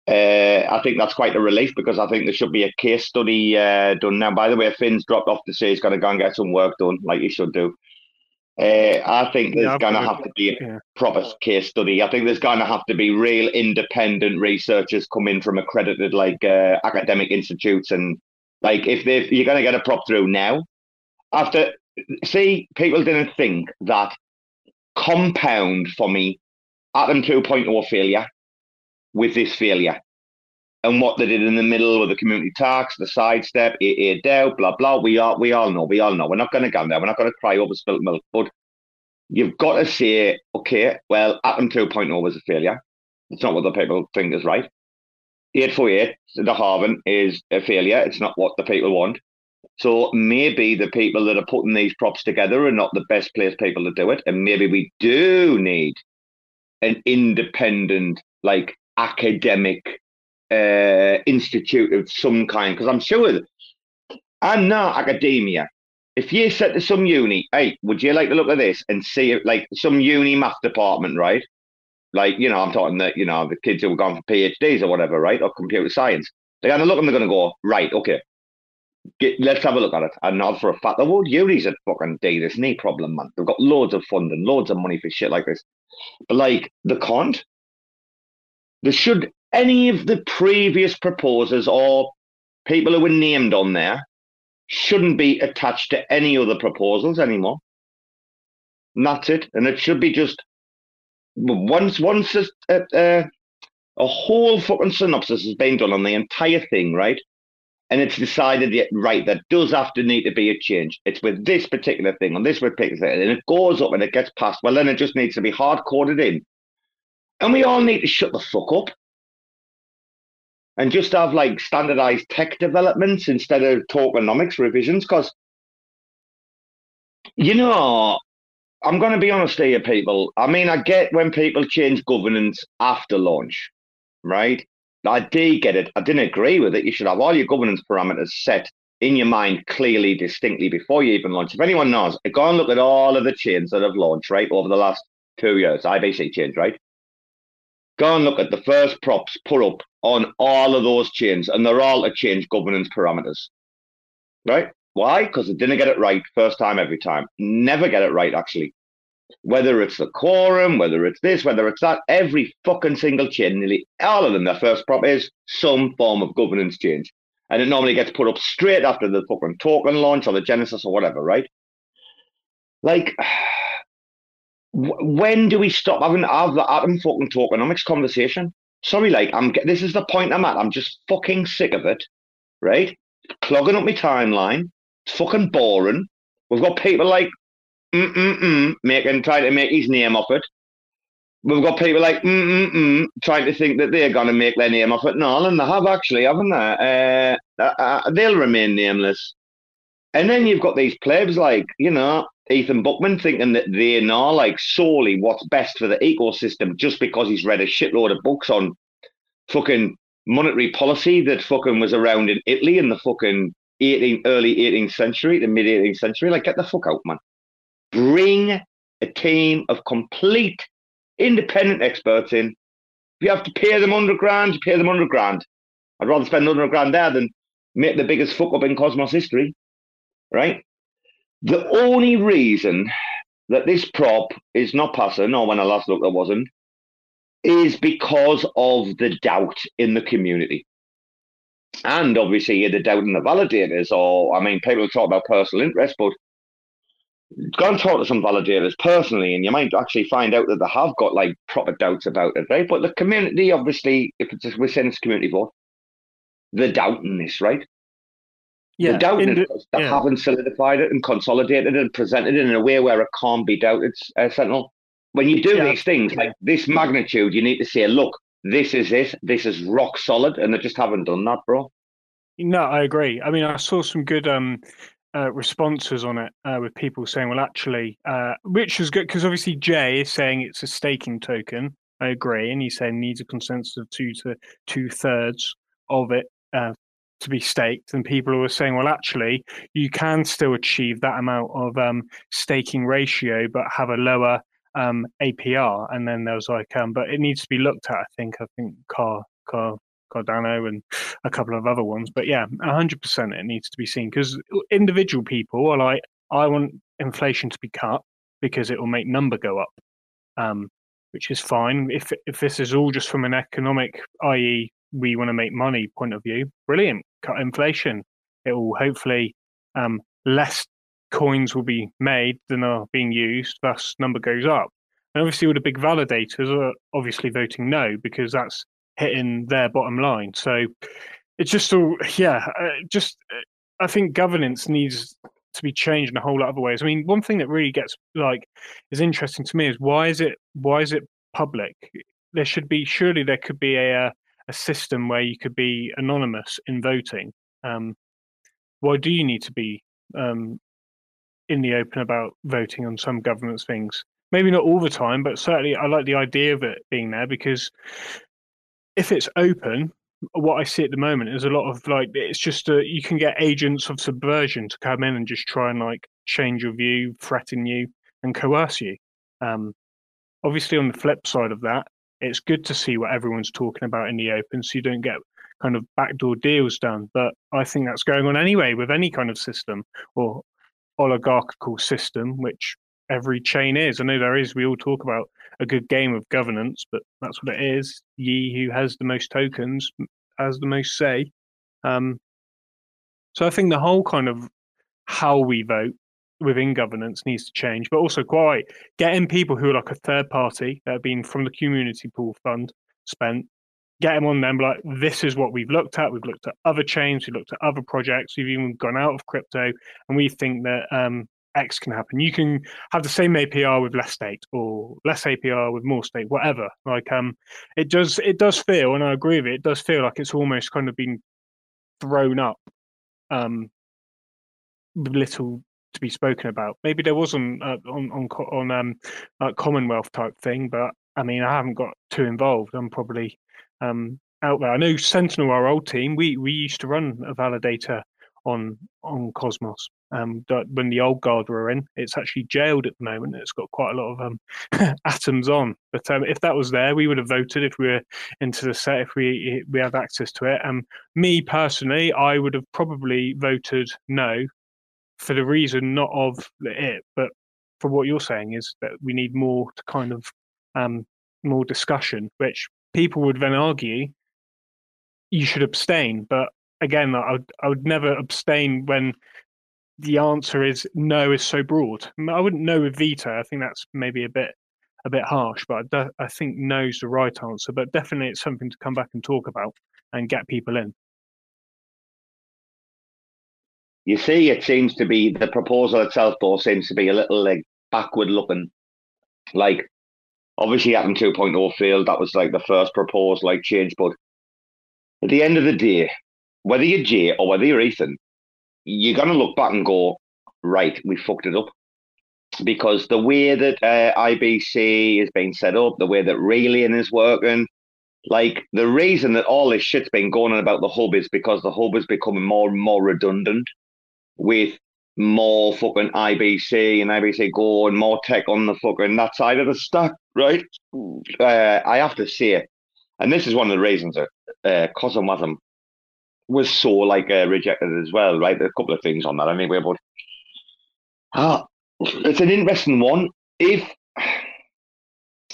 Uh, I think that's quite a relief because I think there should be a case study uh, done now. By the way, Finn's dropped off to say he's going to go and get some work done, like he should do. Uh, I think there's Yeah, going to have to be a Yeah. proper case study. I think there's going to have to be real independent researchers come in from accredited like uh, academic institutes and like if they you're going to get a prop through now after see people didn't think that compound for me atom 2.0 failure with this failure and what they did in the middle with the community tax, the sidestep, AA doubt, blah blah. We all we all know, we all know. We're not going to go there. We're not going to cry over spilt milk, but you've got to say, okay, well, Atom 2.0 was a failure. It's not what the people think is right. 848, the Harvin, is a failure. It's not what the people want. So maybe the people that are putting these props together are not the best placed people to do it. And maybe we do need an independent, like academic uh, institute of some kind. Because I'm sure I'm not academia. If you said to some uni, hey, would you like to look at this and see it like some uni math department, right? Like, you know, I'm talking that, you know, the kids who have gone for PhDs or whatever, right? Or computer science. They're to look and they're to go, right, okay, get, let's have a look at it. And not for a fact, the world unis at fucking day this knee problem, man. They've got loads of funding, loads of money for shit like this. But like, the can't. There should any of the previous proposers or people who were named on there shouldn't be attached to any other proposals anymore. And that's it. And it should be just once once a, a, a, a whole fucking synopsis has been done on the entire thing, right? And it's decided, yeah, right, there does have to need to be a change. It's with this particular thing, on this particular thing, and it goes up and it gets passed. Well, then it just needs to be hard coded in. And we all need to shut the fuck up and just have like standardized tech developments instead of tokenomics revisions. Because, you know, I'm going to be honest here, people. I mean, I get when people change governance after launch, right? I did get it. I didn't agree with it. You should have all your governance parameters set in your mind clearly, distinctly before you even launch. If anyone knows, go and look at all of the chains that have launched, right, over the last two years, IBC chains, right? Go and look at the first props put up on all of those chains, and they're all to change governance parameters, right? Why? Because they didn't get it right first time every time. Never get it right, actually. Whether it's the quorum, whether it's this, whether it's that, every fucking single chain, nearly all of them, their first prop is some form of governance change. And it normally gets put up straight after the fucking token launch or the Genesis or whatever, right? Like, *sighs* when do we stop having have the atom fucking tokenomics conversation? Sorry, like I'm. This is the point I'm at. I'm just fucking sick of it, right? Clogging up my timeline. It's fucking boring. We've got people like mm mm mm making trying to make his name off it. We've got people like mm mm mm trying to think that they're gonna make their name off it. No, and they have actually, haven't they? Uh, uh, uh, they'll remain nameless. And then you've got these plebs like, you know, Ethan Buchman thinking that they know like solely what's best for the ecosystem just because he's read a shitload of books on fucking monetary policy that fucking was around in Italy in the fucking 18, early 18th century, the mid 18th century. Like, get the fuck out, man. Bring a team of complete independent experts in. If you have to pay them under grand, you pay them under grand. I'd rather spend under grand there than make the biggest fuck up in Cosmos history, right? The only reason that this prop is not passing, or when I last looked, there wasn't, is because of the doubt in the community. And obviously, the doubt in the validators, or I mean, people talk about personal interest, but go and talk to some validators personally, and you might actually find out that they have got like proper doubts about it, right? But the community, obviously, if it's just, we're saying it's community vote, they're doubting this, right? Yeah, they're doubting in it the- because they yeah. haven't solidified it and consolidated it and presented it in a way where it can't be doubted, uh, Sentinel. When you do Yeah. these things like this magnitude, you need to say, look, this is it, this is rock solid, and they just haven't done that, bro. No, I agree. I mean, I saw some good um, uh, responses on it uh, with people saying, well, actually, uh, which is good because obviously Jay is saying it's a staking token. I agree. And he's saying needs a consensus of two to two thirds of it uh, to be staked. And people were saying, well, actually, you can still achieve that amount of um, staking ratio, but have a lower um, APR. And then there was like, um, but it needs to be looked at. I think. I think Car Car Cardano and a couple of other ones. But yeah, hundred percent, it needs to be seen because individual people are like, I want inflation to be cut because it will make number go up, um, which is fine. If if this is all just from an economic, i.e., we want to make money point of view, brilliant. Cut inflation. It will hopefully um, less coins will be made than are being used, thus number goes up. And obviously, all the big validators are obviously voting no because that's hitting their bottom line. So it's just all, yeah, uh, just uh, I think governance needs to be changed in a whole lot of ways. I mean, one thing that really gets like is interesting to me is why is it why is it public? There should be surely there could be a a system where you could be anonymous in voting. Um, why do you need to be um, in the open about voting on some government's things? Maybe not all the time, but certainly I like the idea of it being there because if it's open, what I see at the moment is a lot of like it's just uh you can get agents of subversion to come in and just try and like change your view, threaten you, and coerce you. Um, obviously, on the flip side of that, it's good to see what everyone's talking about in the open, so you don't get kind of backdoor deals done. But I think that's going on anyway with any kind of system or oligarchical system, which every chain is. I know there is. We all talk about a good game of governance, but that's what it is. Ye who has the most tokens has the most say. Um, so I think the whole kind of how we vote within governance needs to change, but also quite getting people who are like a third party that have been from the community pool fund spent, get them on them like this is what we've looked at. We've looked at other chains, we've looked at other projects, we've even gone out of crypto, and we think that um, X can happen. You can have the same APR with less state or less APR with more state, whatever. Like um it does it does feel, and I agree with it, it does feel like it's almost kind of been thrown up um little to be spoken about. Maybe there was on uh, on on on um Commonwealth type thing, but I mean I haven't got too involved. I'm probably um out there. I know Sentinel, our old team, we we used to run a validator on on Cosmos. Um, when the old guard were in, it's actually jailed at the moment. It's got quite a lot of um *laughs* atoms on. But um, if that was there, we would have voted if we were into the set if we we had access to it. Um, me personally, I would have probably voted no for the reason not of it, but for what you're saying is that we need more to kind of um more discussion, which people would then argue you should abstain. But again, I would, I would never abstain when the answer is no is so broad. I wouldn't know with veto. I think that's maybe a bit a bit harsh, but I, I think no's the right answer. But definitely, it's something to come back and talk about and get people in. You see, it seems to be the proposal itself, though, seems to be a little like backward looking. Like, obviously, Atom 2.0 failed. That was like the first proposed like change. But at the end of the day, whether you're Jay or whether you're Ethan, you're gonna look back and go, right, we fucked it up. Because the way that uh, IBC is being set up, the way that Raelian is working, like the reason that all this shit's been going on about the hub is because the hub is becoming more and more redundant with more fucking IBC and IBC Go and more tech on the fucking that side of the stack, right? Uh, I have to say and this is one of the reasons that uh, Cosmwasm was so like uh, rejected as well, right? A couple of things on that anyway, but ah, it's an interesting one. If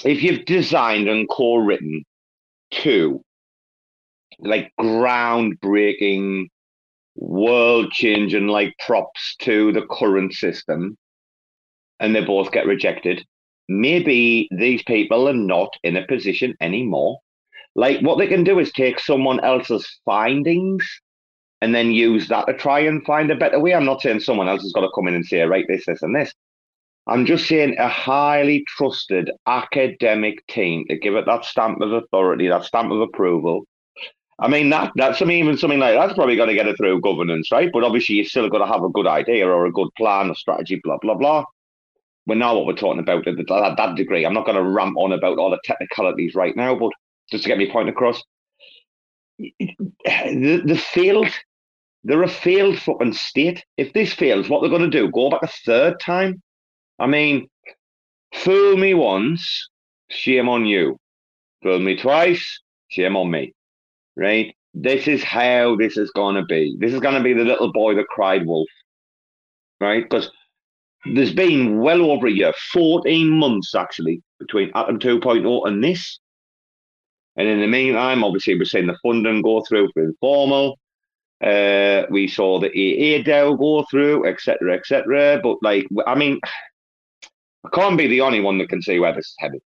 if you've designed and co-written two like groundbreaking world changing like props to the current system and they both get rejected, maybe these people are not in a position anymore. Like what they can do is take someone else's findings and then use that to try and find a better way. I'm not saying someone else has got to come in and say, right, this, this, and this. I'm just saying a highly trusted academic team to give it that stamp of authority, that stamp of approval. I mean, that that's mean, even something like that's probably going to get it through governance, right? But obviously, you still got to have a good idea or a good plan, a strategy, blah blah blah. We're now what we're talking about at that, that degree. I'm not going to ramp on about all the technicalities right now, but just to get my point across, the, the failed, they're a failed fucking state. If this fails, what they're going to do? Go back a third time? I mean, fool me once, shame on you. Fool me twice, shame on me. Right? This is how this is going to be. This is going to be the little boy that cried wolf. Right? Because there's been well over a year, 14 months actually, between Atom 2.0 and this. And in the meantime, obviously, we're seeing the funding go through for informal. Uh, we saw the AA deal go through, etc., etc. But like, I mean, I can't be the only one that can see where this is headed.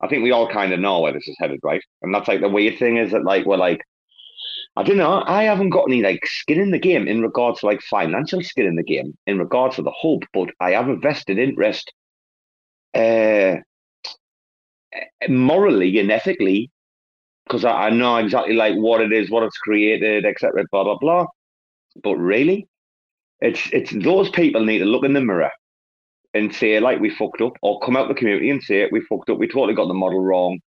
I think we all kind of know where this is headed, right? And that's like the weird thing is that like we're like, I don't know, I haven't got any like skin in the game in regards to like financial skin in the game in regards to the hope, but I have a vested interest, uh, morally and ethically, because I, I know exactly like what it is, what it's created, etc. Blah blah blah. But really, it's it's those people need to look in the mirror and say like we fucked up, or come out the community and say we fucked up. We totally got the model wrong.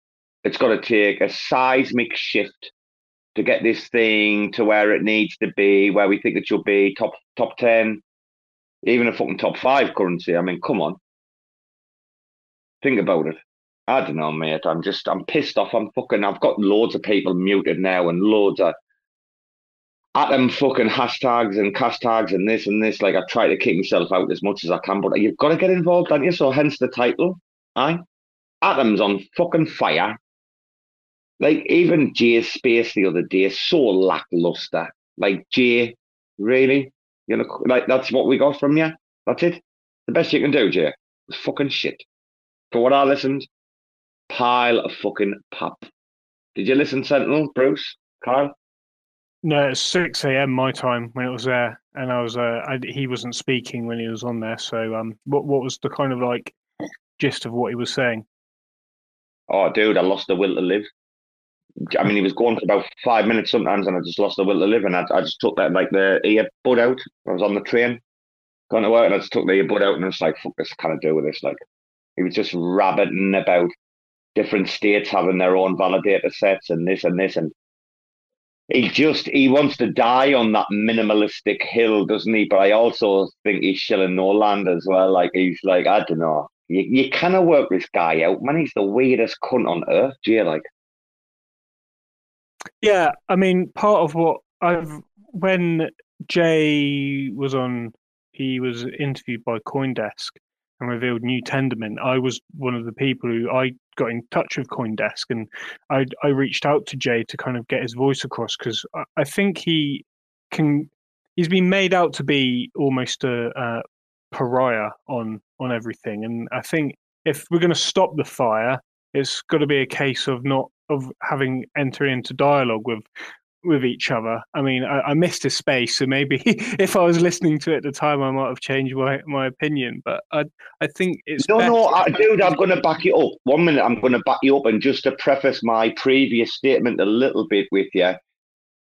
It's got to take a seismic shift to get this thing to where it needs to be, where we think it should be, top top ten, even a fucking top five currency. I mean, come on, think about it. I don't know, mate. I'm just I'm pissed off. I'm fucking. I've got loads of people muted now, and loads of at them fucking hashtags and hashtags and this and this. Like I try to keep myself out as much as I can, but you've got to get involved, don't you? So hence the title. Aye. Atom's on fucking fire. Like even Jay's space the other day, so lackluster. Like Jay, really? You know, like that's what we got from you. That's it. The best you can do, Jay. Was fucking shit. For what I listened, pile of fucking pop. Did you listen, Sentinel, Bruce, Kyle? No, it's six a.m. my time when it was there, and I was uh, I, he wasn't speaking when he was on there. So, um, what what was the kind of like gist of what he was saying? Oh, dude, I lost the will to live. I mean, he was going for about five minutes sometimes, and I just lost the will to live. And I, I just took that like the earbud out. I was on the train going to work, and I just took the earbud out, and I was like, "Fuck this, I can't do with this." Like, he was just rabbiting about different states having their own validator sets and this and this, and he just he wants to die on that minimalistic hill, doesn't he? But I also think he's shilling Gno.land as well. Like he's like, I don't know. You, you cannot work this guy out, man. He's the weirdest cunt on earth, Do you Like, yeah, I mean, part of what I've when Jay was on, he was interviewed by CoinDesk and revealed new Tendermint. I was one of the people who I got in touch with CoinDesk, and I I reached out to Jay to kind of get his voice across because I, I, think he can. He's been made out to be almost a, a pariah on on everything, and I think if we're going to stop the fire, it's got to be a case of not of having enter into dialogue with with each other. I mean, I, I, missed a space, so maybe *laughs* if I was listening to it at the time, I might have changed my, my opinion. But I I think it's no, no, I, dude. I'm going to back you up. One minute, I'm going to back you up, and just to preface my previous statement a little bit with you.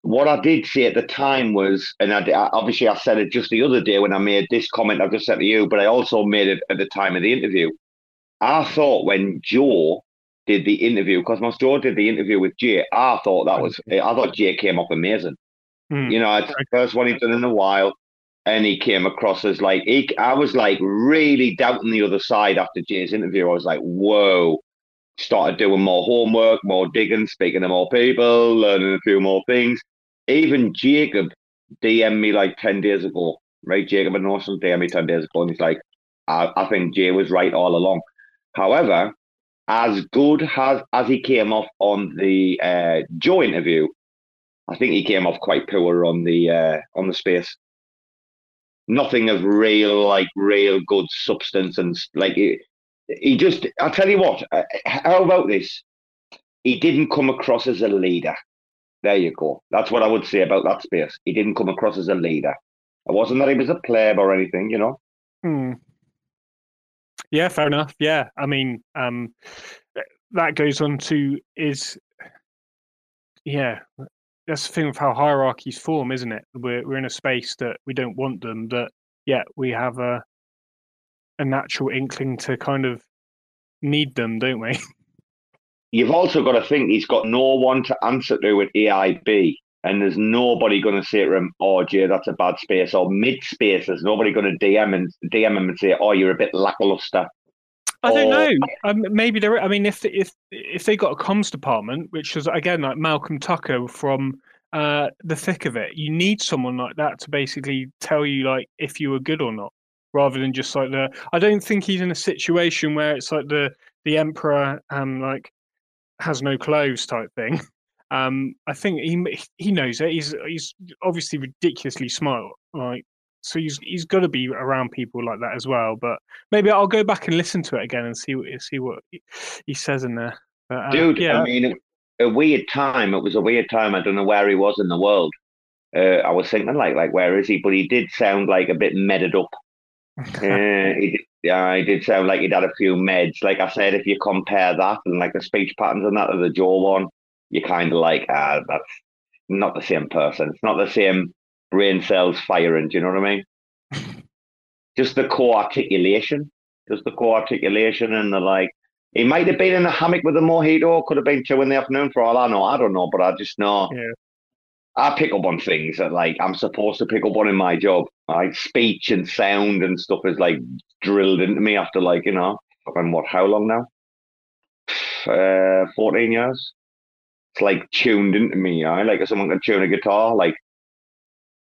What I did say at the time was, and I, obviously I said it just the other day when I made this comment I've just said to you, but I also made it at the time of the interview. I thought when Joe did the interview, Cosmos Joe did the interview with Jay. I thought that was, I thought Jay came off amazing. Mm. You know, it's the first one he's done in a while. And he came across as like, he, I was like really doubting the other side after Jay's interview. I was like, whoa. Started doing more homework, more digging, speaking to more people, learning a few more things. Even Jacob DM'd me like 10 days ago, right? Jacob and Norton DM'd me 10 days ago. And he's like, I, I think Jay was right all along. However, as good as as he came off on the uh, Joe interview, I think he came off quite poor on the uh, on the space. nothing of real, like real good substance and like he, he just. I'll tell you what. uh, How about this? He didn't come across as a leader. There you go. That's what I would say about that space. He didn't come across as a leader. It wasn't that he was a pleb or anything, you know. Hmm. Yeah, fair enough. Yeah, I mean, um, that goes on to is, yeah, that's the thing with how hierarchies form, isn't it? We're we're in a space that we don't want them. That yeah, we have a a natural inkling to kind of need them, don't we? *laughs* You've also got to think he's got no one to answer to at AIB, and there's nobody going to say to him, "Oh, Jay, that's a bad space," or mid space. There's nobody going to DM and DM him and say, "Oh, you're a bit lackluster." I don't know. Um, maybe there. I mean, if if if they got a comms department, which was again like Malcolm Tucker from uh, the thick of it, you need someone like that to basically tell you like if you were good or not, rather than just like the. I don't think he's in a situation where it's like the the emperor um like has no clothes type thing. *laughs* Um, I think he he knows it. He's he's obviously ridiculously smart. Like so, he's he's got to be around people like that as well. But maybe I'll go back and listen to it again and see what see what he, says in there. But, uh, Dude, yeah, I mean, a weird time. It was a weird time. I don't know where he was in the world. Uh, I was thinking, like, like where is he? But he did sound like a bit medded up. *laughs* Uh, he did, yeah, he did sound like he'd had a few meds. Like I said, if you compare that and like the speech patterns and that to the Joe one, you're kind of like, ah, that's not the same person. It's not the same brain cells firing. Do you know what I mean? *laughs* Just the co-articulation, just the co-articulation, and the like. He might have been in a hammock with a mojito. Could have been two in the afternoon for all I know. I don't know, but I just know. Yeah. I pick up on things that like I'm supposed to pick up on in my job. Like speech and sound and stuff is like drilled into me after like, you know, fucking what, how long now? *sighs* Uh, 14 years. It's like tuned into me, know? like if someone can tune a guitar, like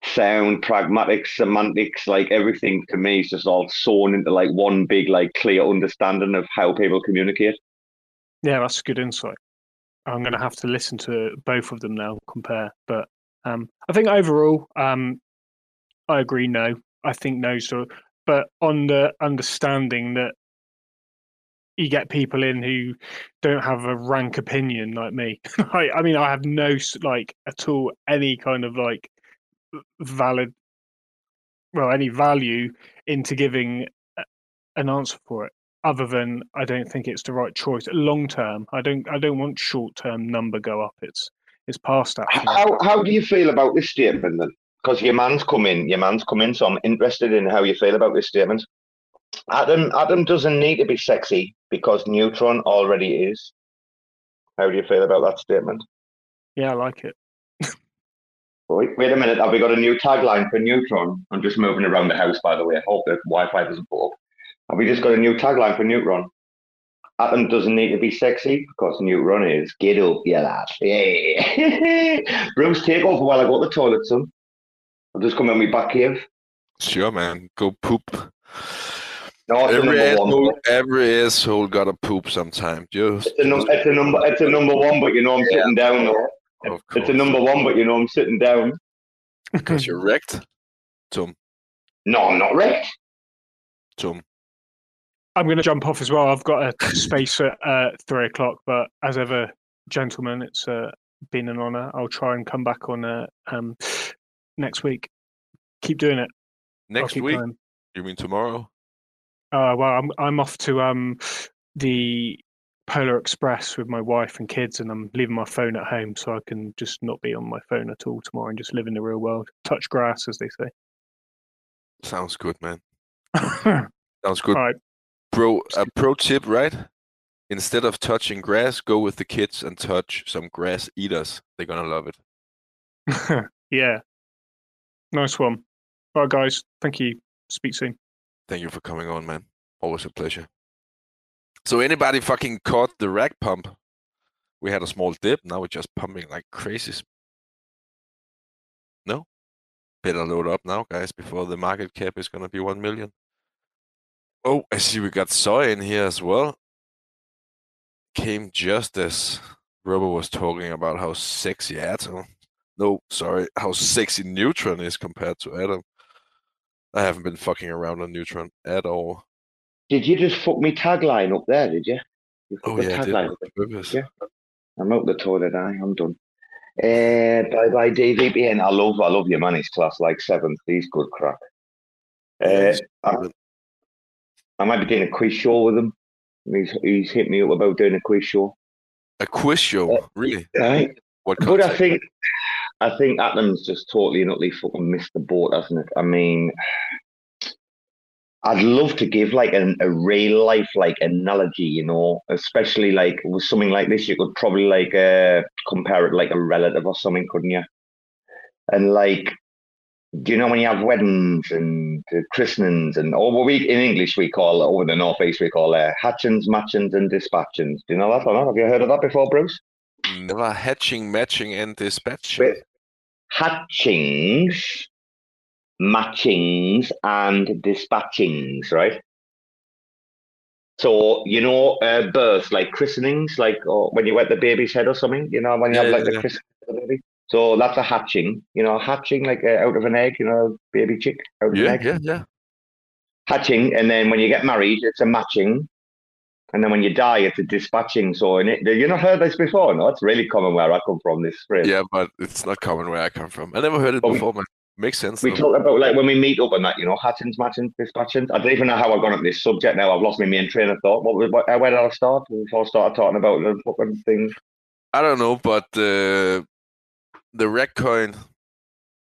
sound, pragmatics, semantics, like everything to me is just all sewn into like one big, like clear understanding of how people communicate. yeah, that's good insight. I'm going to have to listen to both of them now, compare. But um, I think overall, um, I agree. No, I think no. So, but on the understanding that you get people in who don't have a rank opinion like me. *laughs* I, I mean, I have no like at all any kind of like valid, well, any value into giving an answer for it. Other than I don't think it's the right choice long term. I don't. I don't want short term number go up. It's it's past that. How how do you feel about this statement then? Because your man's come in, your man's come in, so I'm interested in how you feel about this statement. Atom Atom doesn't need to be sexy because Neutron already is. How do you feel about that statement? Yeah, I like it. Wait, wait a minute, have we got a new tagline for Neutron? I'm just moving around the house, by the way. I hope that Wi-Fi doesn't go up. Have we just got a new tagline for Neutron? Atom doesn't need to be sexy because Neutron is. Get up, you lad. Yeah. *laughs* Bruce, take over while I go to the toilet, son. I'll just come in my back cave. Sure, man. Go poop. No, it's a Every number one. asshole, every asshole gotta poop sometime. Just, It's a, num- it's a number. It's a number one, but you know I'm sitting down. Though. of It's a number one, but you know I'm sitting down. Because you're wrecked, Tom. No, I'm not wrecked. Tom. I'm going to jump off as well. I've got a space at uh, three o'clock, but as ever, gentlemen, it's uh, been an honour. I'll try and come back on uh, um, next week. Keep doing it. Next week? going. You mean tomorrow? Uh, well, I'm I'm off to um the Polar Express with my wife and kids, and I'm leaving my phone at home so I can just not be on my phone at all tomorrow and just live in the real world, touch grass, as they say. Sounds good, man. *laughs* Sounds good. All right. Bro, a pro tip, right? Instead of touching grass, go with the kids and touch some grass eaters. They're gonna love it. *laughs* yeah. Nice one. All right, guys. Thank you. Speak soon. Thank you for coming on, man. Always a pleasure. So anybody fucking caught the RAC pump? We had a small dip. Now we're just pumping like crazy. No? Better load up now, guys, before the market cap is gonna be one million. Oh, I see we got soy in here as well. Came just as Robo was talking about how sexy Atom. No, sorry, how sexy Neutron is compared to Atom. I haven't been fucking around on Neutron at all. Did you just fuck me tagline up there? Did you? you Oh the yeah. Up yeah. I'm out the toilet. I, I'm done. Uh, bye bye, DVPN. I love, I love your man. He's class like seventh. He's good crack. Uh, I. I might be doing a quiz show with him. He's he's hit me up about doing a quiz show. A quiz show, really? Right. What But I think I think Atom's just totally and utterly fucking missed the boat, hasn't it? I mean, I'd love to give like an, a real life like analogy, you know, especially like with something like this, you could probably like uh, compare it like a relative or something, couldn't you? And like, do you know when you have weddings and uh, christenings and or what we in English we call over the northeast we call uh, hatchings, matchings, and dispatchings. Do you know that or not? Have you heard of that before, Bruce? Never hatching, matching, and dispatching. Hatchings, matchings, and dispatchings, right? So you know, uh, births like christenings, like or when you wet the baby's head or something. You know, when you Yeah, have like yeah, the christening of the baby. So that's a hatching. You know, hatching like uh, out of an egg. You know, baby chick out of an Yeah, egg. yeah, yeah. Hatching, and then when you get married, it's a matching. And then when you die, it's a dispatching. So in it, you not heard this before? No, it's really common where I come from. This phrase. Yeah, but it's not common where I come from. I never heard it But we- before, man. Makes sense. We though. talk about like when we meet up and that, you know, hatchings, matchings, dispatchings. I don't even know how I got up this subject now. I've lost my main train of thought. What, was- what where did I start? Before I started talking about the fucking thing. I don't know, but uh, the RAC coin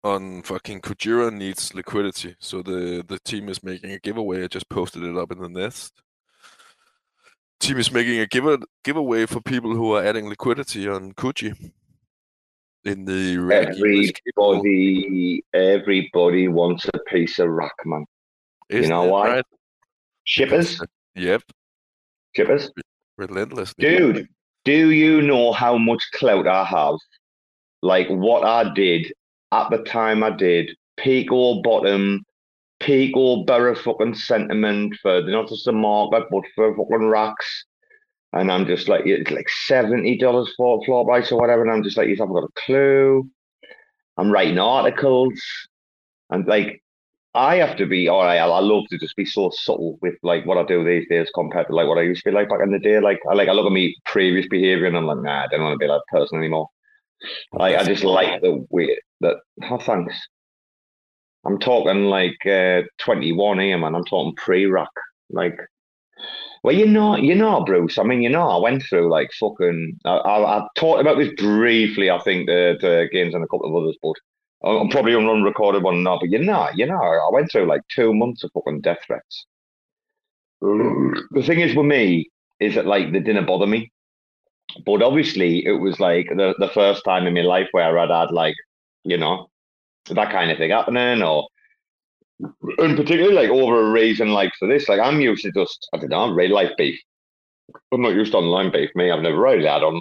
on fucking Kujira needs liquidity. So the, the team is making a giveaway. I just posted it up in the nest. Team is making a give giveaway for people who are adding liquidity on Kuji. In the rec, you is capable- Everybody, everybody wants a piece of rock, man. Isn't know it why? right? Shippers, Yep, shippers, Relentless. dude. Do you know how much clout I have? Like what I did at the time I did, peak or bottom, peak or borough fucking sentiment for not just the market, but for fucking racks. And I'm just like, it's like seventy dollars for a floor price or whatever. And I'm just like, you haven't got a clue. I'm writing articles, and like, I have to be. Oh, All right, I, love to just be so subtle with like what I do these days compared to like what I used to be like back in the day. Like, I like I look at me previous behavior and I'm like, nah, I don't want to be that person anymore. Like, I just like the way that. Oh, thanks. I'm talking like uh, 21 here, man. I'm talking pre-rock. Like, well, you know, you know, Bruce. I mean, you know, I went through like fucking. I, I, I talked about this briefly. I think the the games and a couple of others, but I'm probably on unrecorded one now. But you know, you know, I went through like two months of fucking death threats. The thing is with me is that like they didn't bother me, but obviously it was like the the first time in my life where I'd had like you know that kind of thing happening, or and particularly like over a reason like for this, like I'm used to just I don't know, real life beef. I'm not used to online beef. Me, I've never really had on.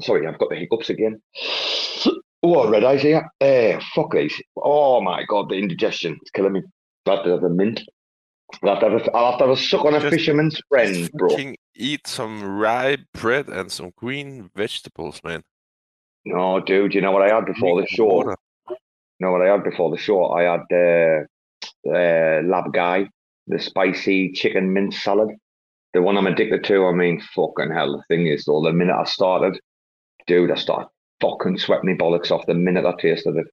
Sorry, I've got the hiccups again. *gasps* Oh, red eyes here. Eh, fuck these. Oh my god, the indigestion is killing me. I'll have to have a mint. I'll have to have a, I'll have to have a suck on a Just- fisherman's friend, bro. Eat some rye bread and some green vegetables, man. No, dude, you know what I had before the show? water. Know what I had before the show? I had uh, uh, Larb Gai, the spicy chicken mince salad. The one I'm addicted to. I mean, fucking hell. The thing is, though, the minute I started, dude, I started fucking sweating my bollocks off the minute I tasted it.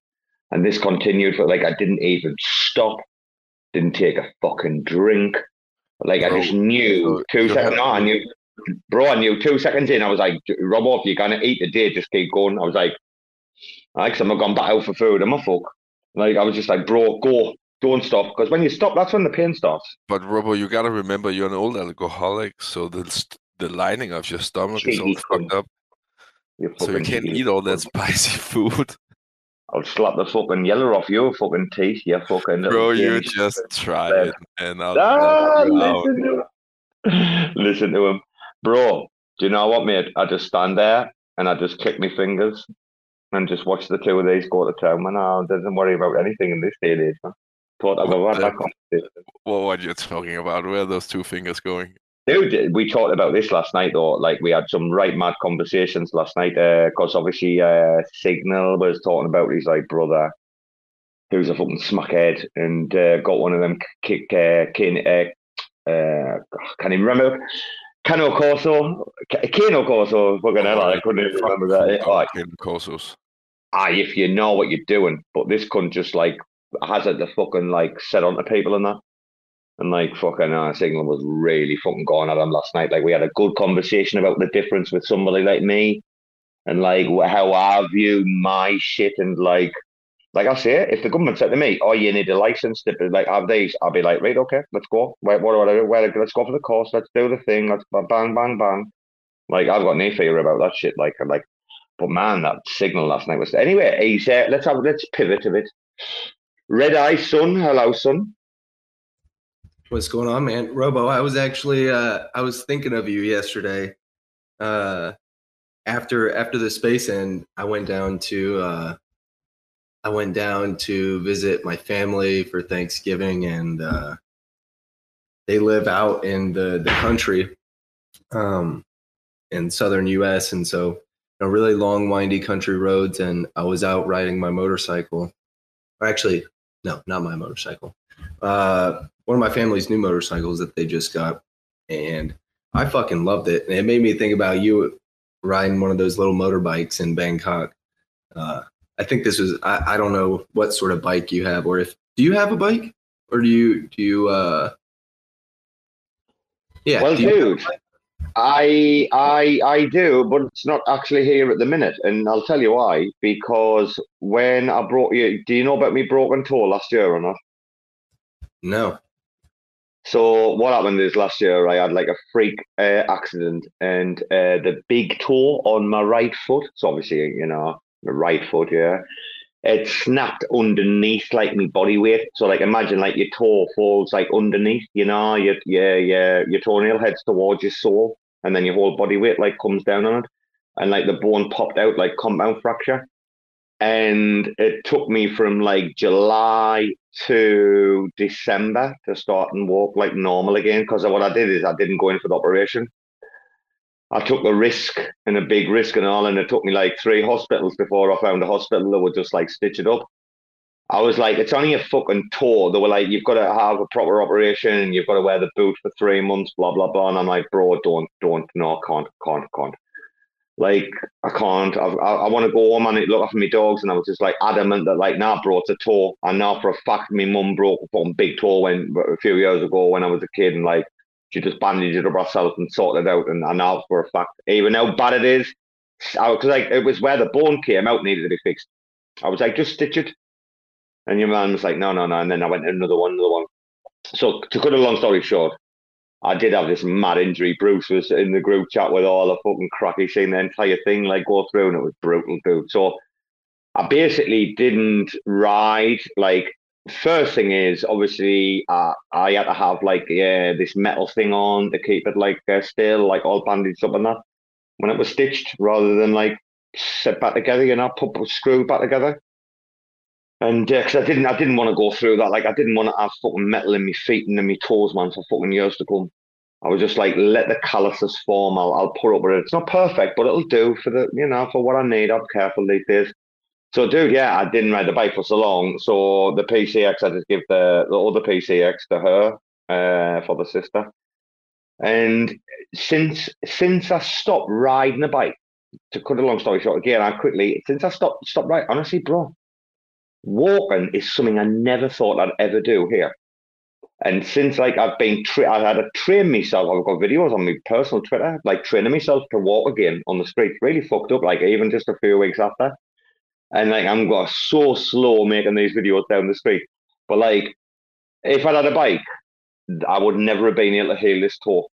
And this continued for like, I didn't even stop, didn't take a fucking drink. Like, I just knew so two seconds. No, I knew, bro, I knew two seconds in. I was like, Rob, off, you're going to eat the day, just keep going. I was like, like, i I'm not gone back out for food. I'm a fuck. Like, I was just like, bro, go, don't stop. Because when you stop, that's when the pain starts. But Robo, you gotta remember you're an old alcoholic, so the the lining of your stomach is all fucked up, so you can't eat all that spicy *laughs* food. I'll slap the fucking yellow off your fucking teeth, you fucking Bro, you just try it, and I'll Ah, knock you out. listen to him. *laughs* listen to him. Bro, do you know what, mate? I just stand there and I just click my fingers and just watch the two of these go to town, man. I doesn't worry about anything in this day and age, man. Thought I'd What have the- that conversation. What what you talking about? Where are those two fingers going? Dude, we talked about this last night, though. Like, we had some right mad conversations last night. Because obviously, uh, Signal was talking about his like brother who's a fucking smackhead and uh, got one of them kick uh, kin, uh, uh, can't even remember. Cane Corso, Cane Corso, fucking hell, I couldn't even remember that. Like, in Corsos. aye, if you know what you're doing, but this cunt just like has it to fucking like set on to people and that. And like fucking uh, Signal was really fucking going at him last night. Like we had a good conversation about the difference with somebody like me and like how I view my shit and like like I say, if the government said to me, "Oh, you need a license to like have these," I'll be like, "Right, okay, let's go. What do I do? Where, let's go for the course. Let's do the thing. Let's ba- bang, bang, bang." Like I've got no fear about that shit. Like, I'm like, but man, that signal last night was anyway. He's uh, let's have let's pivot a bit. Red Eye Sun, hello, son. What's going on, man? Robo, I was actually uh I was thinking of you yesterday. Uh after after the space end, I went down to uh I went down to visit my family for Thanksgiving and uh they live out in the the country um in southern US and so you know, really long windy country roads and I was out riding my motorcycle. Or actually, no, not my motorcycle. Uh one of my family's new motorcycles that they just got, and I fucking loved it. And it made me think about you riding one of those little motorbikes in Bangkok. Uh, I think this was I, I don't know what sort of bike you have, or if do you have a bike, or do you do you uh yeah Well, dude, I I I do, but it's not actually here at the minute, and I'll tell you why. Because when I brought you, do you know about me broken toe last year or not? no So what happened is last year I had like a freak uh, accident, and uh, the big toe on my right foot. So obviously, you know, the right foot, yeah, it snapped underneath like my body weight. So like imagine like your toe falls like underneath, you know, your your your your toenail heads towards your sole, and then your whole body weight like comes down on it, and like the bone popped out like compound fracture. And it took me from like July to December to start and walk like normal again. Because what I did is I didn't go in for the operation. I took the risk and a big risk and all, and it took me like three hospitals before I found a hospital that would just like stitch it up. I was like, it's only a fucking toe. They were like, you've got to have a proper operation and you've got to wear the boot for three months, blah, blah, blah. And I'm like, bro, don't, don't, no, can't, can't, can't. Like, I can't. I, I, I want to go home and look after my dogs. And I was just like adamant that, like, nah, bro, it's a toe. And now for a fact my mum broke a big toe when a few years ago when I was a kid. And like, she just bandaged it up herself and sorted it out. And I know for a fact, even how bad it is, because like, it was where the bone came out needed to be fixed. I was like, just stitch it. And your man was like, no, no, no. And then I went another one, another one. So to cut a long story short, I did have this mad injury. Bruce was in the group chat with all the fucking crack. He seen the entire thing like go through, and it was brutal, dude. So I basically didn't ride. Like first thing is obviously uh, I had to have like yeah this metal thing on to keep it like uh, still, like all bandaged up and that when it was stitched, rather than like set back together, you know, put a screw back together. And because I didn't, I didn't want to go through that. Like I didn't want to have fucking metal in my feet and in my toes, man, for fucking years to come. I was just like, let the calluses form. I'll, I'll put up with it. It's not perfect, but it'll do for the, you know, for what I need. I'm careful these days. So, dude, yeah, I didn't ride the bike for so long. So the PCX, I just give the the other PCX to her uh, for the sister. And since since I stopped riding the bike, to cut a long story short, again, I quickly since I stopped stopped riding, honestly, bro, walking is something I never thought I'd ever do here. And since like I've been, tra- I had to train myself. I've got videos on my personal Twitter, like training myself to walk again on the street. Really fucked up. Like even just a few weeks after, and like I'm got so slow making these videos down the street. But like, if I'd had a bike, I would never have been able to heal this toe.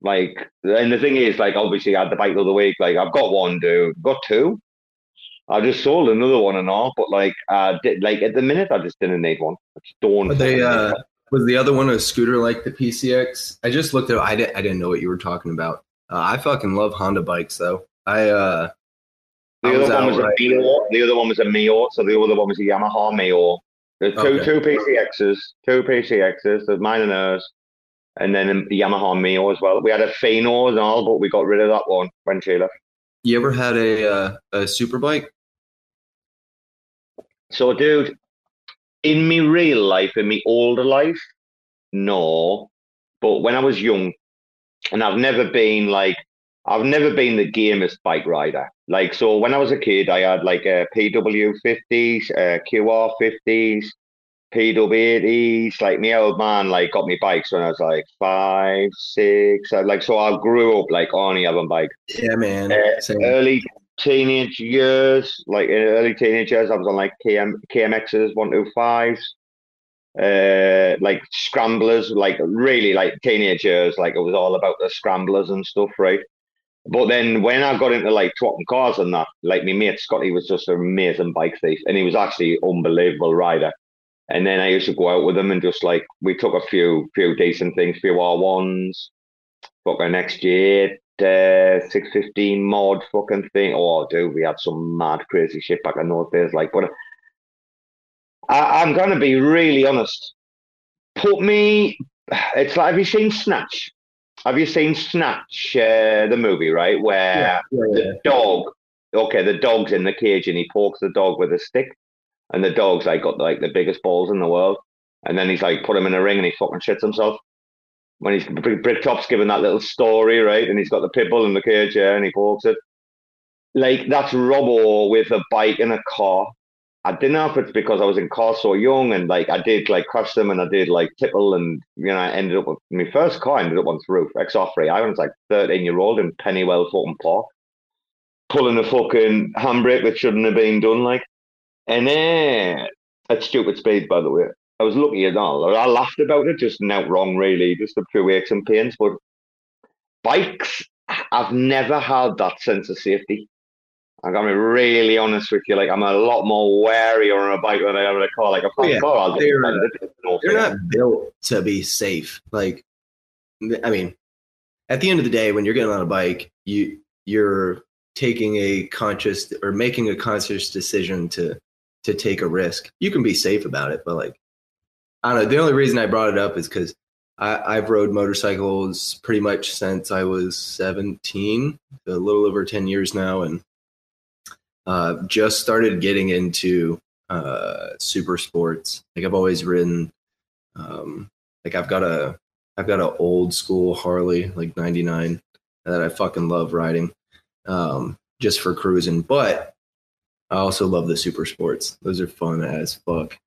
Like, and the thing is, like, obviously, I had the bike the other week. Like, I've got one, dude. Got two. I just sold another one and all, but like, uh, did, like at the minute, I just didn't need one. I just don't. They, uh, one. was the other one a scooter like the PCX? I just looked at. I didn't. I didn't know what you were talking about. Uh, I fucking love Honda bikes though. I uh, The other one was out a right- Mio. The other one was a Mio. So the other one was a Yamaha Mio. There's two Okay. two PCXs, two PCXs. There's mine and hers, and then a Yamaha Mio as well. We had a Fino and all, but we got rid of that one when she left. You ever had a uh, a super bike? So, dude, in me real life, in me older life, no. But when I was young, and I've never been like, I've never been the gamest bike rider. Like, so when I was a kid, I had like a PW 50s, uh, QR 50s, PW 80s. Like, my old man, like, got me bikes when I was like five, six. I, like, so I grew up like only having bikes. Yeah, man. Uh, early teenage years, like in early teenage years, I was on like KM, KMXs, 125s, uh, like scramblers, like really like teenagers, like it was all about the scramblers and stuff, right? But then when I got into like trotting cars and that, like my mate Scotty was just an amazing bike thief and he was actually unbelievable rider. And then I used to go out with him and just like we took a few few decent things, few R ones, fucking next year, uh, 615 mod fucking thing. Oh, dude, we had some mad, crazy shit back in those days. Like, but I, I'm gonna be really honest. Put me. It's like, have you seen Snatch? Have you seen Snatch, uh, the movie, right? Where Yeah, yeah, yeah. the dog, okay, the dog's in the cage and he pokes the dog with a stick, and the dog's like got like the biggest balls in the world, and then he's like put him in a ring and he fucking shits himself. When he's Brick Bricktop's given that little story, right, and he's got the pit bull in the cage, yeah, and he pokes it. Like that's Robbo with a bike and a car. I didn't know if it's because I was in car so young and like I did like crush them and I did like tipple and you know I ended up with my first car ended up on the roof X Offrey. I was like 13 year old in Pennywell fucking Park pulling a fucking handbrake that shouldn't have been done like and then at stupid speed by the way. I was lucky at all. I laughed about it, just not wrong really, just a few aches and pains. But bikes, I've never had that sense of safety. I'm gonna be really honest with you. Like I'm a lot more wary on a bike than I am in a car. Like a fast oh, yeah. car, I'll They're, They're not built to be safe. Like, I mean, at the end of the day, when you're getting on a bike, you you're taking a conscious or making a conscious decision to to take a risk. You can be safe about it, but like, I don't know. The only reason I brought it up is because I've rode motorcycles pretty much since I was 17, a little over 10 years now, and uh, just started getting into uh, super sports. Like I've always ridden, um, like I've got a I've got an old school Harley, like '99, that I fucking love riding, um, just for cruising. But I also love the super sports; those are fun as fuck.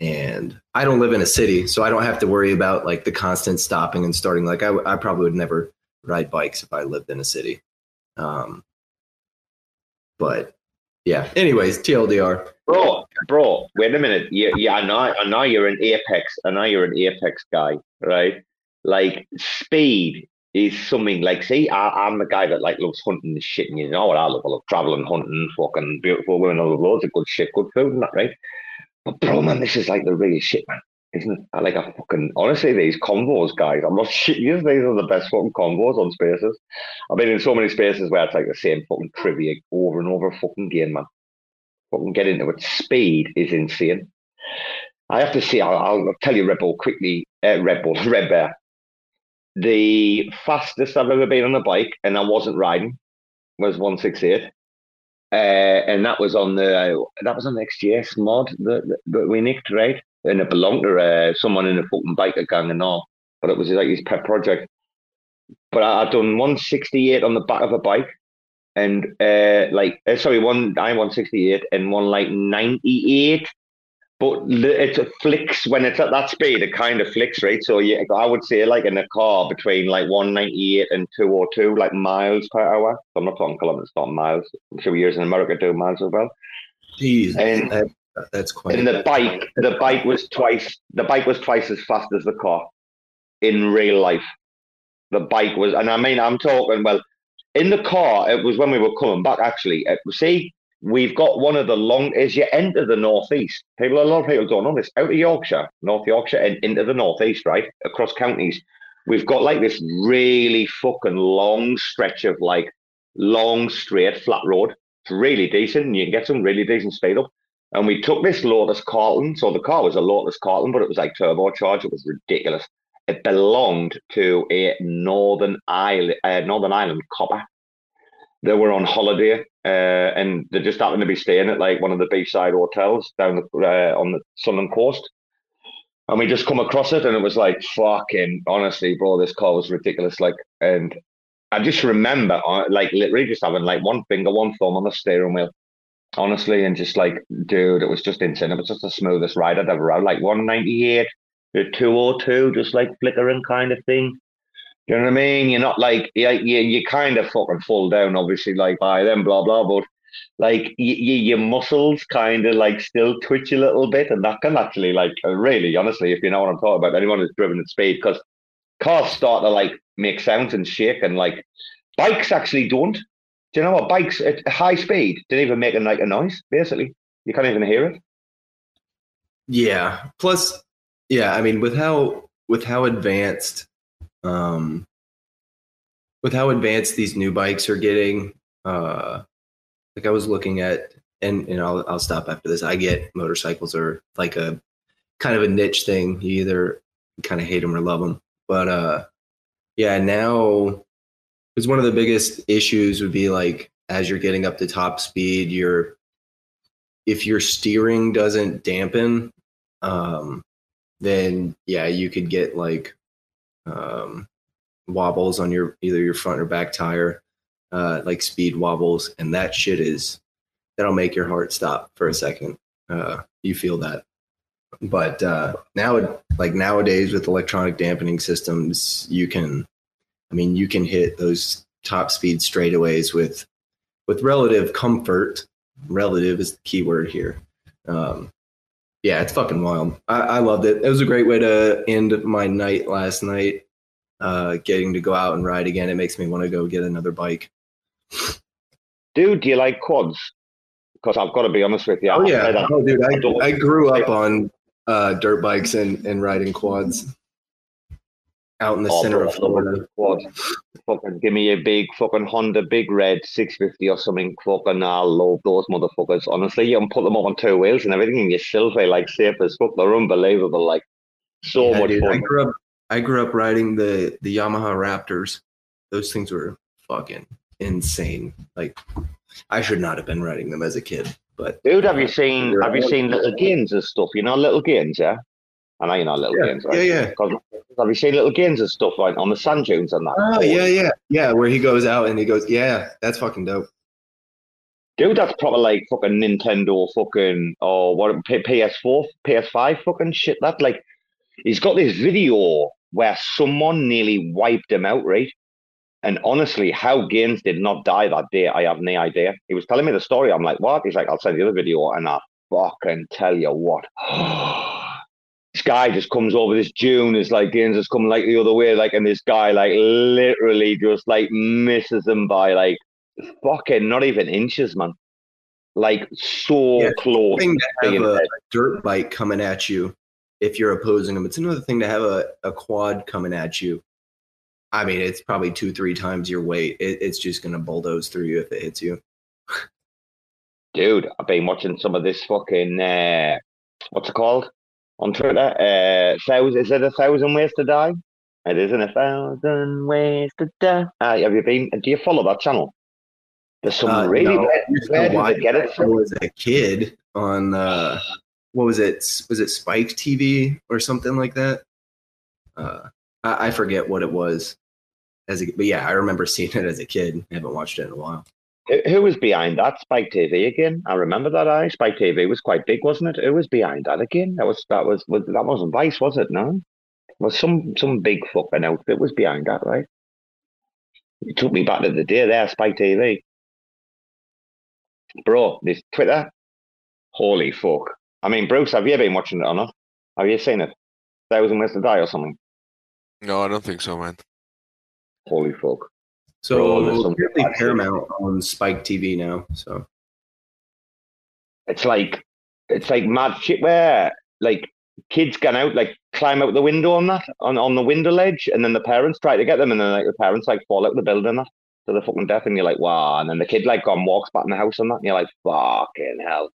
And I don't live in a city, so I don't have to worry about like the constant stopping and starting. Like I, I probably would never ride bikes if I lived in a city. Um, but yeah. Anyways, TLDR. Bro, bro, wait a minute. Yeah, yeah, I know, I know you're an apex. I know you're an apex guy, right? Like speed is something like. See, I, I'm the guy that like loves hunting and shit, and you know what I love? I love traveling, hunting, fucking beautiful women, love loads of good shit, good food, and that, right? But bro, man, this is like the real shit, man. Isn't? I like a fucking honestly, these convos, guys. I'm not *laughs* shitting you. These are the best fucking convos on spaces. I've been in so many spaces where it's like the same fucking trivia over and over fucking again, man fucking get into it. Speed is insane. I have to say, I'll, I'll tell you, Red Bull quickly. Uh, Red Bull, *laughs* Red Bear. The fastest I've ever been on a bike, and I wasn't riding, was one six eight, uh, and that was on the that was on the XGS mod that, that we nicked, right? And it belonged to uh, someone in a fucking biker gang and all, but it was like his pet project. But I, I'd done one sixty eight on the back of a bike and uh, like uh, sorry, one I one sixty eight and one like ninety eight. But it flicks when it's at that speed. It kind of flicks, right? So yeah, I would say like in a car between like one ninety eight and two or two, like miles per hour. I'm not talking kilometers, not miles. I'm sure years in America do miles as well. Jeez, And- that, that's quite. And the bike, the bike was twice. The bike was twice as fast as the car in real life. The bike was, and I mean, I'm talking. Well, in the car, it was when we were coming back. Actually, Uh, see, we've got one of the long. As you enter the northeast, people, a lot of people don't know this. Out of Yorkshire, North Yorkshire, and into the northeast, right across counties, we've got like this really fucking long stretch of like long straight flat road. It's really decent. and You can get some really decent speed up. And we took this Lotus Carlton. So the car was a Lotus Carlton, but it was like turbocharged. It was ridiculous. It belonged to a Northern Ireland, uh, Northern Ireland copper. they were on holiday, uh, and they just happened to be staying at like one of the beachside hotels down the, uh, on the southern coast. And we just come across it, and it was like fucking honestly, bro, this car was ridiculous. Like, and I just remember, uh, like, literally just having like one finger, one thumb on the steering wheel, honestly, and just like, dude, it was just insane. It was just the smoothest ride I'd ever had. Like 198, 202, just like flickering kind of thing. You know what I mean? You're not like you, you, you kind of fucking fall down, obviously, like by them, blah blah. But like you, you, your muscles kind of like still twitch a little bit, and that can actually like uh, really, honestly, if you know what I'm talking about, anyone who's driven at speed, because cars start to like make sounds and shake, and like bikes actually don't. Do you know what? Bikes at high speed don't even make a like a noise. Basically, you can't even hear it. Yeah. Plus, yeah. I mean, with how with how advanced, um, with how advanced these new bikes are getting, uh, like I was looking at, and and I'll I'll stop after this. I get motorcycles are like a kind of a niche thing. You either kind of hate them or love them. But uh, yeah, now because one of the biggest issues would be like as you're getting up to top speed, you're if your steering doesn't dampen, um, then yeah, you could get like um, wobbles on your either your front or back tire, uh, like speed wobbles, and that shit is that'll make your heart stop for a second. Uh, you feel that, but uh, now like nowadays with electronic dampening systems, you can, I mean, you can hit those top speed straightaways with with relative comfort. Relative is the key word here. Um, yeah, it's fucking wild. I, I loved it. It was a great way to end my night last night. Uh, getting to go out and ride again, it makes me want to go get another bike. Dude, do you like quads? Because I've got to be honest with you. Oh I- yeah, oh dude, I I, I grew up on uh, dirt bikes and, and riding quads out in the Oh, center of Florida. quad. Fucking give me a big fucking Honda Big Red 650 or something. Fucking, I love those motherfuckers. Honestly, you can put them up on two wheels and everything, and you still feel like safe as fuck. They're unbelievable. Like, so Yeah, much dude, I grew up. I grew up riding the the Yamaha Raptors. Those things were fucking insane. Like, I should not have been riding them as a kid, but Dude, have you uh, seen have you seen little Gaines and stuff? You know little Gaines, yeah? I know you know little Yeah, Gaines, right? yeah, yeah. 'Cause- Have you seen little Gaines and stuff like on the sand dunes and that? oh yeah, yeah, yeah. Where he goes out and he goes, yeah, that's fucking dope. Dude, that's proper like fucking Nintendo fucking or what P- PS4, PS5 fucking shit. That like he's got this video where someone nearly wiped him out, right? And honestly, how Gaines did not die that day, I have no idea. He was telling me the story. I'm like, what? He's like, I'll send you the other video, and I fucking tell you what. *gasps* *gasps* guy just comes over this dune, is like Gaines is coming like the other way, like, and this guy like literally just like misses them by like fucking not even inches, man. Like so Yeah, close. Thing to have being a dirt bike coming at you if you're opposing them. It's another thing to have a, a quad coming at you. I mean, it's probably two, three times your weight. It, it's just gonna bulldoze through you if it hits you. Dude, I've been watching some of this fucking uh, what's it called on Twitter? Uh, thousand is it a thousand ways to die? It isn't a thousand ways to die. Uh, have you been? Do you follow that channel? There's some Uh, really no, where, I used to where did get it from? show as a kid on uh, what was it? Was it Spike TV or something like that? Uh, I, I forget what it was. As a, but yeah, I remember seeing it as a kid. I haven't watched it in a while. Who- was behind that? Spike TV again. I remember that. I Spike TV was quite big, wasn't it? Who was behind that again? That was that was, was that wasn't Vice, was it? No, was some some big fucking outfit was behind that, right? It took me back to the day there, Spike TV. Bro, this Twitter, holy fuck! I mean, Bruce, have you been watching it or not? Have you seen it? Thousand Ways to Die or something? No, I don't think so, man. Holy fuck! So Bro, there's some- apparently Paramount on Spike TV now. So. It's like it's like mad shit where like kids can out like climb out the window on that on, on the window ledge and then the parents try to get them and then like the parents like fall out the building that to the fucking death and you're like wow and then the kid like gone walks back in the house and that and you're like fucking hell.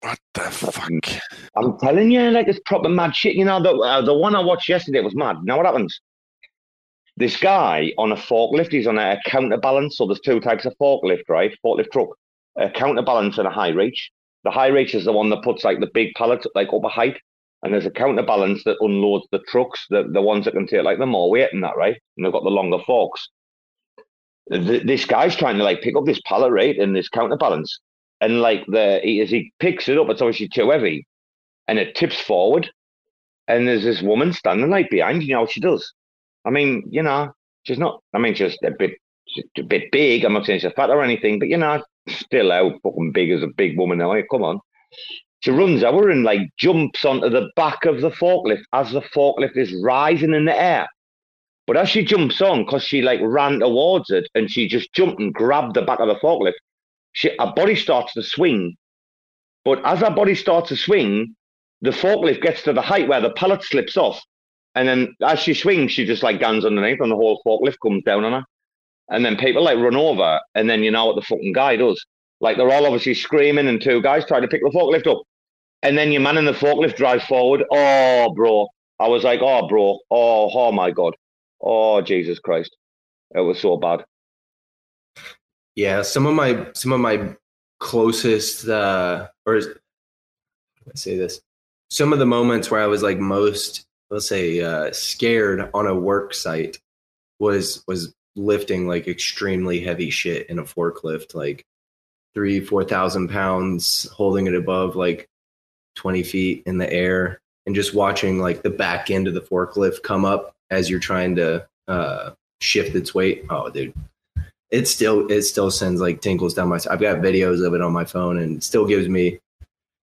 What the fuck? I'm telling you like it's proper mad shit you know the uh, the one I watched yesterday was mad. You know what happens This guy on a forklift, he's on a counterbalance. So there's two types of forklift, right? Forklift truck, a counterbalance and a high reach. The high reach is the one that puts like the big pallets like up a height, and there's a counterbalance that unloads the trucks, the the ones that can take like the more weight and that, right? And they've got the longer forks. Th- this guy's trying to like pick up this pallet right and this counterbalance, and like the he, as he picks it up, it's obviously too heavy, and it tips forward, and there's this woman standing like behind. You know how she does. I mean, you know, she's not. I mean, she's a bit, she's a bit big. I'm not saying she's fat or anything, but you know, still out fucking big as a big woman now. Come on. She runs over and like jumps onto the back of the forklift as the forklift is rising in the air. But as she jumps on, because she like ran towards it and she just jumped and grabbed the back of the forklift, she her body starts to swing. But as her body starts to swing, the forklift gets to the height where the pallet slips off. And then as she swings, she just like guns underneath and the whole forklift comes down on her. And then people like run over, and then you know what the fucking guy does. Like they're all obviously screaming, and two guys try to pick the forklift up. And then your man in the forklift drives forward. Oh, bro. I was like, oh, bro. Oh, oh my God. Oh, Jesus Christ. It was so bad. Yeah, some of my some of my closest uh or say this? Some of the moments where I was like most let's say uh scared on a work site was was lifting like extremely heavy shit in a forklift, like three, four thousand pounds, holding it above like twenty feet in the air and just watching like the back end of the forklift come up as you're trying to uh shift its weight. Oh dude it still it still sends like tingles down my i've got videos of it on my phone and still gives me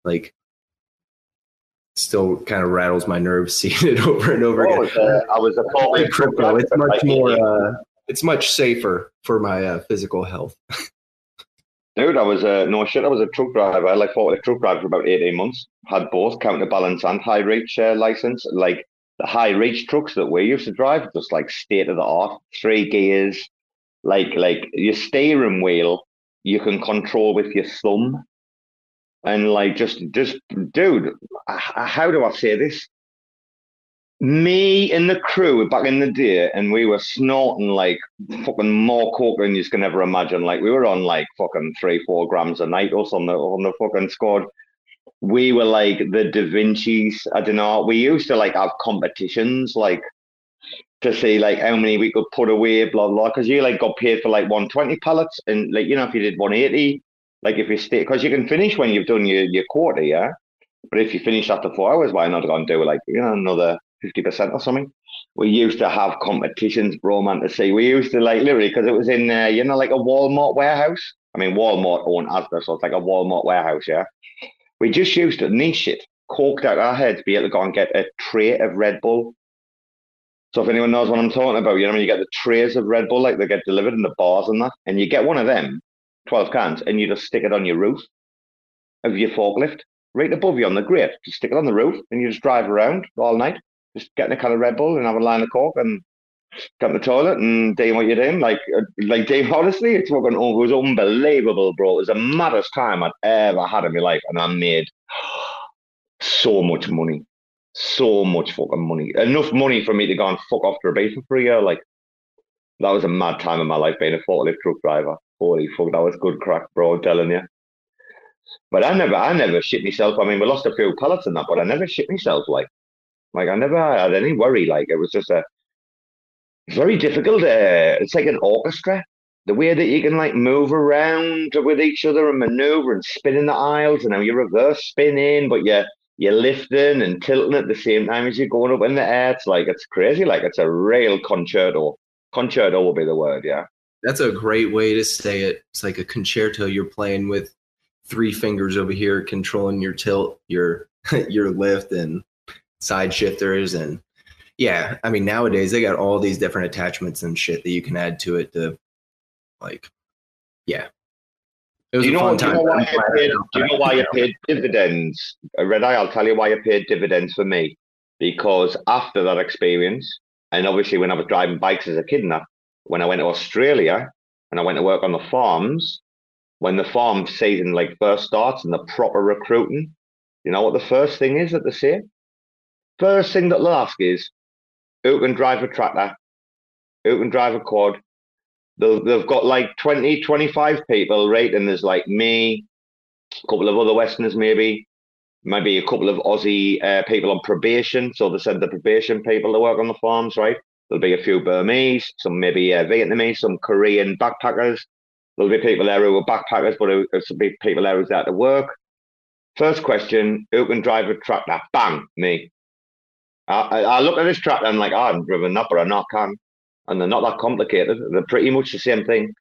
like still kind of rattles my nerves *laughs* seeing it over and over Oh, again a- I was a truck crypto, it's much more uh, it's much safer for my uh, physical health *laughs* Dude, I was a no shit. I was a truck driver. I like forklift truck driver for about eighteen months. Had both counterbalance and high reach uh, license. Like the high reach trucks that we used to drive, just like state of the art, three gears. Like like your steering wheel, you can control with your thumb, and like just just dude, how do I say this? Me and the crew back in the day, and we were snorting like fucking more coke than you can ever imagine. Like we were on like fucking three, four grams a night or something on the fucking squad. We were like the Da Vinci's. I don't know. We used to like have competitions, like to see like how many we could put away, blah blah. Because you like got paid for like one twenty pallets, and like you know if you did one eighty, like if you stay, because you can finish when you've done your your quarter, yeah. But if you finish after four hours, why not go and do like you know another fifty percent or something? We used to have competitions, bro, man, to see. We used to like literally because it was in uh, you know like a Walmart warehouse. I mean, Walmart owned Asda, so it's like a Walmart warehouse, yeah. We just used to niche it, corked out our heads, be able to go and get a tray of Red Bull. So if anyone knows what I'm talking about, you know when you get the trays of Red Bull, like they get delivered in the bars and that, and you get one of them, twelve cans, and you just stick it on your roof of your forklift, right above you on the grate. Just stick it on the roof, and you just drive around all night, just getting a can of Red Bull and have a line of coke and get to the toilet and doing what you're doing. Like, uh, like Dave, *laughs* honestly, it's fucking, oh, it was unbelievable, bro. It was the maddest time I'd ever had in my life, and I made *sighs* so much money, so much fucking money, enough money for me to go and fuck off to Ibiza for a year. Like, that was a mad time in my life being a forklift truck driver. Holy fuck, that was good crack, bro. I'm telling you. But I never, I never shit myself. I mean, we lost a few pallets in that, but I never shit myself. Like, like I never had any worry. Like it was just a very difficult. Uh, it's like an orchestra. The way that you can like move around with each other and maneuver and spin in the aisles, and now you reverse spin in, but you're you're lifting and tilting at the same time as you're going up in the air. It's like it's crazy. Like it's a real concerto. Concerto will be the word. Yeah. That's a great way to say it. It's like a concerto you're playing with three fingers over here controlling your tilt, your *laughs* your lift and side shifters and yeah, I mean nowadays they got all these different attachments and shit that you can add to it to like yeah. It was Do you a know, fun do you know why I'm I glad paid, don't you know why to I now. paid dividends? Uh, Red Eye, I'll tell you why I paid dividends for me. Because after that experience, and obviously when I was driving bikes as a kid and that, when I went to Australia and I went to work on the farms, when the farm season like first starts and the proper recruiting, you know what the first thing is that they say? First thing that they'll ask is, who can drive a tractor? who can drive a quad. They've, got like 20, 25 people, right? And there's like me, a couple of other Westerners, maybe, maybe a couple of Aussie uh, people on probation. So they send the probation people to work on the farms, right? There'll be a few Burmese, some maybe uh, Vietnamese, some Korean backpackers. There'll be people there who are backpackers, but there'll be people there who's out to work. First question: Who can drive a tractor? Bang, me. I, I, I look at this tractor and I'm like, oh, I haven't driven that, but I not can. And they're not that complicated. They're pretty much the same thing.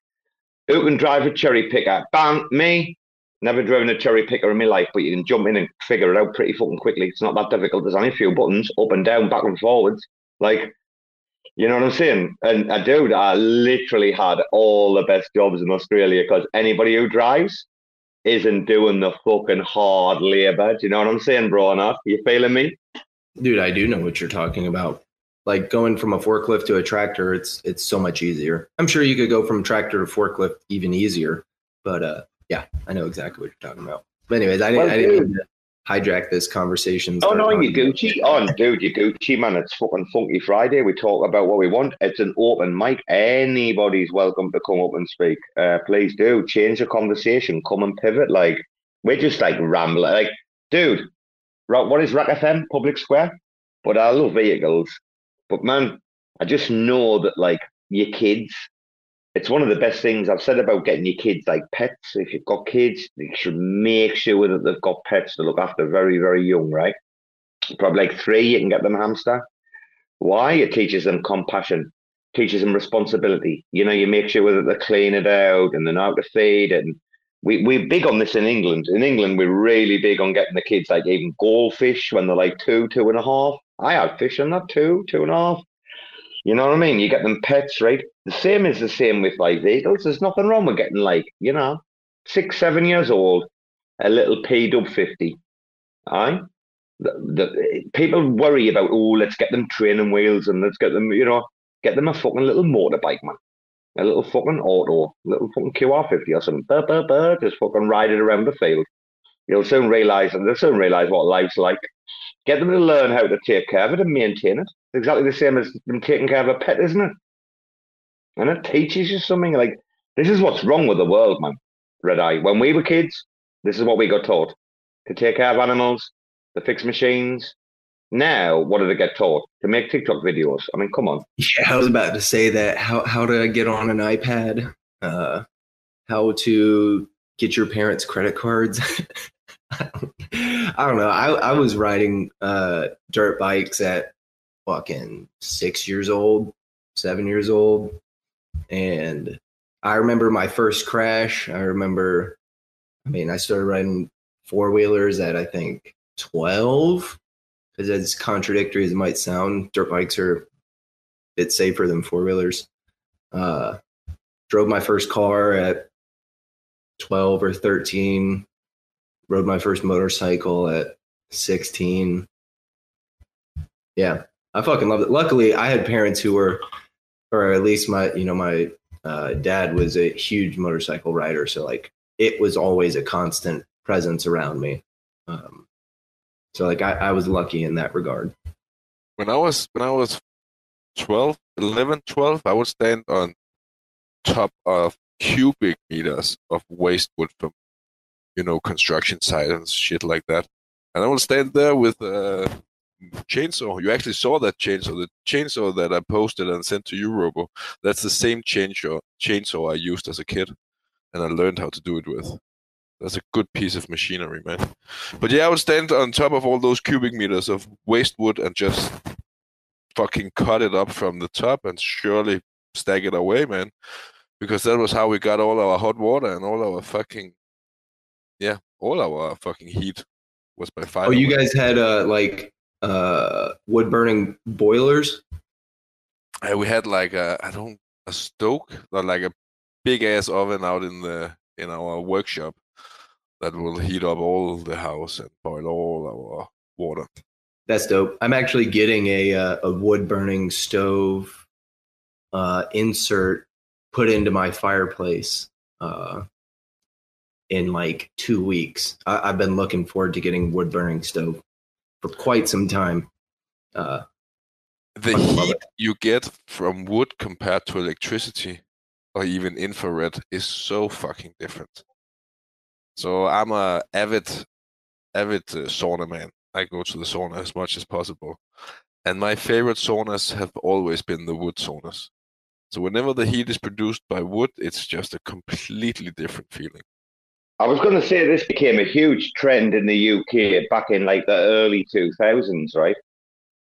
Who can drive a cherry picker? Bang, me. Never driven a cherry picker in my life, but you can jump in and figure it out pretty fucking quickly. It's not that difficult. There's only a few buttons, up and down, back and forwards. Like, you know what I'm saying? And I dude, I literally had all the best jobs in Australia because anybody who drives isn't doing the fucking hard labor. Do you know what I'm saying, bro? Enough? You feeling me? Dude, I do know what you're talking about. Like going from a forklift to a tractor, it's it's so much easier. I'm sure you could go from tractor to forklift even easier, but uh, yeah, I know exactly what you're talking about. But anyways, I didn't, Well, I didn't dude. Hijack this conversation. Oh no, you Gucci. on, dude, you Gucci, man. It's fucking Funky Friday. We talk about what we want. It's an open mic. Anybody's welcome to come up and speak. Uh, please do change the conversation. Come and pivot. Like we're just like rambling. Like, dude, what is RAC FM? Public Square. But I love vehicles. But man, I just know that like your kids. It's one of the best things I've said about getting your kids like pets. If you've got kids, you should make sure that they've got pets to look after very, very young, right? probably like three, you can get them a hamster. Why? It teaches them compassion, teaches them responsibility. You know, you make sure that they clean it out and they know how to feed. And we, we're big on this in England. In England, we're really big on getting the kids like even goldfish when they're like two, two and a half. I have fish in that two, two and a half. You know what I mean? You get them pets, right? The same is the same with like vehicles. There's nothing wrong with getting like, you know, six, seven years old, a little P dub 50. Aye? the, the people worry about oh let's get them training wheels and let's get them you know get them a fucking little motorbike man a little fucking auto A little fucking QR50 or something burr, burr, burr, just fucking ride it around the field you'll soon realize and they'll soon realize what life's like get them to learn how to take care of it and maintain it it's exactly the same as them taking care of a pet isn't it and it teaches you something like this is what's wrong with the world man red eye when we were kids this is what we got taught to take care of animals to fix machines. Now, what do they get taught? To make TikTok videos. I mean, come on. Yeah, I was about to say that. How how to get on an iPad? Uh, how to get your parents' credit cards? *laughs* I don't know. I I was riding uh, dirt bikes at fucking six years old, seven years old, and I remember my first crash. I remember. I mean, I started riding four wheelers at I think twelve. Because as contradictory as it might sound, dirt bikes are a bit safer than four wheelers. Uh, drove my first car at 12 or 13. Rode my first motorcycle at 16. Yeah, I fucking loved it. Luckily, I had parents who were, or at least my, you know, my uh, dad was a huge motorcycle rider. So, like, it was always a constant presence around me. Um, so, like, I, I was lucky in that regard. when I was when I was 12, 11, 12, I would stand on top of cubic meters of waste wood from you know construction sites and shit like that, and I would stand there with a chainsaw. You actually saw that chainsaw, the chainsaw that I posted and sent to you, Robo. That's the same chainsaw chainsaw I used as a kid, and I learned how to do it with. That's a good piece of machinery, man. But yeah, I would stand on top of all those cubic meters of waste wood and just fucking cut it up from the top and surely stack it away, man. Because that was how we got all our hot water and all our fucking yeah, all our fucking heat was by fire. Oh, you guys had uh like uh wood burning boilers? Uh, we had like a I don't a stoke, or like a big ass oven out in the in our workshop that will heat up all the house and boil all our water. That's dope. I'm actually getting a uh, a wood burning stove uh insert put into my fireplace uh in like two weeks. I, I've been looking forward to getting wood burning stove for quite some time. Uh the heat you get from wood compared to electricity or even infrared is so fucking different. So I'm a avid, avid uh, sauna man. I go to the sauna as much as possible, and my favorite saunas have always been the wood saunas. So whenever the heat is produced by wood, it's just a completely different feeling. I was going to say this became a huge trend in the UK back in like the early 2000s, right?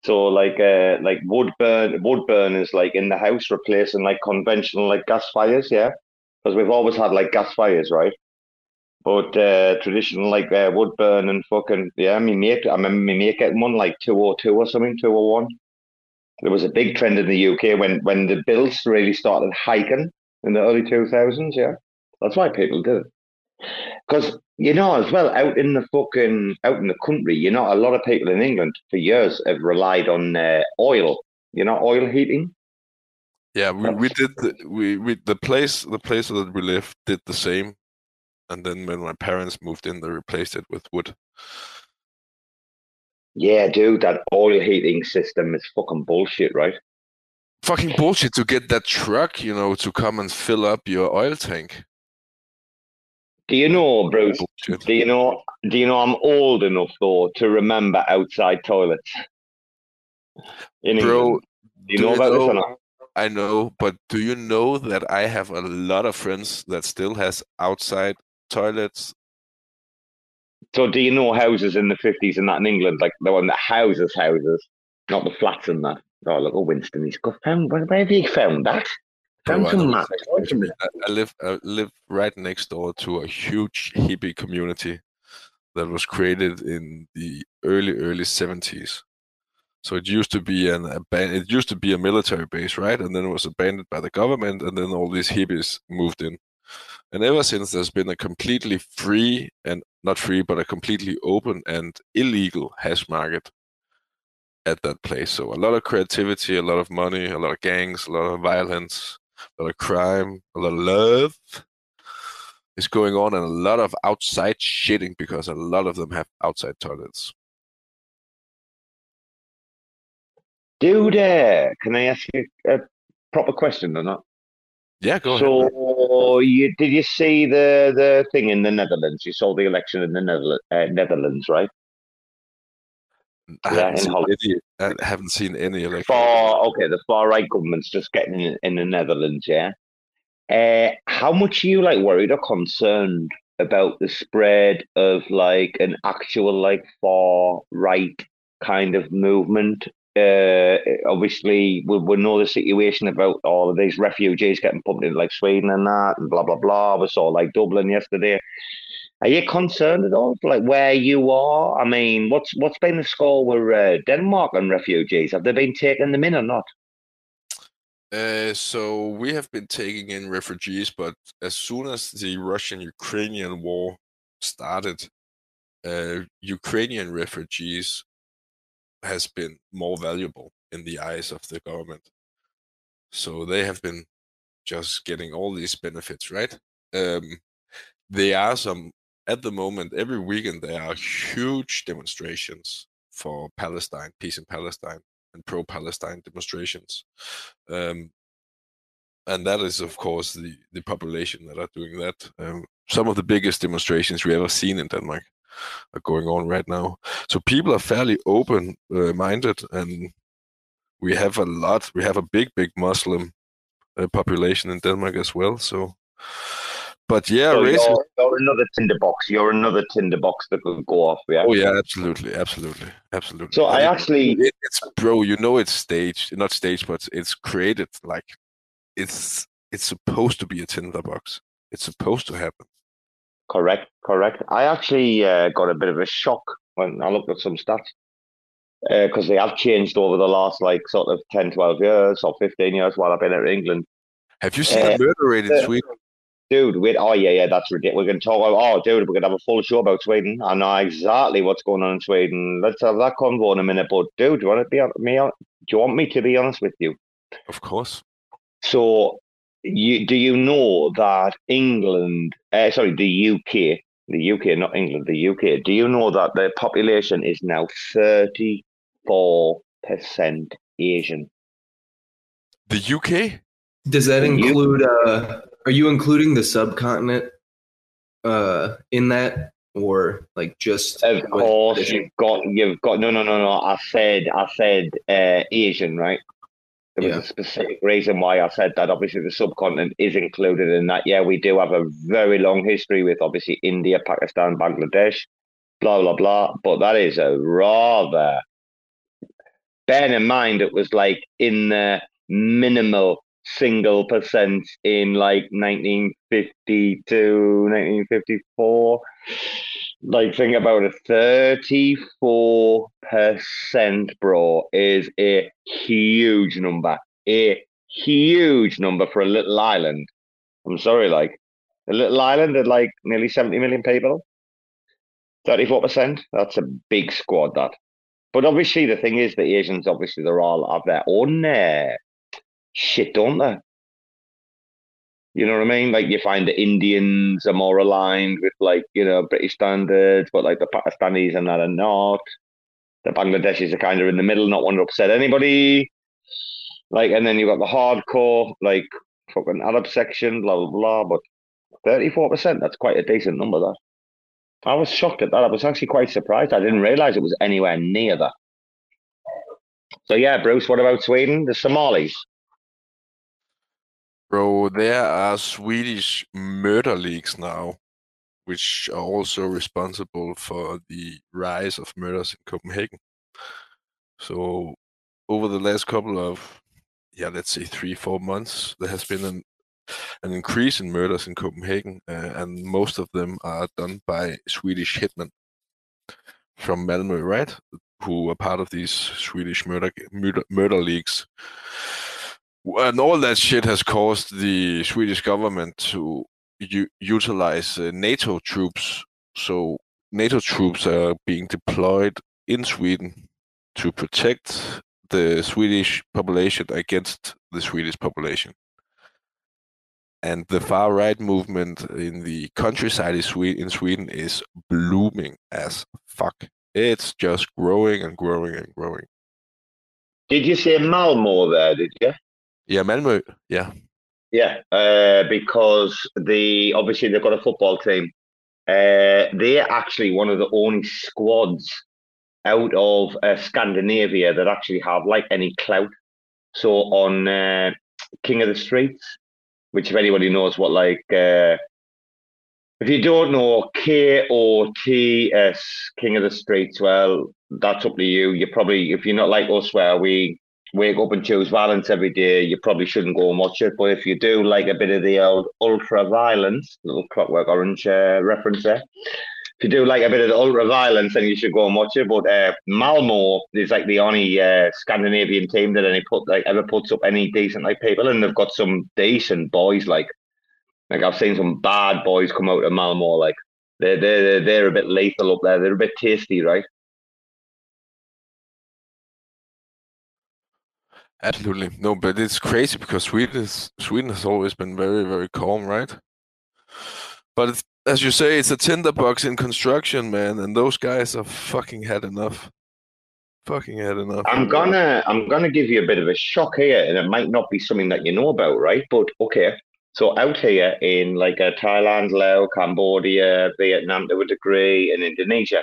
So like uh like wood burn wood burners like in the house replacing like conventional like gas fires, yeah, because we've always had like gas fires, right? But uh traditional like uh, wood burn and fucking yeah, me mate, I remember me mate getting one like two or two or something, two or one. There was a big trend in the UK when when the bills really started hiking in the early 2000s, yeah. That's why people did it. Because you know, as well, out in the fucking out in the country, you know, a lot of people in England for years have relied on uh, oil. You know, oil heating. Yeah, we, we did the, we, we the place the place that we lived did the same, and then when my parents moved in, they replaced it with wood. Yeah, dude, that oil heating system is fucking bullshit, right? Fucking bullshit to get that truck, you know, to come and fill up your oil tank. Do you know, Bruce? Oh, do you know? Do you know? I'm old enough though to remember outside toilets. In Bro, do you know about this or not? I know, but do you know that I have a lot of friends that still has outside toilets? So, do you know houses in the fifties and that in England, like the one that houses houses, not the flats and that? Oh, look at Winston. He's got found. Where, where have you found that? Found I some know map. exactly. I, I live I live right next door to a huge hippie community that was created in the early early seventies. So it used to be an aban- it used to be a military base, right? And then it was abandoned by the government, and then all these hippies moved in. And ever since, there's been a completely free and not free, but a completely open and illegal hash market at that place. So a lot of creativity, a lot of money, a lot of gangs, a lot of violence, a lot of crime, a lot of love is going on, and a lot of outside shitting because a lot of them have outside toilets. Dude, uh, can I ask you a proper question or not? Yeah, go ahead. so, you did you see the the thing in the Netherlands? You saw the election in the Netherlands, uh, Netherlands, right? I yeah, haven't, in seen any, I haven't seen any election. Far okay, the far right government's just getting in, in the Netherlands, yeah. Uh, how much are you like worried or concerned about the spread of like an actual like far right kind of movement? Uh, obviously, we, we know the situation about all of these refugees getting pumped into like Sweden and that, and blah blah blah. We saw like Dublin yesterday. Are you concerned at all, like where you are? I mean, what's what's been the score with uh, Denmark and refugees? Have they been taking them in or not? Uh, so we have been taking in refugees, but as soon as the Russian-Ukrainian war started, uh, Ukrainian refugees has been more valuable in the eyes of the government. So they have been just getting all these benefits, right? Um, there are some at the moment every weekend there are huge demonstrations for Palestine, peace in Palestine, and pro-Palestine demonstrations. Um, and that is, of course, the, the population that are doing that. Um, some of the biggest demonstrations we ever seen in Denmark are going on right now. So people are fairly open uh, and we have a lot. We have a big, big Muslim uh, population in Denmark as well. So, but yeah, So racism. you're, you're another tinderbox. You're another tinderbox that could go off. Yeah. Oh yeah, absolutely, absolutely, absolutely. So I it- actually, it, it's bro you know it's staged not staged but it's created like it's it's supposed to be a tinderbox it's supposed to happen correct, correct. I actually uh, got a bit of a shock when I looked at some stats because they have changed over the last like sort of 10, 12 years or 15 years while I've been of England. have you seen Uh, the murder rate in uh, sweden Dude, wait, oh yeah, yeah, that's ridiculous. We're going to talk about, oh, dude, we're going to have a full show about Sweden. I know exactly what's going on in Sweden. Let's have that convo in a minute. But, dude, do you want to be hon- me? hon- Do you want me to be honest with you? of course So, you do you know that England, uh, sorry, the UK, the UK, not England, the UK, do you know that the population is now 34% Asian. The UK? Does that include? Uh, are you including the subcontinent uh, in that, or like just? Of course, you've got you've got no no no no. I said I said uh, Asian, right? There was Yeah. a specific reason why I said that. Obviously, the subcontinent is included in that. Yeah, we do have a very long history with obviously India, Pakistan, Bangladesh, blah blah blah. But that is a rather. Bearing in mind, it was like in the minimal single percent in like 1952, 1954 like think about it 34% bro is a huge number. A huge number for a little island. I'm sorry like a little island at like nearly 70 million people. 34% that's a big squad that. But obviously the thing is the asians obviously they're all have their own uh, shit don't they you know what I mean? Like you find the Indians are more aligned with like, you know, British standards, but like the Pakistanis and that are not. The Bangladeshis are kind of in the middle, not want to upset anybody. Like, and then you've got the hardcore, like fucking Arab section, blah blah blah. But thirty-four percent, that's quite a decent number. That I was shocked at that. I was actually quite surprised. I didn't realize it was anywhere near that. So yeah, Bruce, what about Sweden? The Somalis. Bro, there are Swedish murder leagues now, which are also responsible for the rise of murders in Copenhagen. So, over the last couple of, yeah, let's say three, four months, there has been an an increase in murders in Copenhagen, uh, and most of them are done by Swedish hitmen from Malmö, right? Who are part of these Swedish murder murder, murder leagues. And all that shit has caused the Swedish government to u- utilize uh, NATO troops. So NATO troops are being deployed in Sweden to protect the Swedish population against the Swedish population. And the far right movement in the countryside in Sweden is blooming as fuck. It's just growing and growing and growing. Did you say Malmo there? Did you? Yeah, Malmö. Yeah. Yeah, uh, because the obviously they've got a football team. Uh, they're actually one of the only squads out of uh, Scandinavia that actually have like any clout. So on uh, King of the Streets, which if anybody knows what like, uh, if you don't know K O T S King of the Streets, well, that's up to you. You probably if you're not like us, where we wake up and choose violence every day, you probably shouldn't go and watch it. But if you do like a bit of the old ultra violence, little Clockwork Orange uh, reference there. If you do like a bit of the ultra violence, then you should go and watch it. But uh, Malmo is like the only uh, Scandinavian team that any put like ever puts up any decent like people, and they've got some decent boys. Like, like I've seen some bad boys come out of Malmo. Like they're they're they're a bit lethal up there. They're a bit tasty, right? Absolutely. No, but it's crazy because Sweden is Sweden has always been very, very calm, right? But as you say, it's a tinderbox in construction, man, and those guys have fucking had enough. Fucking had enough. I'm gonna I'm gonna give you a bit of a shock here, and it might not be something that you know about, right? But okay, so out here in like uh, Thailand, Laos, Cambodia, Vietnam to a degree, and Indonesia,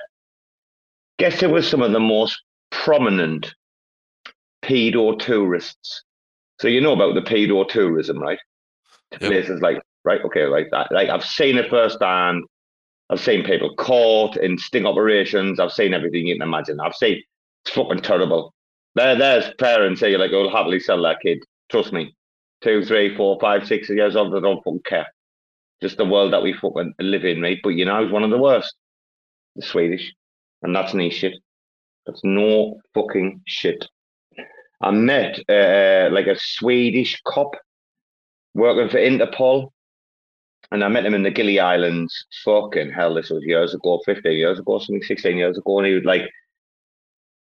guess who was some of the most prominent pedo tourists? So you know about the pedo tourism, right? To Yep. Places like right, okay, like that. Like I've seen it firsthand. I've seen people caught in sting operations. I've seen everything you can imagine. I've seen it's fucking terrible. There, there's parents say you're like, "I'll happily sell that kid." Trust me, two, three, four, five, six years old, they don't fucking care. Just the world that we fucking live in, mate. But you know, it's one of the worst. The Swedish, and that's no shit. That's no fucking shit. I met uh, like a Swedish cop working for Interpol, and I met him in the Gili Islands. Fucking hell, this was years ago, fifteen years ago, something, sixteen years ago, and he was like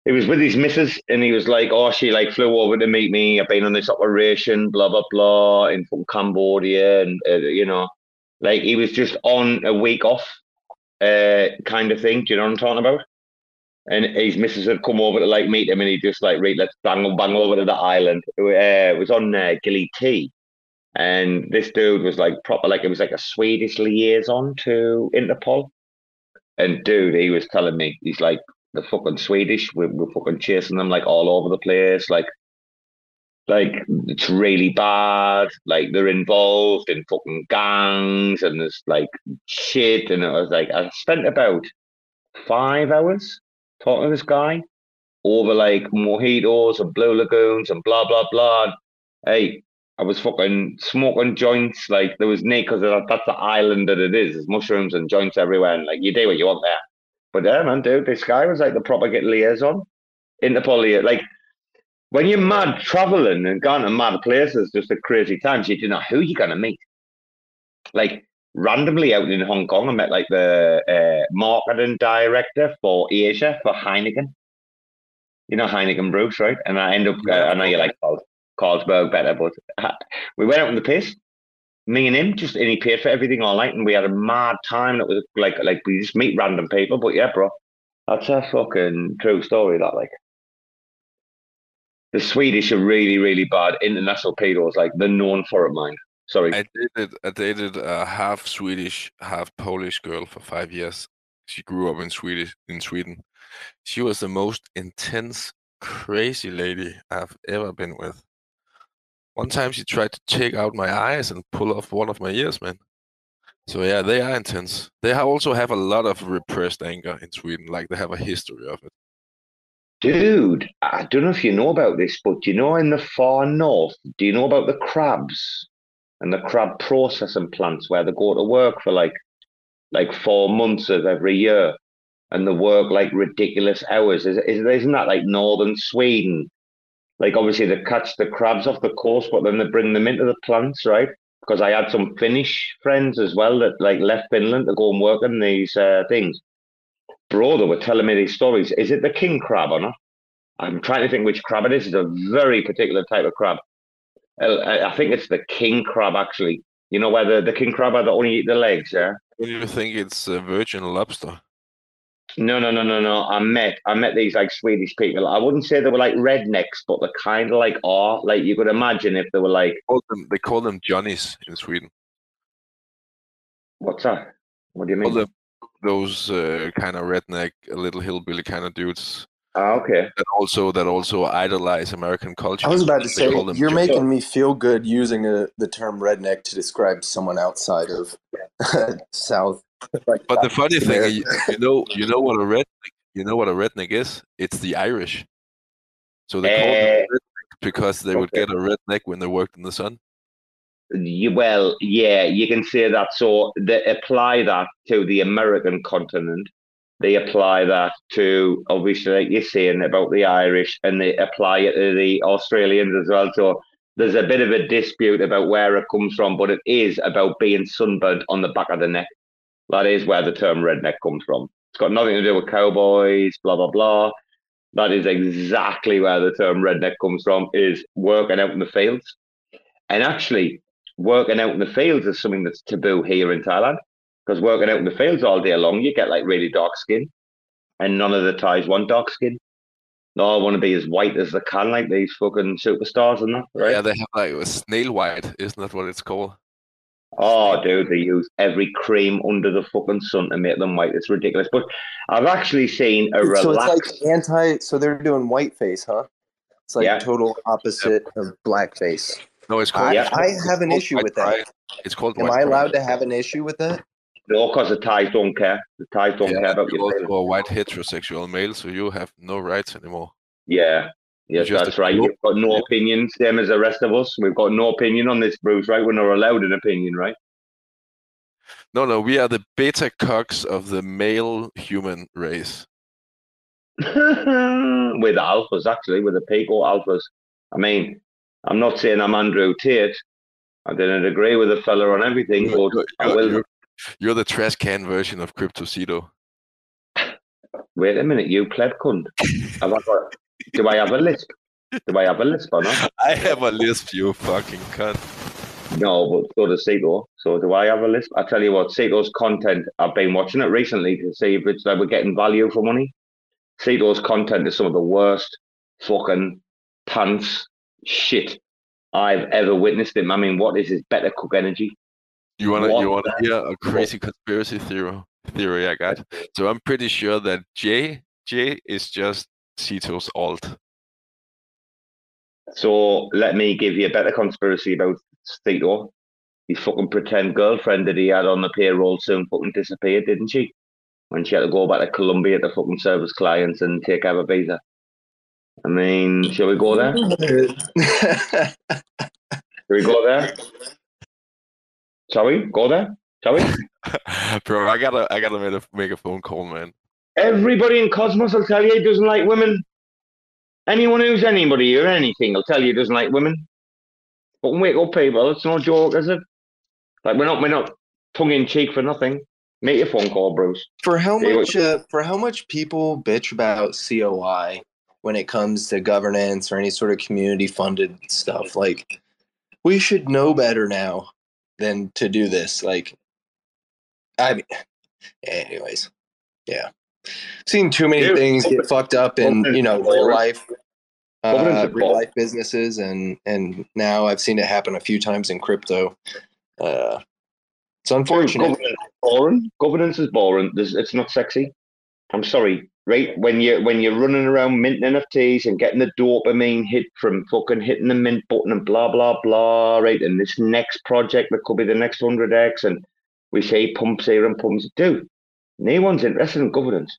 he was with his missus and he was like, oh, she like flew over to meet me. I've been on this operation, blah, blah, blah, in from Cambodia. And, uh, you know, like he was just on a week off uh, kind of thing. Do you know what I'm talking about? And his missus had come over to like meet him, and he just like, right, let's bang bang over to the island. It, uh, it was on uh, Gili T, and this dude was like proper, like it was like a Swedish liaison to Interpol. And dude, he was telling me, he's like, the fucking Swedish, we're, we're fucking chasing them like all over the place, like like it's really bad. Like they're involved in fucking gangs and there's like shit. And it was like I spent about five hours talking to this guy over like mojitos and blue lagoons and blah blah blah. Hey, I was fucking smoking joints. Like there was Nick because uh, that's the island that it is. There's mushrooms and joints everywhere, and like you do what you want there. But yeah, man, dude, this guy was like the proper get liaison. Interpol, lia- like when you're mad traveling and going to mad places, just at crazy times, you don't know who you're gonna meet. Like randomly out in Hong Kong, I met like the uh, marketing director for Asia for Heineken. You know Heineken Bruce, right? And I end up, uh, I know you like Carl- Carlsberg better, but uh, we went out on the piss. Me and him, just and he paid for everything all night, and we had a mad time. That was like, like we just meet random people. But yeah, bro, that's a fucking true story. That like the Swedish are really, really bad. International pedos, like they're known for it, mind. Sorry. I dated I dated a half Swedish, half Polish girl for five years. She grew up in Swedish in Sweden. She was the most intense, crazy lady I've ever been with. One time she tried to take out my eyes and pull off one of my ears, man. So yeah, they are intense. They also have a lot of repressed anger in Sweden, like they have a history of it. Dude, I don't know if you know about this, but do you know in the far north, do you know about the crabs and the crab processing plants where they go to work for like like four months of every year and they work like ridiculous hours? Is, is isn't that like northern Sweden? Like obviously they catch the crabs off the coast, but then they bring them into the plants, right? Because I had some Finnish friends as well that like left Finland to go and work in these uh, things. Bro, they were telling me these stories. Is it the king crab or not? I'm trying to think which crab it is. It's a very particular type of crab. I I think it's the king crab, actually. You know where the, the king crab are that only eat the legs, yeah? Do you think it's a virgin lobster? No, no, no, no, no. I met I met these like Swedish people. I wouldn't say they were like rednecks, but they're kind of like are like you could imagine if they were like Call them- They call them Johnnies in Sweden. what's that? What do you mean? those uh, kind of redneck, little hillbilly kind of dudes Ah, okay. that also that also idolize American culture. I was about to say you're Johnnies. making me feel good using a, the term redneck to describe someone outside of *laughs* South. like But the South funny thing, America. you, you know, you know what a redneck, you know what a redneck is? It's the Irish. So they call Eh, them redneck because they would get a redneck when they worked in the sun. You, well, yeah, you can say that. So they apply that to the American continent. They apply that to obviously, like you're saying about the Irish, and they apply it to the Australians as well. So there's a bit of a dispute about where it comes from, but it is about being sunburnt on the back of the neck. That is where the term redneck comes from. It's got nothing to do with cowboys, blah blah blah. That is exactly where the term redneck comes from. Is working out in the fields, and actually, working out in the fields is something that's taboo here in Thailand. Because working out in the fields all day long, you get like really dark skin, and none of the Thais want dark skin. They all want to be as white as they can, like these fucking superstars and that, right? Yeah, they have like a snail white, isn't that what it's called? Oh, dude, they use every cream under the fucking sun to make them white. It's ridiculous. But I've actually seen a so it's like anti. So they're doing whiteface, huh? It's like Yeah. total opposite of blackface. No, it's called. I, Yeah. I have an issue with that. It's called. Am white I pride. allowed to have an issue with that? Because the Thais don't care. The Thais don't Yeah, care about you. You're a white heterosexual male, so you have no rights anymore. Yeah. Yes, that's right. You've got no Yeah. opinion, same as the rest of us. We've got no opinion on this, Bruce, right? We're not allowed an opinion, right? No, no, we are the beta cocks of the male human race. *laughs* with alphas, actually, with the Pico alphas. I mean, I'm not saying I'm Andrew Tate. I didn't agree with the fella on everything, but I will. You're- the trash can version of Crypto Cryptocito. Wait a minute, you pleb cunt. Have I got, do I have a lisp? Do I have a lisp or not? *laughs* I have a lisp, you fucking cunt. No, but so does Cito. So do I have a lisp? I tell you what, Cito's content, I've been watching it recently to see if it's like we're getting value for money. Cito's content is some of the worst fucking pants shit I've ever witnessed him. I mean, what is his better cook energy? You wanna you wanna hear a *laughs* crazy conspiracy theory theory I got? So I'm pretty sure that Jay Jay is just Cito's alt. So let me give you a better conspiracy about Cito. His fucking pretend girlfriend that he had on the payroll soon fucking disappeared, didn't she? When she had to go back to Colombia to fucking service clients and take out a visa. I mean, shall we go there? *laughs* Shall we go there? Shall we go there? Shall we? *laughs* Bro, I gotta I gotta make a, make a phone call, man. Everybody in Cosmos I'll tell you he doesn't like women. Anyone who's anybody or anything I'll tell you he doesn't like women. But wake up, people. It's no joke, is it? Like we're not we're not tongue in cheek for nothing. Make your phone call, Bruce. For how Yeah, much uh, for how much people bitch about COI when it comes to governance or any sort of community funded stuff like we should know better now than to do this like I mean anyways yeah seen too many Dude, things get fucked up in you know real life uh, real life businesses and and now I've seen it happen a few times in crypto uh it's unfortunate Governance is boring. Governance is boring. There's, it's not sexy. I'm sorry, right? When you when you're running around minting NFTs and getting the dopamine hit from fucking hitting the mint button and blah blah blah, right? And this next project that could be the next hundred X, and we say pumps here and pumps. Dude, no one's interested in governance.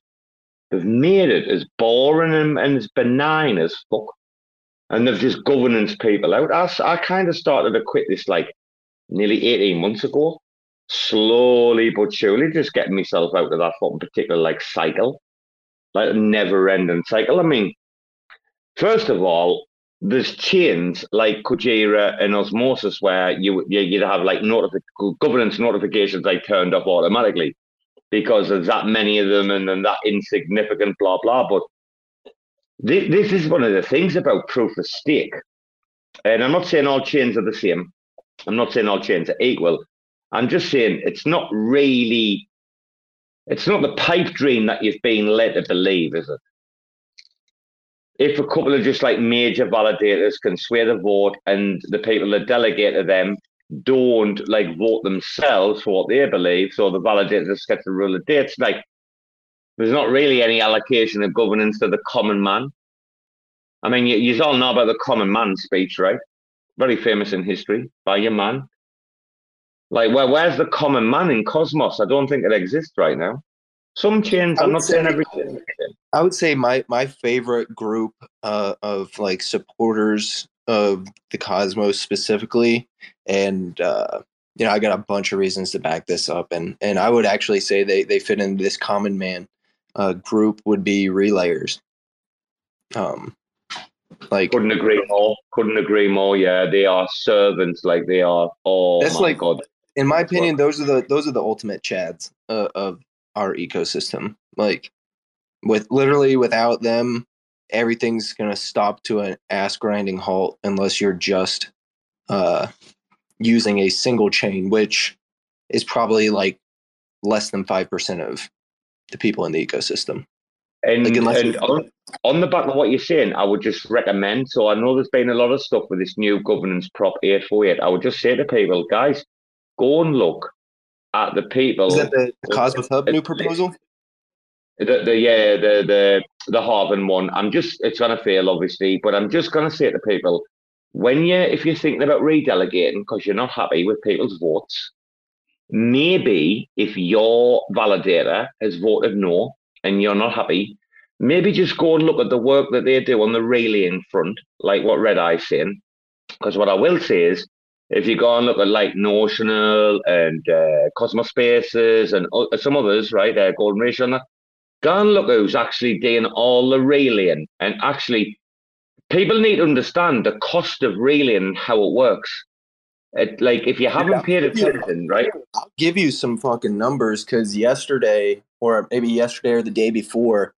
They've made it as boring and, and as benign as fuck, and they've just governance people out. I, I kind of started to quit this like nearly 18 months ago slowly but surely just getting myself out of that fucking particular like cycle, like a never ending cycle. I mean, first of all, there's chains like Kujira and Osmosis where you, you you'd have like notifi- governance notifications like turned off automatically because there's that many of them and then that insignificant blah blah. But this, this is one of the things about proof of stake. And I'm not saying all chains are the same. I'm not saying all chains are equal. I'm just saying it's not really, it's not the pipe dream that you've been led to believe, is it? If a couple of just like major validators can sway the vote and the people that delegate to them don't like vote themselves for what they believe, so the validators get to rule the dates, like there's not really any allocation of governance to the common man. I mean, you, you all know about the common man speech, right? Very famous in history by your man. Like, well, where's the common man in Cosmos? I don't think it exists right now. Some chains, I'm not saying say- everything. I would say my my favorite group uh, of like supporters of the Cosmos specifically, and uh, you know I got a bunch of reasons to back this up, and and I would actually say they they fit into this common man uh, group would be relayers. Um, like Couldn't agree more. Couldn't agree more. Yeah, they are servants. Like they are. Oh That's my like- god. In my opinion, those are the those are the ultimate chads uh, of our ecosystem. Like, with literally without them, everything's gonna stop to an ass grinding halt unless you're just uh, using a single chain, which is probably like less than five percent of the people in the ecosystem. And, Like, and on, on the back of what you're saying, I would just recommend. So I know there's been a lot of stuff with this new governance prop 848. I would just say to people, guys, go and look at the people. Is that the, the Cosmos Hub new proposal? the, the yeah the the the Harvard one. I'm just it's gonna fail obviously, but I'm just gonna say to people when you if you're thinking about redelegating because you're not happy with people's votes, maybe if your validator has voted no and you're not happy, maybe just go and look at the work that they do on the relaying front, like what Red Eye's saying. Because what I will say is, if you go and look at like Notional and uh, Cosmos Spaces and o- some others, right, uh, Golden Ratio and that, go and look who's actually doing all the relaying. And actually, people need to understand the cost of relaying and how it works. It, like, if you haven't paid attention, right? I'll give you some fucking numbers because yesterday, or maybe yesterday or the day before,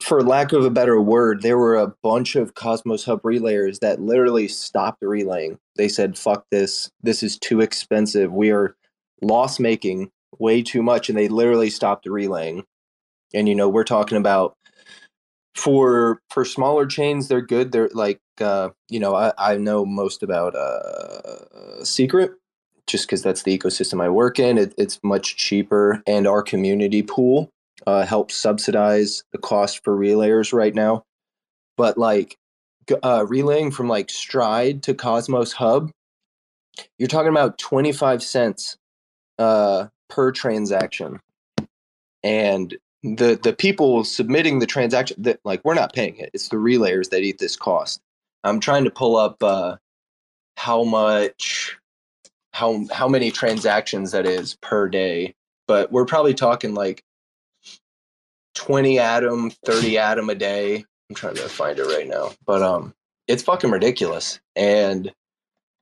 for lack of a better word, there were a bunch of Cosmos Hub relayers that literally stopped relaying. They said, fuck this. This is too expensive. We are loss making way too much. And they literally stopped relaying. And, you know, we're talking about for for smaller chains, they're good. They're like uh, you know I, I know most about uh, Secret just because that's the ecosystem I work in. It, it's much cheaper, and our community pool uh, helps subsidize the cost for relayers right now. But like uh, relaying from like Stride to Cosmos Hub, you're talking about 25 cents uh, per transaction. And the the people submitting the transaction that like we're not paying it. It's the relayers that eat this cost. I'm trying to pull up uh, how much how how many transactions that is per day, but we're probably talking like 20 atom, 30 atom a day. I'm trying to find it right now. But um it's fucking ridiculous. And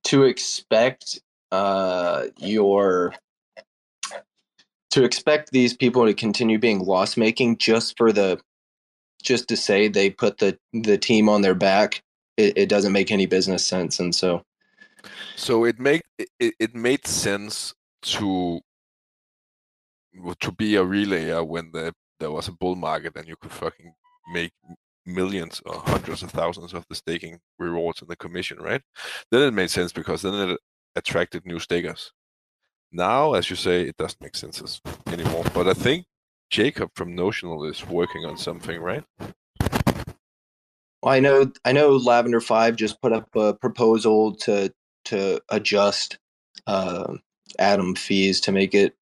to expect uh your to expect these people to continue being loss making just for the just to say they put the the team on their back it, it doesn't make any business sense and so So it make it, it made sense to to be a relayer when the there was a bull market and you could fucking make millions or hundreds of thousands of the staking rewards and the commission, right? Then it made sense because then it attracted new stakers. Now, as you say, it doesn't make sense anymore. But I think Jacob from Notional is working on something, right? Well, I know I know Lavender Five just put up a proposal to to adjust uh, Atom fees to make it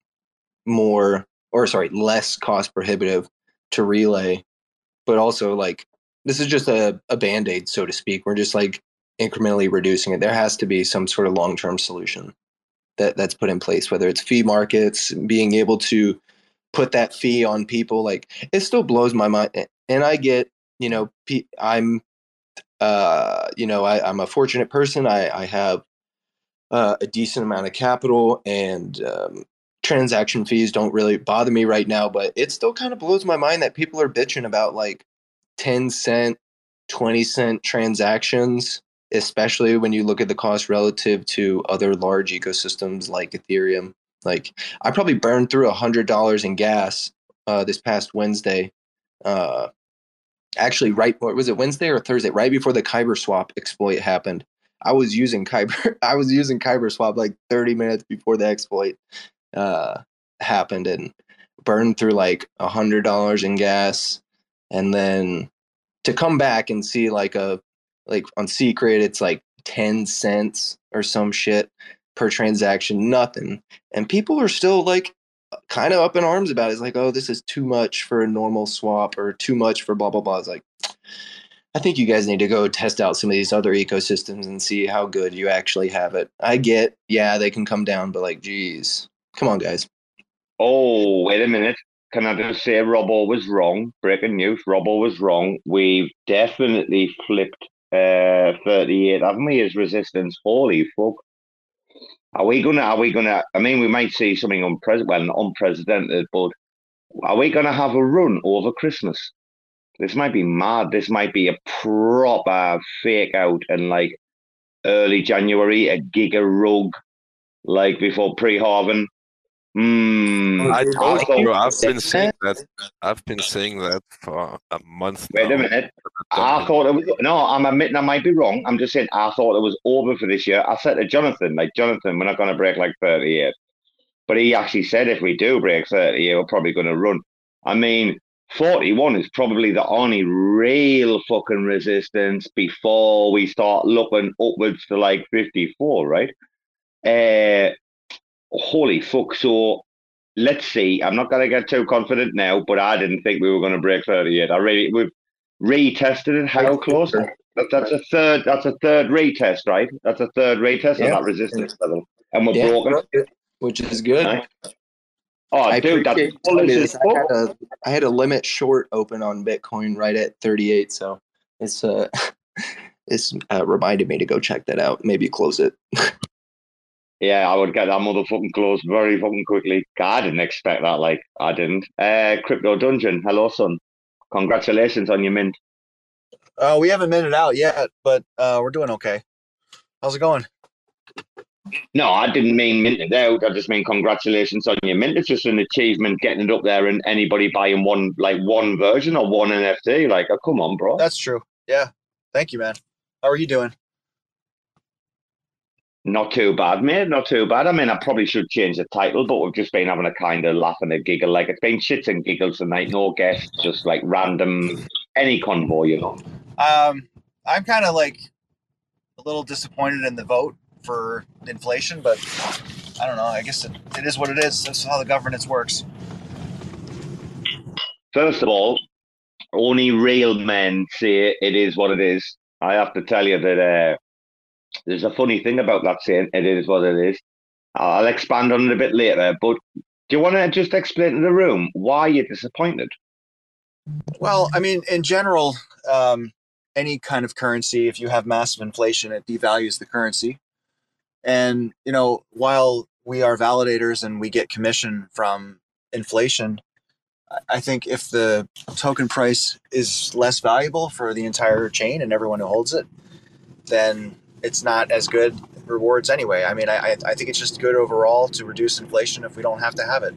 more or sorry less cost prohibitive to relay, but also like this is just a, a band aid so to speak. We're just like incrementally reducing it. There has to be some sort of long term solution that that's put in place, whether it's fee markets, being able to put that fee on people. Like it still blows my mind, and I get you know I'm uh, you know I, I'm a fortunate person. I, I have uh, a decent amount of capital, and um, transaction fees don't really bother me right now. But it still kind of blows my mind that people are bitching about like ten cent, twenty cent transactions especially when you look at the cost relative to other large ecosystems like Ethereum. Like I probably burned through a hundred dollars in gas uh, this past Wednesday. Uh, actually, right what was it Wednesday or Thursday? Right before the Kyber swap exploit happened, I was using Kyber. *laughs* I was using Kyber swap like thirty minutes before the exploit uh, happened, and burned through like a hundred dollars in gas, and then to come back and see like a like on secret it's like 10 cents or some shit per transaction nothing. And people are still like kind of up in arms about it. it's like oh this is too much for a normal swap or too much for blah blah blah. It's like i think you guys need to go test out some of these other ecosystems and see how good you actually have it. I get yeah they can come down but like geez come on guys Oh, wait a minute. Can I just say Robbo was wrong? Breaking news, Robbo was wrong. We've definitely flipped uh 38, haven't we, as resistance? Holy fuck. Are we gonna are we gonna I mean we might see something unpre- well, unprecedented, but are we gonna have a run over Christmas? This might be mad. This might be a proper fake out and like early January, a giga rug like before pre-halving. Hmm. I you're told right. you, I've been saying that. I've been saying that for a month Wait now. a minute. I thought it was no. I'm admitting I might be wrong. I'm just saying I thought it was over for this year. I said to Jonathan, like Jonathan, we're not going to break like 38. But he actually said if we do break 38, we're probably going to run. I mean, 41 is probably the only real fucking resistance before we start looking upwards to like 54, right? Uh, holy fuck. So let's see. I'm not going to get too confident now, but I didn't think we were going to break 38. I really, we've retested it. How close? That- That's a third. That's a third retest, right? That's a third retest Yeah. of that resistance level, and we're Yeah, broken. which is good Right. Oh, I dude, that's telling. I had, a, I had a limit short open on Bitcoin right at 38, so it's uh *laughs* it's uh, reminded me to go check that out. Maybe close it. *laughs* Yeah, I would get that motherfucking closed very fucking quickly. I didn't expect that. Like, I didn't. Uh, Crypto Dungeon. Hello, son. Congratulations on your mint. Uh, we haven't minted out yet, but uh, we're doing okay. How's it going? No, I didn't mean mint it out. I just mean congratulations on your mint. It's just an achievement getting it up there and anybody buying one like one version or one NFT. Like, oh, come on, bro. That's true. Yeah. Thank you, man. How are you doing? Not too bad, mate. Not too bad. I mean, I probably should change the title, but we've just been having a kind of laugh and a giggle. Like it's been shits and giggles tonight. No guests, just like random any convoy, you know. Um, I'm kind of like a little disappointed in the vote for inflation, but I don't know. I guess it, it is what it is. That's how the governance works. First of all, only real men say it is what it is. I have to tell you that uh, there's a funny thing about that saying, it is what it is. I'll expand on it a bit later, but do you want to just explain to the room why you're disappointed? Well, I mean, in general, um, any kind of currency, if you have massive inflation, it devalues the currency. And, you know, while we are validators and we get commission from inflation, I think if the token price is less valuable for the entire chain and everyone who holds it, then it's not as good rewards anyway. I mean, I, I think it's just good overall to reduce inflation if we don't have to have it.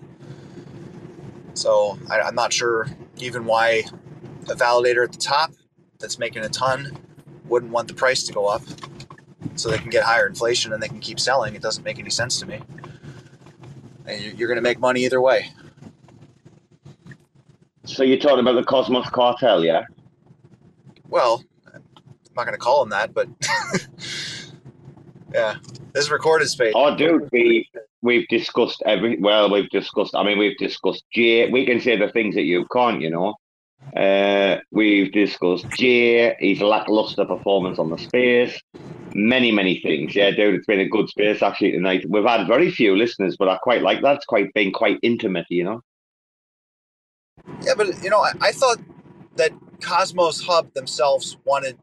So I, I'm not sure even why a validator at the top that's making a ton wouldn't want the price to go up so they can get higher inflation and they can keep selling. It doesn't make any sense to me. And you're going to make money either way. So you're talking about the Cosmos cartel, yeah? Well, not going to call them that, but *laughs* yeah, this is recorded space. Oh, dude, we we've discussed every. Well, we've discussed. I mean, we've discussed Jay. We can say the things that you can't, you know. Uh, we've discussed Jay, his lackluster performance on the space, many, many things. Yeah, dude, it's been a good space actually tonight. We've had very few listeners, but I quite like that. It's quite been quite intimate, you know. Yeah, but you know, I, I thought that Cosmos Hub themselves wanted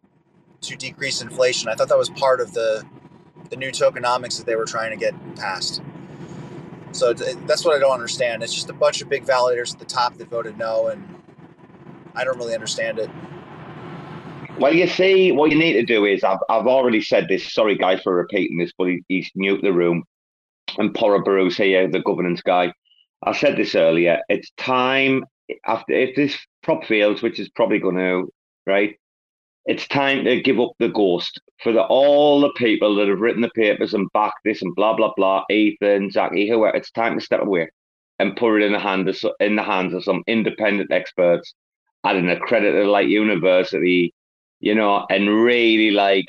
to decrease inflation. I thought that was part of the the new tokenomics that they were trying to get passed. So that's what I don't understand. It's just a bunch of big validators at the top that voted no, and I don't really understand it. Well, you see, what you need to do is I've, I've already said this. Sorry, guys, for repeating this, but he, he's new to the room. And Pora Baru's here, the governance guy. I said this earlier. It's time after if this prop fails, which is probably going to, right? It's time to give up the ghost for the, all the people that have written the papers and backed this and blah blah blah. Ethan, Jackie, whoever. It's time to step away and put it in the hand of, in the hands of some independent experts at an accredited like university, you know, and really like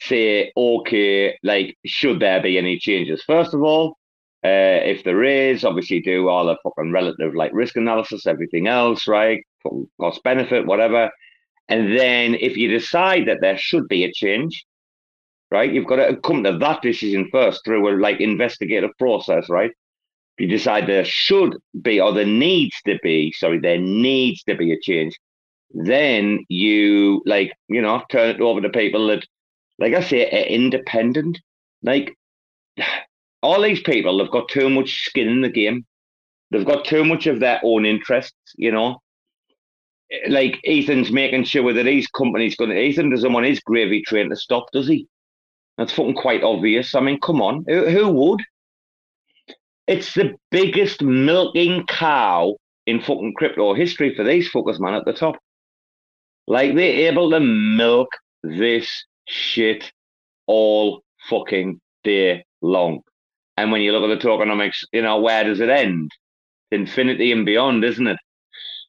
say, okay, like, should there be any changes? First of all, uh, if there is, obviously do all the fucking relative like risk analysis, everything else, right? Cost benefit, whatever. And then if you decide that there should be a change, right, you've got to come to that decision first through a like investigative process, right? If you decide there should be or there needs to be, sorry, there needs to be a change, then you like, you know, turn it over to people that, like I say, are independent. Like *sighs* all these people have got too much skin in the game. They've got too much of their own interests, you know. Like Ethan's making sure that his company's going to. Ethan doesn't want his gravy train to stop, does he? That's fucking quite obvious. I mean, come on, who, who would? It's the biggest milking cow in fucking crypto history for these fuckers, man, at the top. Like they're able to milk this shit all fucking day long. And when you look at the tokenomics, you know, where does it end? Infinity and beyond, isn't it?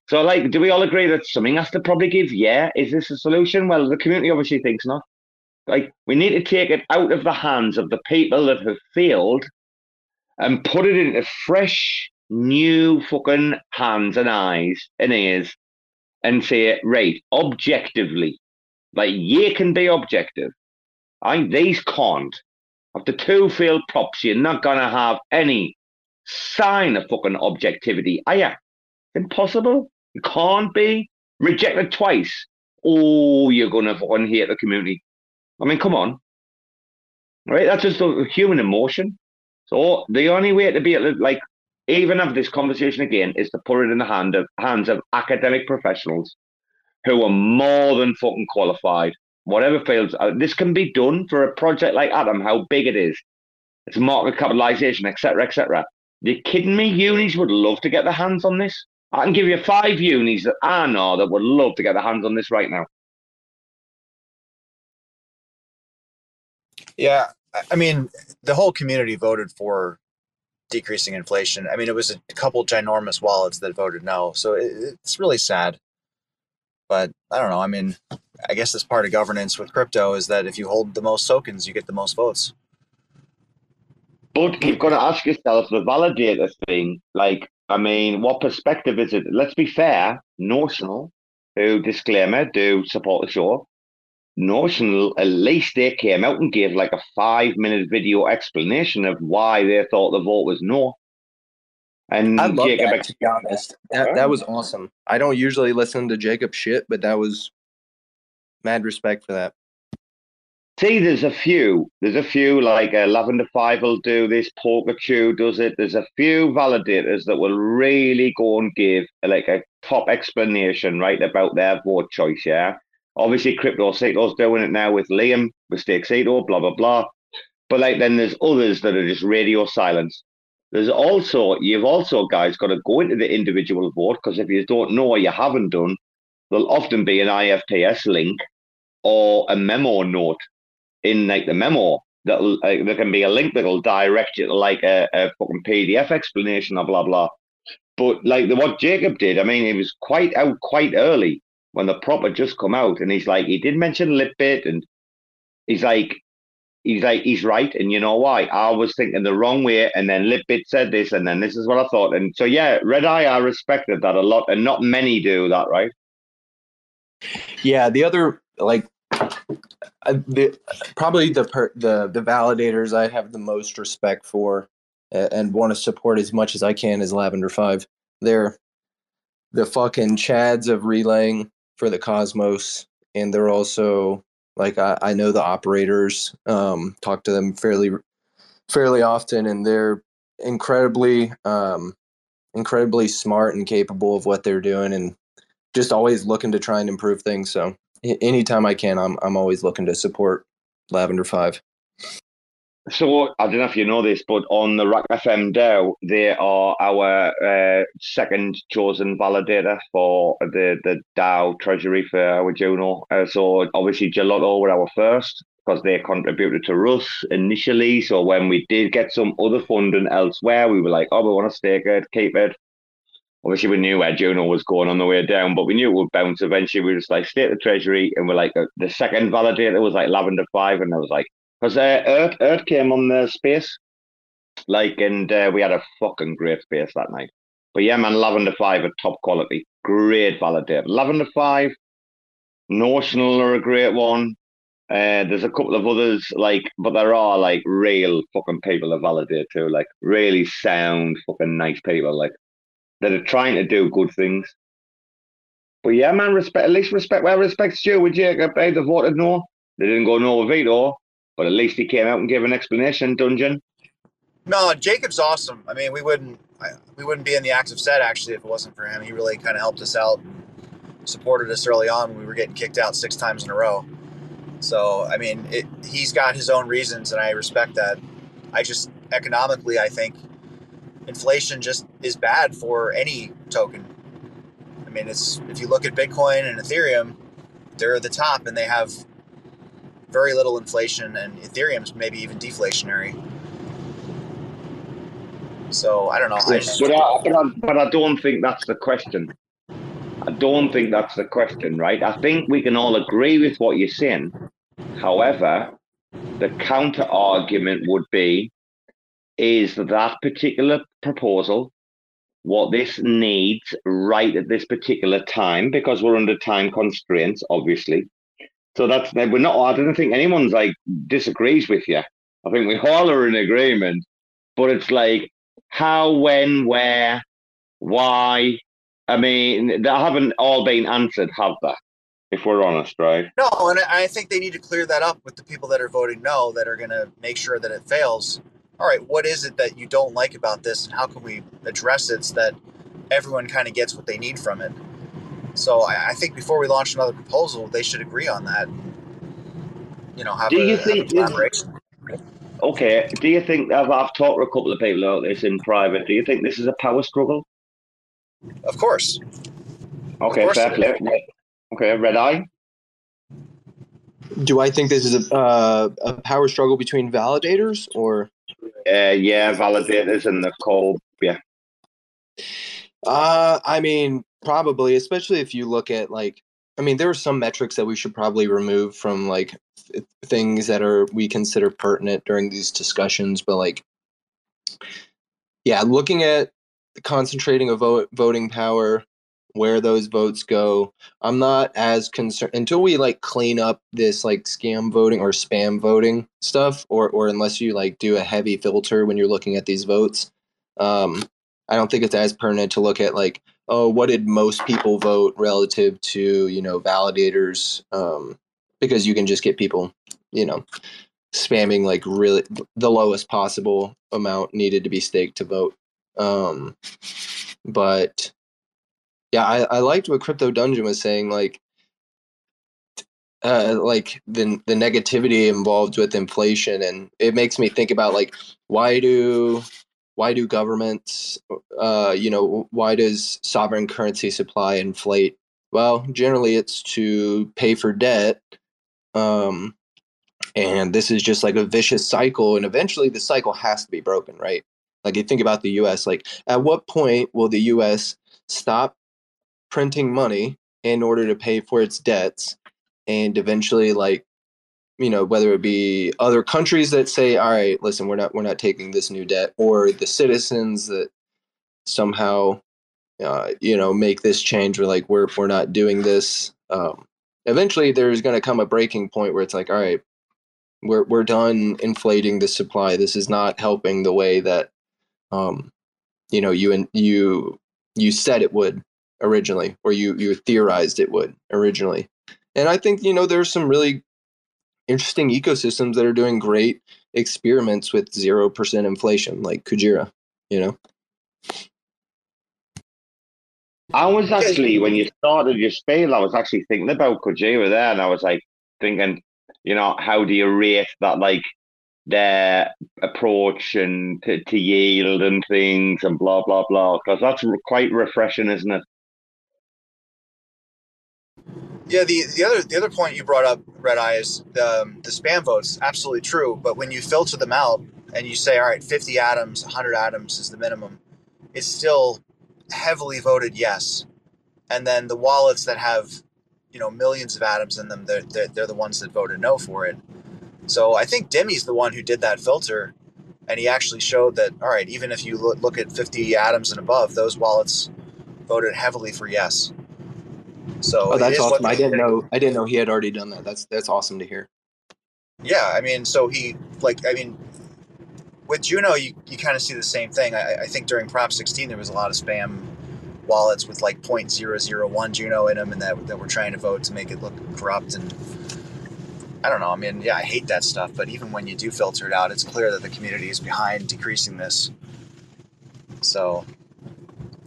So, like, do we all agree that something has to probably give? Yeah. Is this a solution? Well, the community obviously thinks not. Like, we need to take it out of the hands of the people that have failed and put it into fresh, new fucking hands and eyes and ears and say, right, objectively, like, you can be objective. I these can't. After two failed props, you're not gonna have any sign of fucking objectivity, are you? Impossible. You can't be rejected twice. Oh, you're gonna fucking hate the community. I mean, come on. Right? That's just a human emotion. So the only way to be able to like even have this conversation again is to put it in the hand of hands of academic professionals who are more than fucking qualified whatever fails, uh, this can be done for a project like Atom, how big it is. it's market capitalization, etc., etc. You kidding me? Unis would love to get their hands on this. I can give you five unis that I know that would love to get their hands on this right now. Yeah, I- mean, the whole community voted for decreasing inflation. I mean, it was a couple ginormous wallets that voted no, so it's really sad. But I don't know. I mean, I guess this part of governance with crypto is that if you hold the most tokens, you get the most votes. But you've got to ask yourself the validator thing. Like, I mean, what perspective is it? Let's be fair. Notional, who disclaimer, do support the show. Notional, at least they came out and gave like a five minute video explanation of why they thought the vote was no. And I love Jacob that. To be honest, that that was awesome. I don't usually listen to Jacob shit, but that was mad respect for that. See, there's a few. There's a few like uh, Lavender Five will do this. Polkachu does it. There's a few validators that will really go and give like a top explanation, right, about their vote choice. Yeah, obviously, Crypto Cito's doing it now with Liam, with Stake Cito, blah blah blah. But like, then there's others that are just radio silence. There's also you've also guys got to go into the individual vote because if you don't know or you haven't done, there'll often be an IPFS link or a memo note in like the memo that uh, there can be a link that'll direct you to like a, a fucking PDF explanation of blah blah. But like the what Jacob did, I mean, it was quite out quite early when the prop had just come out, and he's like, he did mention Litbit, and he's like, he's like, he's right, and you know why? I was thinking the wrong way, and then Litbit said this, and then this is what I thought, and so yeah, Red Eye, I respected that a lot, and not many do that, right? Yeah, the other like uh, the probably the per, the the validators I have the most respect for uh, and want to support as much as I can is Lavender Five. They're the fucking chads of relaying for the Cosmos, and they're also like I, I know the operators, um, talk to them fairly fairly often, and they're incredibly um, incredibly smart and capable of what they're doing, and just always looking to try and improve things. So anytime I can, I'm I'm always looking to support Lavender Five. So I don't know if you know this, but on the RAC FM DAO, they are our uh, second chosen validator for the the DAO treasury for our Juno. Uh, so obviously Gelato were our first because they contributed to Russ initially. So when we did get some other funding elsewhere, we were like, oh, we want to stake it, keep it. Obviously, we knew where Juno was going on the way down, but we knew it would bounce eventually. We were just like, state the treasury, and we're like, uh, the second validator was like Lavender Five, and I was like, because uh, Earth, Earth came on the space, like, and uh, we had a fucking great space that night. But yeah, man, Lavender Five are top quality, great validator. Lavender Five, Notional are a great one. Uh, there's a couple of others, like, but there are like real fucking people that validate too, like really sound fucking nice people, like that are trying to do good things. But yeah, man, respect at least respect where respect's due with Jacob. Eh, they they voted no. They didn't go no with veto, but at least he came out and gave an explanation. Dungeon. No, Jacob's awesome. I mean, we wouldn't we wouldn't be in the active set actually if it wasn't for him. He really kind of helped us out, supported us early on when we were getting kicked out six times in a row. So I mean, it, he's got his own reasons, and I respect that. I just economically, I think inflation just is bad for any token. I mean, it's if you look at Bitcoin and Ethereum, they're at the top, and they have very little inflation, and Ethereum's maybe even deflationary. So I don't know. I just But I, but, I, but I don't think that's the question. I don't think that's the question, right? I think we can all agree with what you're saying. However, the counter argument would be is that particular proposal what this needs right at this particular time because we're under time constraints, obviously. So that's we're not. I don't think anyone's like disagrees with you. I think we all are in agreement, but it's like how, when, where, why. I mean, they haven't all been answered, have they? If we're honest, right? No, and I think they need to clear that up with the people that are voting no, that are going to make sure that it fails. All right, what is it that you don't like about this, and how can we address it so that everyone kind of gets what they need from it? So I, I think before we launch another proposal, they should agree on that. You know, have Do a, you have a think- collaboration. Okay, do you think I've, I've talked to a couple of people about this in private? Do you think this is a power struggle? Of course. Okay, course fair play. Red- Okay, red eye. Do I think this is a uh, a power struggle between validators or? Uh, yeah, validators and the call. Yeah, Uh, I mean, probably, especially if you look at like, I mean, there are some metrics that we should probably remove from like th- things that are we consider pertinent during these discussions, but like, yeah, looking at concentrating a vote voting power, where those votes go, I'm not as concerned until we like clean up this like scam voting or spam voting stuff, or or unless you like do a heavy filter when you're looking at these votes. Um, I don't think it's as pertinent to look at like, oh, what did most people vote relative to you know validators, um, because you can just get people, you know, spamming like really the lowest possible amount needed to be staked to vote. Um, but yeah, I, I liked what Crypto Dungeon was saying, like uh, like the the negativity involved with inflation, and it makes me think about like why do why do governments, uh, you know, why does sovereign currency supply inflate? Well, generally it's to pay for debt, um, and this is just like a vicious cycle, and eventually the cycle has to be broken, right? Like you think about the U.S. Like at what point will the U.S. stop printing money in order to pay for its debts and eventually like you know whether it be other countries that say all right listen we're not we're not taking this new debt or the citizens that somehow uh, you know make this change or like we're we're not doing this um, eventually there's going to come a breaking point where it's like all right we're we're done inflating the supply. This is not helping the way that um, you know you and you you said it would originally or you you theorized it would originally and i think you know there's some really interesting ecosystems that are doing great experiments with 0% inflation like kujira you know I was actually when you started your spiel, I was actually thinking about Kujira there, and I was like thinking, you know, how do you rate that like their approach and to, to yield and things and blah blah blah? Because that's quite refreshing, isn't it? Yeah, the, the other the other point you brought up, Red Eye, is um, the spam votes. Absolutely true. But when you filter them out and you say, all right, 50 atoms, 100 atoms is the minimum, it's still heavily voted yes. And then the wallets that have, you know, millions of atoms in them, they're, they're, they're the ones that voted no for it. So I think Dimmy's the one who did that filter. And he actually showed that, all right, even if you look, look at 50 atoms and above, those wallets voted heavily for yes. So oh that's awesome i didn't know i didn't know he had already done that that's that's awesome to hear Yeah, I mean, so he like I mean, with Juno, you, you kind of see the same thing. I, I think during Prop 16 there was a lot of spam wallets with like 0.001 Juno in them, and that that were trying to vote to make it look corrupt. And I don't know. I mean, yeah, I hate that stuff. But even when you do filter it out, it's clear that the community is behind decreasing this. So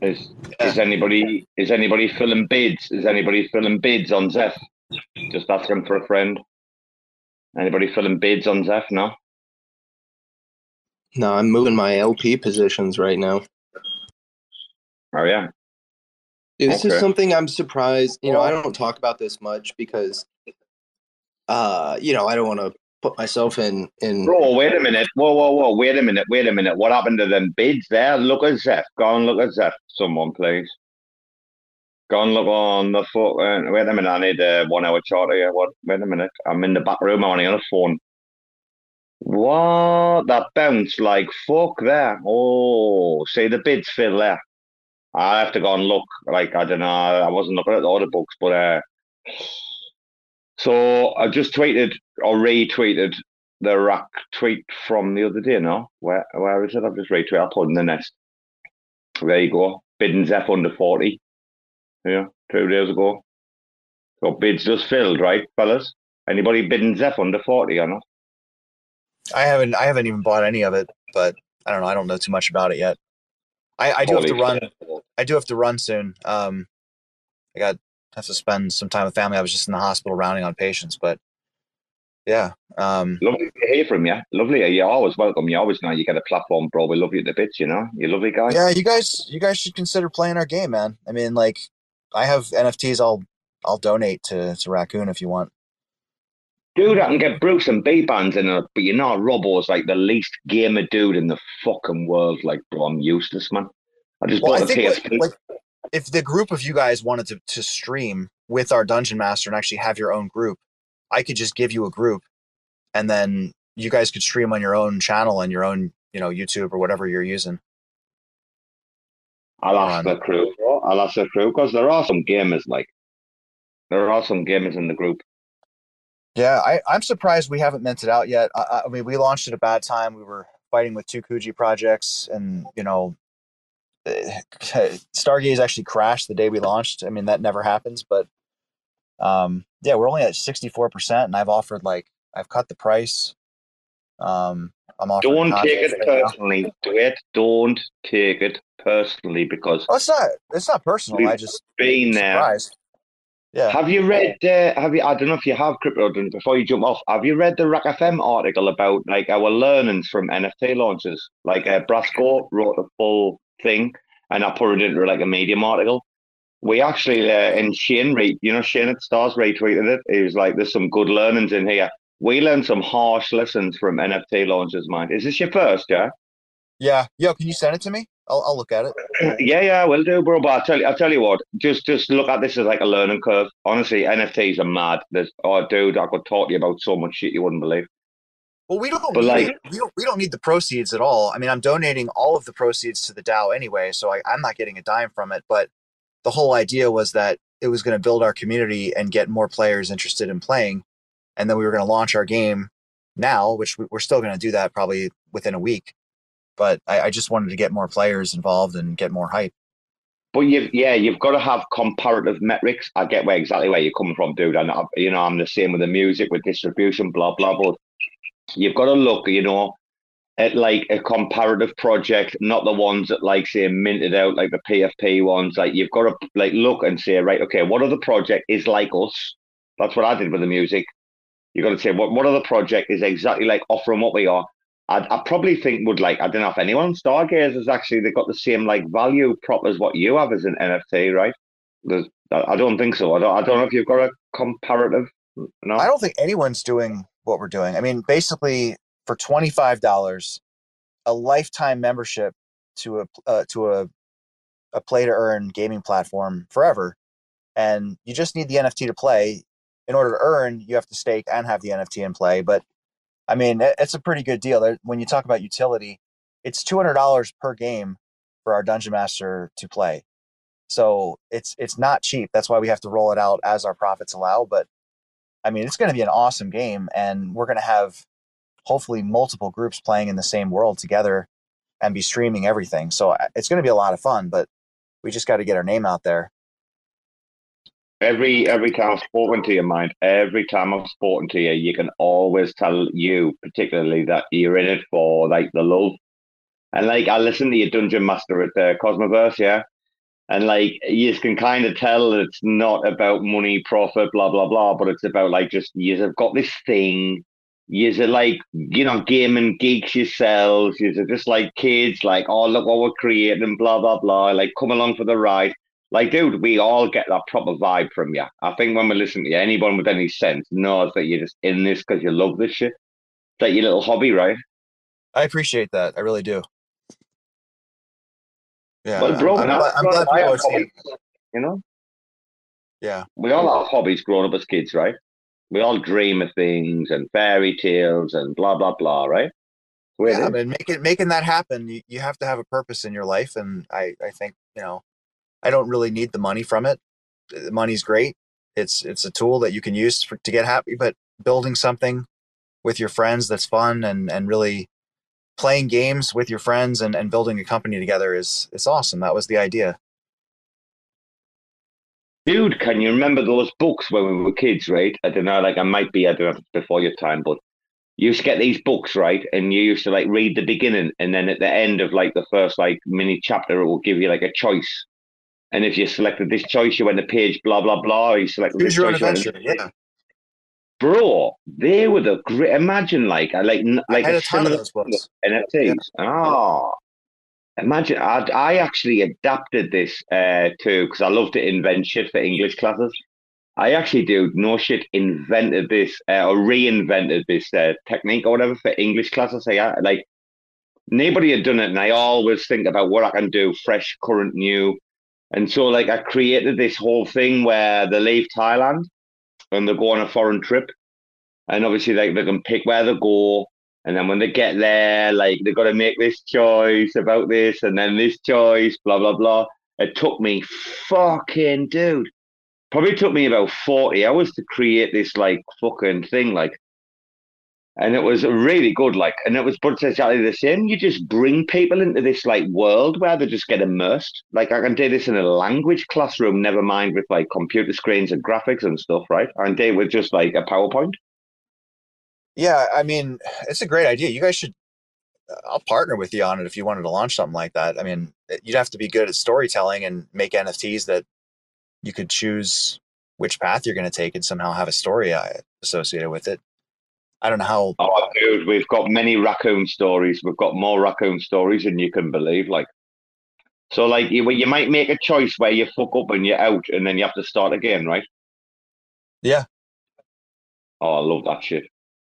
Is is anybody is anybody filling bids? Is anybody filling bids on Zeph? Just asking for a friend. Anybody filling bids on Zeph? No. no i'm moving my lp positions right now Oh yeah. this Okay. is something i'm surprised you know i don't talk about this much because uh you know i don't want to put myself in in Bro, wait a minute. Whoa, whoa, whoa. Wait a minute. Wait a minute. What happened to them bids there? Look at Zeph. Go and look at Zeph. Someone, please. Go and look on the foot. Uh, wait a minute. I need a one hour chart here. What? Wait a minute. I'm in the back room. I'm on a phone. What? That bounced like fuck there. Oh, see the bids fill there. I have to go and look. Like, I don't know. I wasn't looking at the order books, but uh, so I just tweeted or retweeted the RAC tweet from the other day. No, where where is it? I've just retweeted. I'll put in the nest. There you go. Bidding Zeph under forty. Yeah, two days ago. So bids just filled, right, fellas? Anybody bidding Zeph under forty or not? I haven't I haven't even bought any of it, but I don't know. I don't know too much about it yet. I, I do have to run. shit. I do have to run soon. Um, I got have to spend some time with family. I was just in the hospital rounding on patients, but Yeah. Um, Lovely to hear from you. Lovely. You're always welcome. You always know you get a platform, bro. We love you to bits, you know? You're a lovely guy. yeah, you guys, you guys should consider playing our game, man. I mean, like, I have NFTs. I'll, I'll donate to to Raccoon if you want. Dude, I can get Bruce and B bands in it, but you know, Robbo's like the least gamer dude in the fucking world. Like, bro, I'm useless, man. I just Well, I bought a think PSP. like, like if the group of you guys wanted to, to stream with our dungeon master and actually have your own group, I could just give you a group and then you guys could stream on your own channel and your own, you know, YouTube or whatever you're using. I'll ask the crew, bro. I'll ask the crew because there are some gamers, like, there are some gamers in the group. Yeah, I, I'm surprised we haven't minted out yet. I, I mean, we launched at a bad time. We were fighting with two Kuji projects, and you know, eh, *laughs* Stargaze actually crashed the day we launched. I mean, that never happens, but um, yeah, we're only at 64 percent, and I've offered like I've cut the price. Um, I'm offering. Don't take it right now. personally. Do it. Don't take it personally because Oh, it's not. It's not personal. I just been there. surprised. Yeah. Have you read? Uh, have you? I don't know if you have crypto. Before you jump off. Have you read the RAC FM article about like our learnings from NFT launches? Like uh, Brasco wrote a full thing, and I put it into like a Medium article. We actually uh, and Shane, re- you know, Shane at Stars retweeted it. He was like, "There's some good learnings in here." We learned some harsh lessons from NFT launches, man. Is this your first? Yeah. Yeah. Yo, can you send it to me? I'll, I'll look at it. *clears throat* Yeah, yeah, we'll do, bro. But I tell you, I tell you what, just just look at this as like a learning curve. Honestly, NFTs are mad. There's oh, dude, I could talk to you about so much shit you wouldn't believe. Well, we don't. But, like- we don't. We don't need the proceeds at all. I mean, I'm donating all of the proceeds to the DAO anyway, so I, I'm not getting a dime from it. But the whole idea was that it was going to build our community and get more players interested in playing, and then we were going to launch our game now, which we- we're still going to do that probably within a week. But I, I just wanted to get more players involved and get more hype. But you've, yeah, you've got to have comparative metrics. I get where exactly where you're coming from, dude. And I, you know, I'm the same with the music, with distribution, blah blah. blah. you've got to look, you know, at like a comparative project, not the ones that like say minted out like the PFP ones. Like you've got to like look and say, right, okay, what other project is like us? That's what I did with the music. You've got to say what what other project is exactly like offering what we are. I, I probably think would like I don't know if anyone on Stargaze has actually they've got the same like value prop as what you have as an NFT, right? There's, I I don't think so. I don't. I don't know if you've got a comparative. No, I don't think anyone's doing what we're doing. I mean, basically, for twenty five dollars, a lifetime membership to a uh, to a a play to earn gaming platform forever, and you just need the NFT to play. In order to earn, you have to stake and have the NFT in play. But I mean, it's a pretty good deal. When you talk about utility, it's two hundred dollars per game for our dungeon master to play. So it's it's not cheap. That's why we have to roll it out as our profits allow. But I mean, it's going to be an awesome game, and we're going to have hopefully multiple groups playing in the same world together and be streaming everything. So uh, it's going to be a lot of fun, but we just got to get our name out there. every every time I've spoken to you, mind. Every time I've spoken to you, you can always tell you, particularly, that you're in it for like the love. And like I listen to your Dungeon Master at the Cosmoverse, yeah. And like you can kind of tell it's not about money, profit, blah blah blah, but it's about like just you've got this thing. You're like you know gaming geeks yourselves. You're just like kids, like oh look what we're creating, blah blah blah. Like come along for the ride. Like dude, we all get that proper vibe from you. I think when we listen to you, anyone with any sense knows that you're just in this because you love this shit. That like your little hobby, right? I appreciate that. I really do. Yeah, Well, bro, I'm, glad, I'm I- glad I people have are seeing. You know, Yeah, we all have hobbies growing up as kids, right? We all dream of things and fairy tales and blah blah blah, right? Yeah. I mean, making making that happen, you, you have to have a purpose in your life, and I I think you know, I don't really need the money from it. The money's great. It's it's a tool that you can use for, to get happy, but building something with your friends that's fun and and really playing games with your friends and, and building a company together is it's awesome. That was the idea. Dude, can you remember those books when we were kids, right? I don't know, like I might be, I don't know before your time, but you used to get these books, right? And you used to like read the beginning, and then at the end of like the first like mini chapter, it will give you like a choice. And if you selected this choice, you went to page blah blah blah. You selected Choose this your choice, adventure. Yeah. bro, they were the great. Imagine like I like like had a a ton of those books. NFTs. Oh, ah. Imagine I I actually adapted this uh to because I love to invent shit for English classes. I actually do no shit invented this uh, or reinvented this uh, technique or whatever for English classes. I like nobody had done it, and I always think about what I can do, fresh, current, new. And so, like, I created this whole thing where they leave Thailand and they go on a foreign trip, and obviously, like, they can pick where they go. And then when they get there, like, they've got to make this choice about this and then this choice, blah, blah, blah. It took me fucking, dude, probably took me about 40 hours to create this, like, fucking thing. Like, and it was really good. Like, and it was, but it's exactly the same. You just bring people into this like world where they just get immersed. Like, I can do this in a language classroom. Never mind with like computer screens and graphics and stuff, right? I can do it with just like a PowerPoint. Yeah, I mean, it's a great idea. You guys should. I'll partner with you on it if you wanted to launch something like that. I mean, you'd have to be good at storytelling and make NFTs that you could choose which path you're going to take and somehow have a story uh, associated with it. I don't know how. Oh, dude, we've got many raccoon stories. We've got more raccoon stories than you can believe. Like, so like you, you might make a choice where you fuck up and you're out, and then you have to start again, right? Yeah, Oh, I love that shit.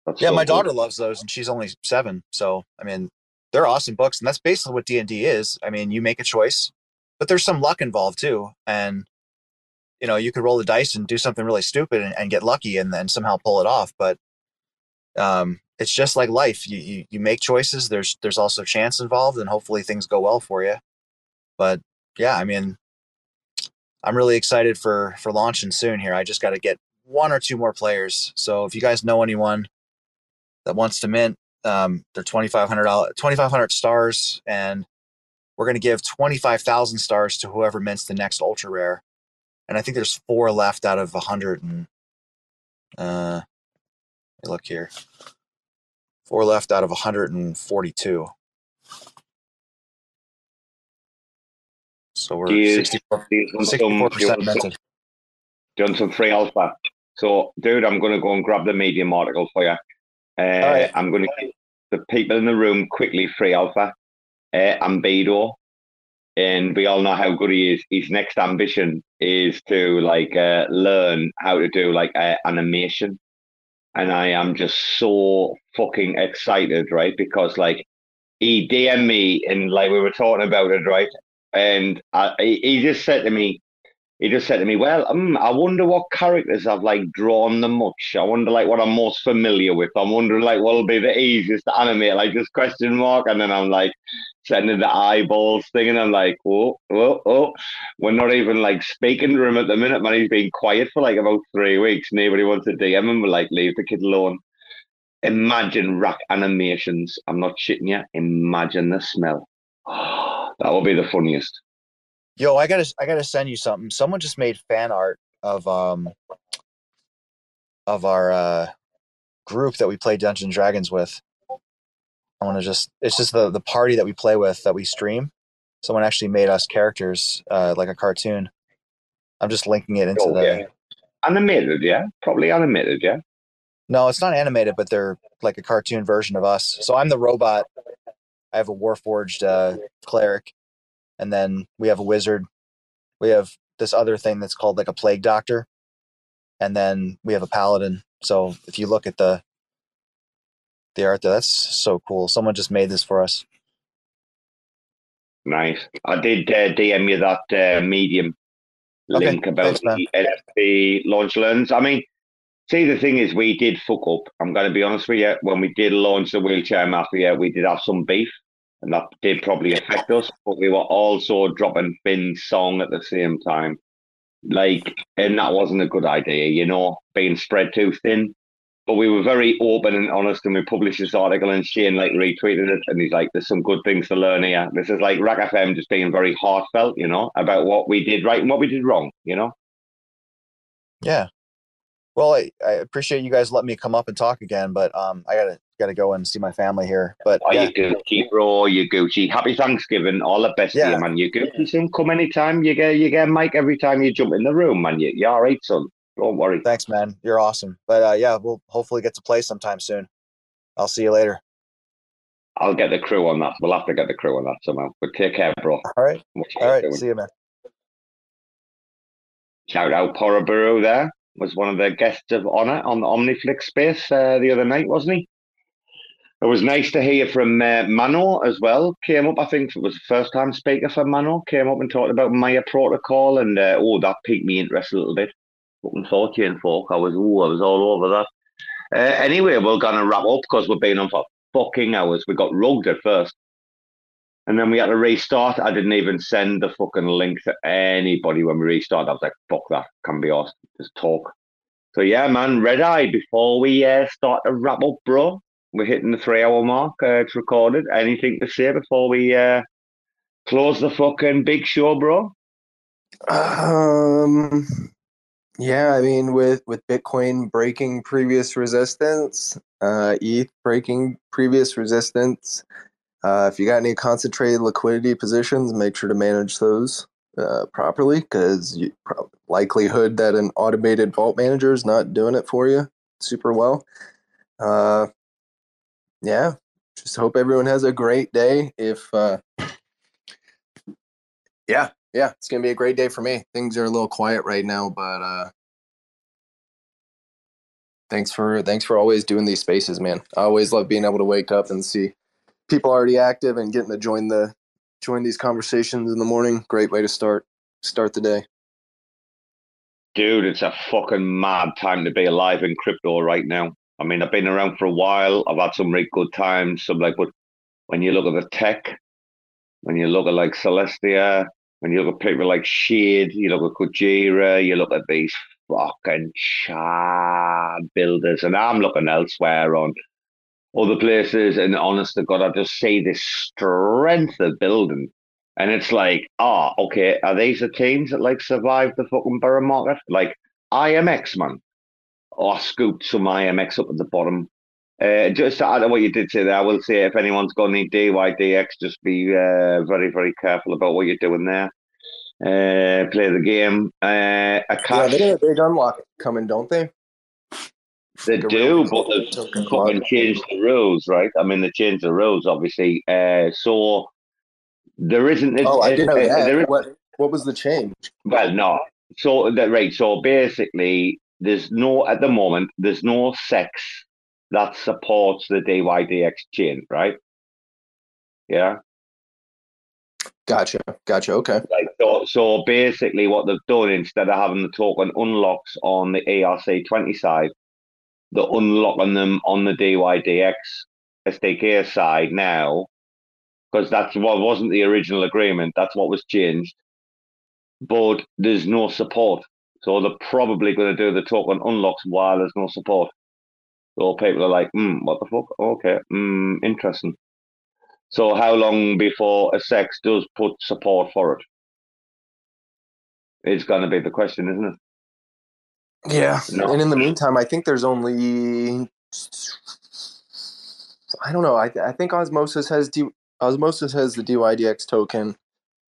That's yeah. so My good. daughter loves those, and she's only seven. So I mean, they're awesome books, and that's basically what D and D is. I mean, you make a choice, but there's some luck involved too, and you know, you could roll the dice and do something really stupid and, and get lucky, and then somehow pull it off. But um, it's just like life. You, you you make choices. There's there's also chance involved, and hopefully things go well for you. But yeah, I mean, I'm really excited for for launching soon. Here, I just got to get one or two more players. So if you guys know anyone that wants to mint, um, they're twenty five hundred dollars, twenty five hundred stars, and we're going to give twenty five thousand stars to whoever mints the next ultra rare. And I think there's four left out of a hundred and uh, let me look here. Four left out of 142. So we're Do you- 64, do you want some- do you 64% want minted. done some free alpha. So, dude, I'm going to go and grab the Medium article for you. Uh, right. I'm going to give the people in the room quickly free alpha. Uh, Ambedo, and we all know how good he is. His next ambition is to like uh, learn how to do like uh, animation, and I am just so fucking excited, right? Because like he DM me and like we were talking about it, right? And I, he just said to me, he just said to me, "Well, um, I wonder what characters I've like drawn the much. I wonder like what I'm most familiar with. I'm wondering like what'll be the easiest to animate, like just question mark." And then I'm like sending the eyeballs thing, and I'm like, "Oh, oh, oh." We're not even like speaking to him at the minute, man. He's been quiet for like about three weeks. Nobody wants to DM him. We're like, leave the kid alone. Imagine RAC animations. I'm not shitting you. Imagine the smell. *sighs* that will be the funniest. Yo, I gotta I gotta send you something. Someone just made fan art of um of our uh group that we play Dungeons and Dragons with. I want to just it's just the the party that we play with that we stream. Someone actually made us characters uh like a cartoon. I'm just linking it into Oh, the yeah. Animated, yeah? Probably animated, yeah? No, it's not animated, but they're like a cartoon version of us. So I'm the robot. I have a warforged uh, cleric, and then we have a wizard. We have this other thing that's called like a plague doctor, and then we have a paladin. So if you look at the the art there, that's so cool. Someone just made this for us. Nice. I did uh, DM you that uh, medium Okay, link about thanks, the launch learns. I mean, see, the thing is, we did fuck up. I'm going to be honest with you. When we did launch the wheelchair mafia, we did have some beef, and that did probably affect us. But we were also dropping Finn's song at the same time, like, and that wasn't a good idea, you know, being spread too thin. But we were very open and honest, and we published this article, and Shane like retweeted it, and he's like, "There's some good things to learn here." This is like RAC FM just being very heartfelt, you know, about what we did right and what we did wrong, you know. Yeah. Well, I, I appreciate you guys letting me come up and talk again, but um, I gotta gotta go and see my family here. But Oh, yeah, you Gucci, bro, you Gucci. Happy Thanksgiving, all the best to you, man. You Gucci, son. Come anytime. You get you get Mike every time you jump in the room, man. You, you're all right, son. Don't worry. Thanks, man. You're awesome. But uh, yeah, we'll hopefully get to play sometime soon. I'll see you later. I'll get the crew on that. We'll have to get the crew on that somehow. But take care, bro. All right. All right. doing? See you, man. Shout out Poraburu there. Was one of the guests of honour on the Omniflix space uh, the other night, wasn't he? It was nice to hear from uh, Mano as well. Came up, I think it was the first time speaker for Mano. Came up and talked about Maya Protocol, and uh, oh, that piqued me interest a little bit. Fucking you and folk. I was, oh, I was all over that. Uh, anyway, we're gonna wrap up because we've been on for fucking hours. We got rugged at first, and then we had to restart. I didn't even send the fucking link to anybody when we restarted. I was like, fuck that, can be asked. Just talk. So yeah, man, red eye. Before we uh, start to wrap up, bro, we're hitting the three hour mark. Uh, it's recorded. Anything to say before we uh, close the fucking big show, bro? Um, yeah, I mean, with with Bitcoin breaking previous resistance, uh, ETH breaking previous resistance. Uh, if you got any concentrated liquidity positions, make sure to manage those uh, properly because likelihood that an automated vault manager is not doing it for you super well. Uh, yeah, just hope everyone has a great day. If uh, yeah, yeah, it's gonna be a great day for me. Things are a little quiet right now, but uh, thanks for thanks for always doing these spaces, man. I always love being able to wake up and see people already active and getting to join the join these conversations in the morning. Great way to start start the day. Dude, it's a fucking mad time to be alive in crypto right now. I mean, I've been around for a while. I've had some really good times. Some like, but when you look at the tech, when you look at like Celestia, when you look at people like Shade, you look at Kujira, you look at these fucking chad builders, and I'm looking elsewhere on other places. And honest to God, I just see this strength of building. And it's like, ah, oh, okay, are these the teams that like survived the fucking bear market? Like IMX, man. Oh, I scooped some IMX up at the bottom. Uh, just to add to what you did say there, I will say if anyone's got any DYDX, just be uh, very, very careful about what you're doing there. Uh, play the game. Uh, a cash, Yeah, they big unlock coming, don't they? They a do, but they've clock. changed the rules, right? I mean, they changed the rules, obviously. Uh, so there isn't. Oh, I didn't know uh, that. What what was the change? well, no. So that right. So basically, there's no at the moment. There's no CEX that supports the DYDX chain, right? Yeah. Gotcha, gotcha. Okay. Like so, so basically, what they've done instead of having the token unlocks on the ERC20 side, they're unlocking them on the DYDX SDK side now, because that's what wasn't the original agreement. That's what was changed, but there's no support. So they're probably going to do the token unlocks while there's no support. So people are like, hmm, what the fuck? Okay, hmm, interesting. So how long before a CEX does put support for it? It's going to be the question, isn't it? Yeah. No. And in the meantime, I think there's only I don't know. I I think Osmosis has D, Osmosis has the DYDX token.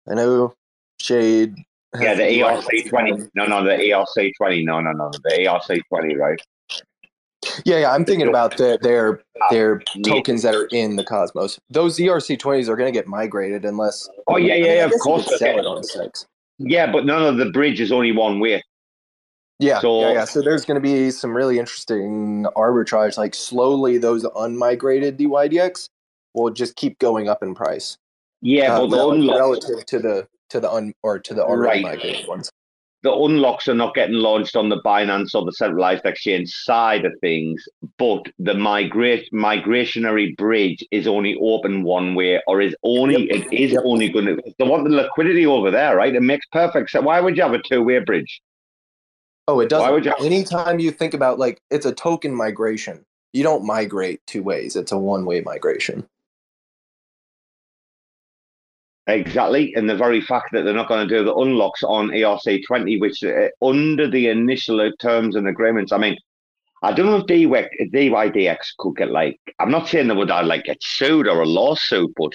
I know Shade. Yeah, the *laughs* ERC twenty. No, no, the ERC twenty. No, no, no, the ERC twenty. Right. Yeah, yeah. I'm thinking about the, their their Yeah. tokens that are in the Cosmos. Those ERC20s are going to get migrated unless. Oh yeah, I mean, yeah, yeah. Of course. sell it on six. Yeah, but none of the bridge is only one way. Yeah, So- yeah, yeah. So there's going to be some really interesting arbitrage. Like slowly, those unmigrated DYDX will just keep going up in price. Yeah, uh, but rel- unlocks, relative to the to the un or to the already Right. migrated ones. the unlocks are not getting launched on the Binance or the centralized exchange side of things, but the migrate migrationary bridge is only open one way, or is only Yep. it is Yep. only going to. They want the liquidity over there, right? It makes perfect sense. Why would you have a two way bridge? Oh, it Why would doesn't. you- Anytime you think about like it's a token migration, you don't migrate two ways. It's a one way migration. Exactly, and the very fact that they're not going to do the unlocks on ERC20, which uh, under the initial terms and agreements, I mean, I don't know if DWEC, DYDX could get like, I'm not saying they would uh, like get sued or a lawsuit, but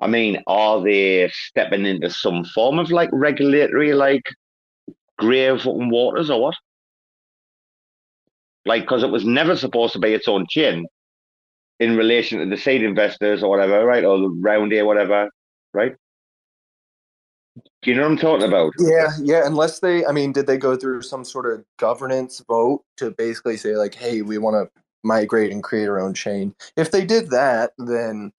I mean, are they stepping into some form of like regulatory, like grave waters or what? like because it was never supposed to be its own chain in relation to the seed investors or whatever, right? Or the round here, whatever, right? Do you know what I'm talking about? Yeah, yeah. Unless they, I mean, did they go through some sort of governance vote to basically say like, "Hey, we want to migrate and create our own chain"? If they did that, then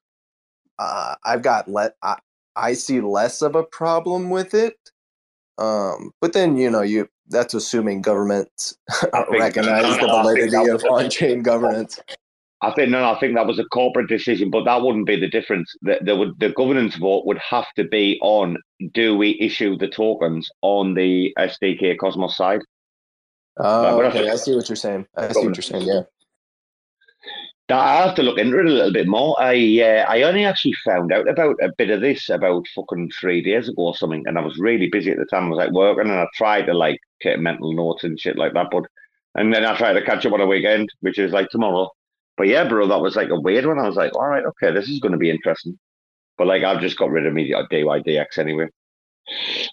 uh, I've got let I, I see less of a problem with it. Um, but then you know, you that's assuming governments *laughs* recognize *laughs* the validity of on-chain governance. I think no, I think that was a corporate decision, but that wouldn't be the difference. The, the, would, the governance vote would have to be on: do we issue the tokens on the SDK Cosmos side? Oh, I okay. think- I see what you're saying. I see what you're saying. Yeah. I have to look into it a little bit more. I uh, I only actually found out about a bit of this about fucking three days ago or something, and I was really busy at the time. I was like working, and I tried to like get mental notes and shit like that, but and then I tried to catch up on a weekend, which is like tomorrow. But yeah, bro, that was like a weird one. I was like, all right, okay, this is going to be interesting. But like, I've just got rid of me DYDX anyway.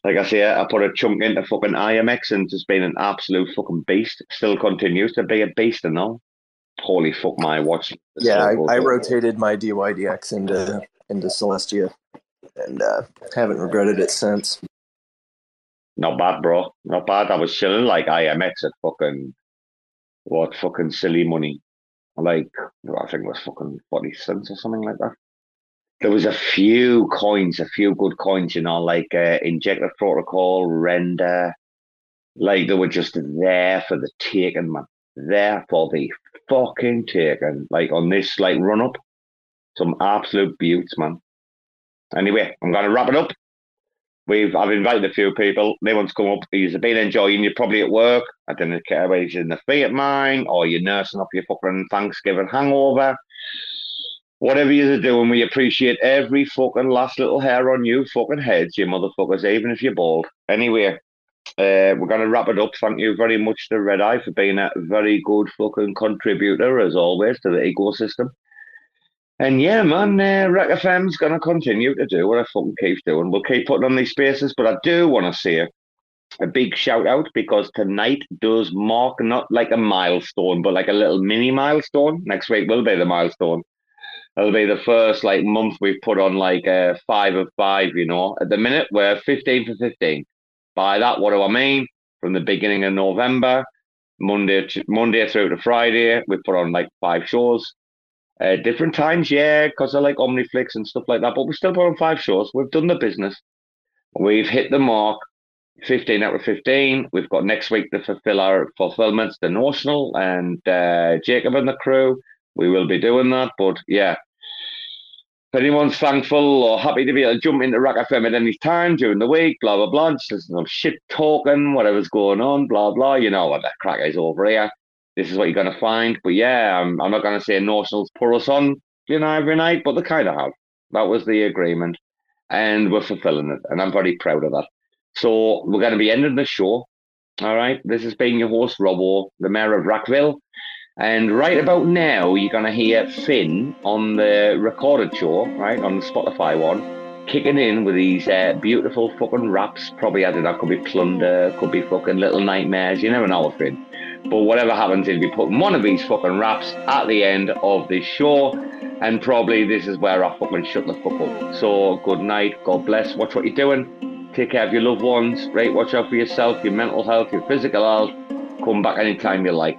Like I say, I put a chunk into fucking IMX and it's been an absolute fucking beast. Still continues to be a beast and all. Holy fuck, my watch. Yeah, I, I rotated my DYDX into into Celestia, and uh, haven't regretted it since. Not bad, bro. Not bad. I was chilling like IMX at fucking what fucking silly money. Like I think it was fucking forty cents or something like that. There was a few coins, a few good coins, you know, like uh, Injective Protocol, Render. Like they were just there for the taking, man. There for the fucking taking. Like on this like run up. Some absolute beauts, man. Anyway, I'm gonna wrap it up. We've I've invited a few people. No one's come up. He's been enjoying. You're probably at work. I don't care whether you're in the theatre mine or you're nursing up your fucking Thanksgiving hangover. Whatever you're doing, we appreciate every fucking last little hair on you fucking heads, you motherfuckers, even if you're bald. Anyway, uh, we're gonna wrap it up. Thank you very much to Red Eye for being a very good fucking contributor as always to the ecosystem. And yeah, man, uh, RAC FM's going to continue to do what I fucking keep doing. We'll keep putting on these spaces, but I do want to say a big shout out because tonight does mark not like a milestone, but like a little mini milestone. Next week will be the milestone. It'll be the first like month we've put on like uh, five of five, you know. At the minute, we're 15 for 15. By that, what do I mean? From the beginning of November, Monday, Monday through to Friday, we put on like five shows. Uh, different times, yeah, because I like Omniflix and stuff like that. But we still put on five shows. We've done the business. We've hit the mark. 15 out of 15. We've got next week to fulfill our fulfillments, the Notional and uh, Jacob and the crew. We will be doing that. But yeah, if anyone's thankful or happy to be able to jump into RAC FM at any time during the week, blah, blah, blah, just listen to shit talking, whatever's going on, blah, blah, you know what that crack is over here this is what you're going to find. But yeah, I'm, I'm not going to say Notionals put us on, you know, every night, but they kind of have. That was the agreement, and we're fulfilling it, and I'm very proud of that. So we're going to be ending the show. All right, this has been your host, Robbo, the mayor of Rackville. And right about now, you're going to hear Finn on the recorded show, right, on the Spotify one, kicking in with these uh, beautiful fucking raps. Probably, I don't know, could be Plunder, could be fucking Little Nightmares. You never know Finn. But whatever happens, he'll be putting one of these fucking raps at the end of this show. And probably this is where I fucking shut the fuck up. So good night. God bless. Watch what you're doing. Take care of your loved ones. Right? Watch out for yourself, your mental health, your physical health. Come back anytime you like.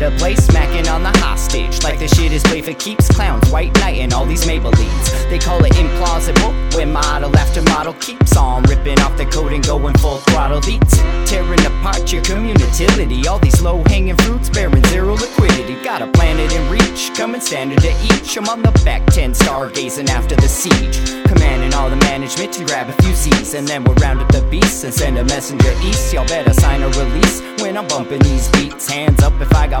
place. Smacking on the hostage, like the shit is play for keeps. Clowns, white knight, and all these Maybellines. They call it implausible when model after model keeps on ripping off the coat and going full throttle beats, tearing apart your community. All these low-hanging fruits bearing zero liquidity. Got a planet in reach, coming standard to each. I'm on the back ten, stargazing after the siege, commanding all the management to grab a few Z's, and then we'll round up the beasts and send a messenger east. Y'all better sign a release when I'm bumping these beats. Hands up if I got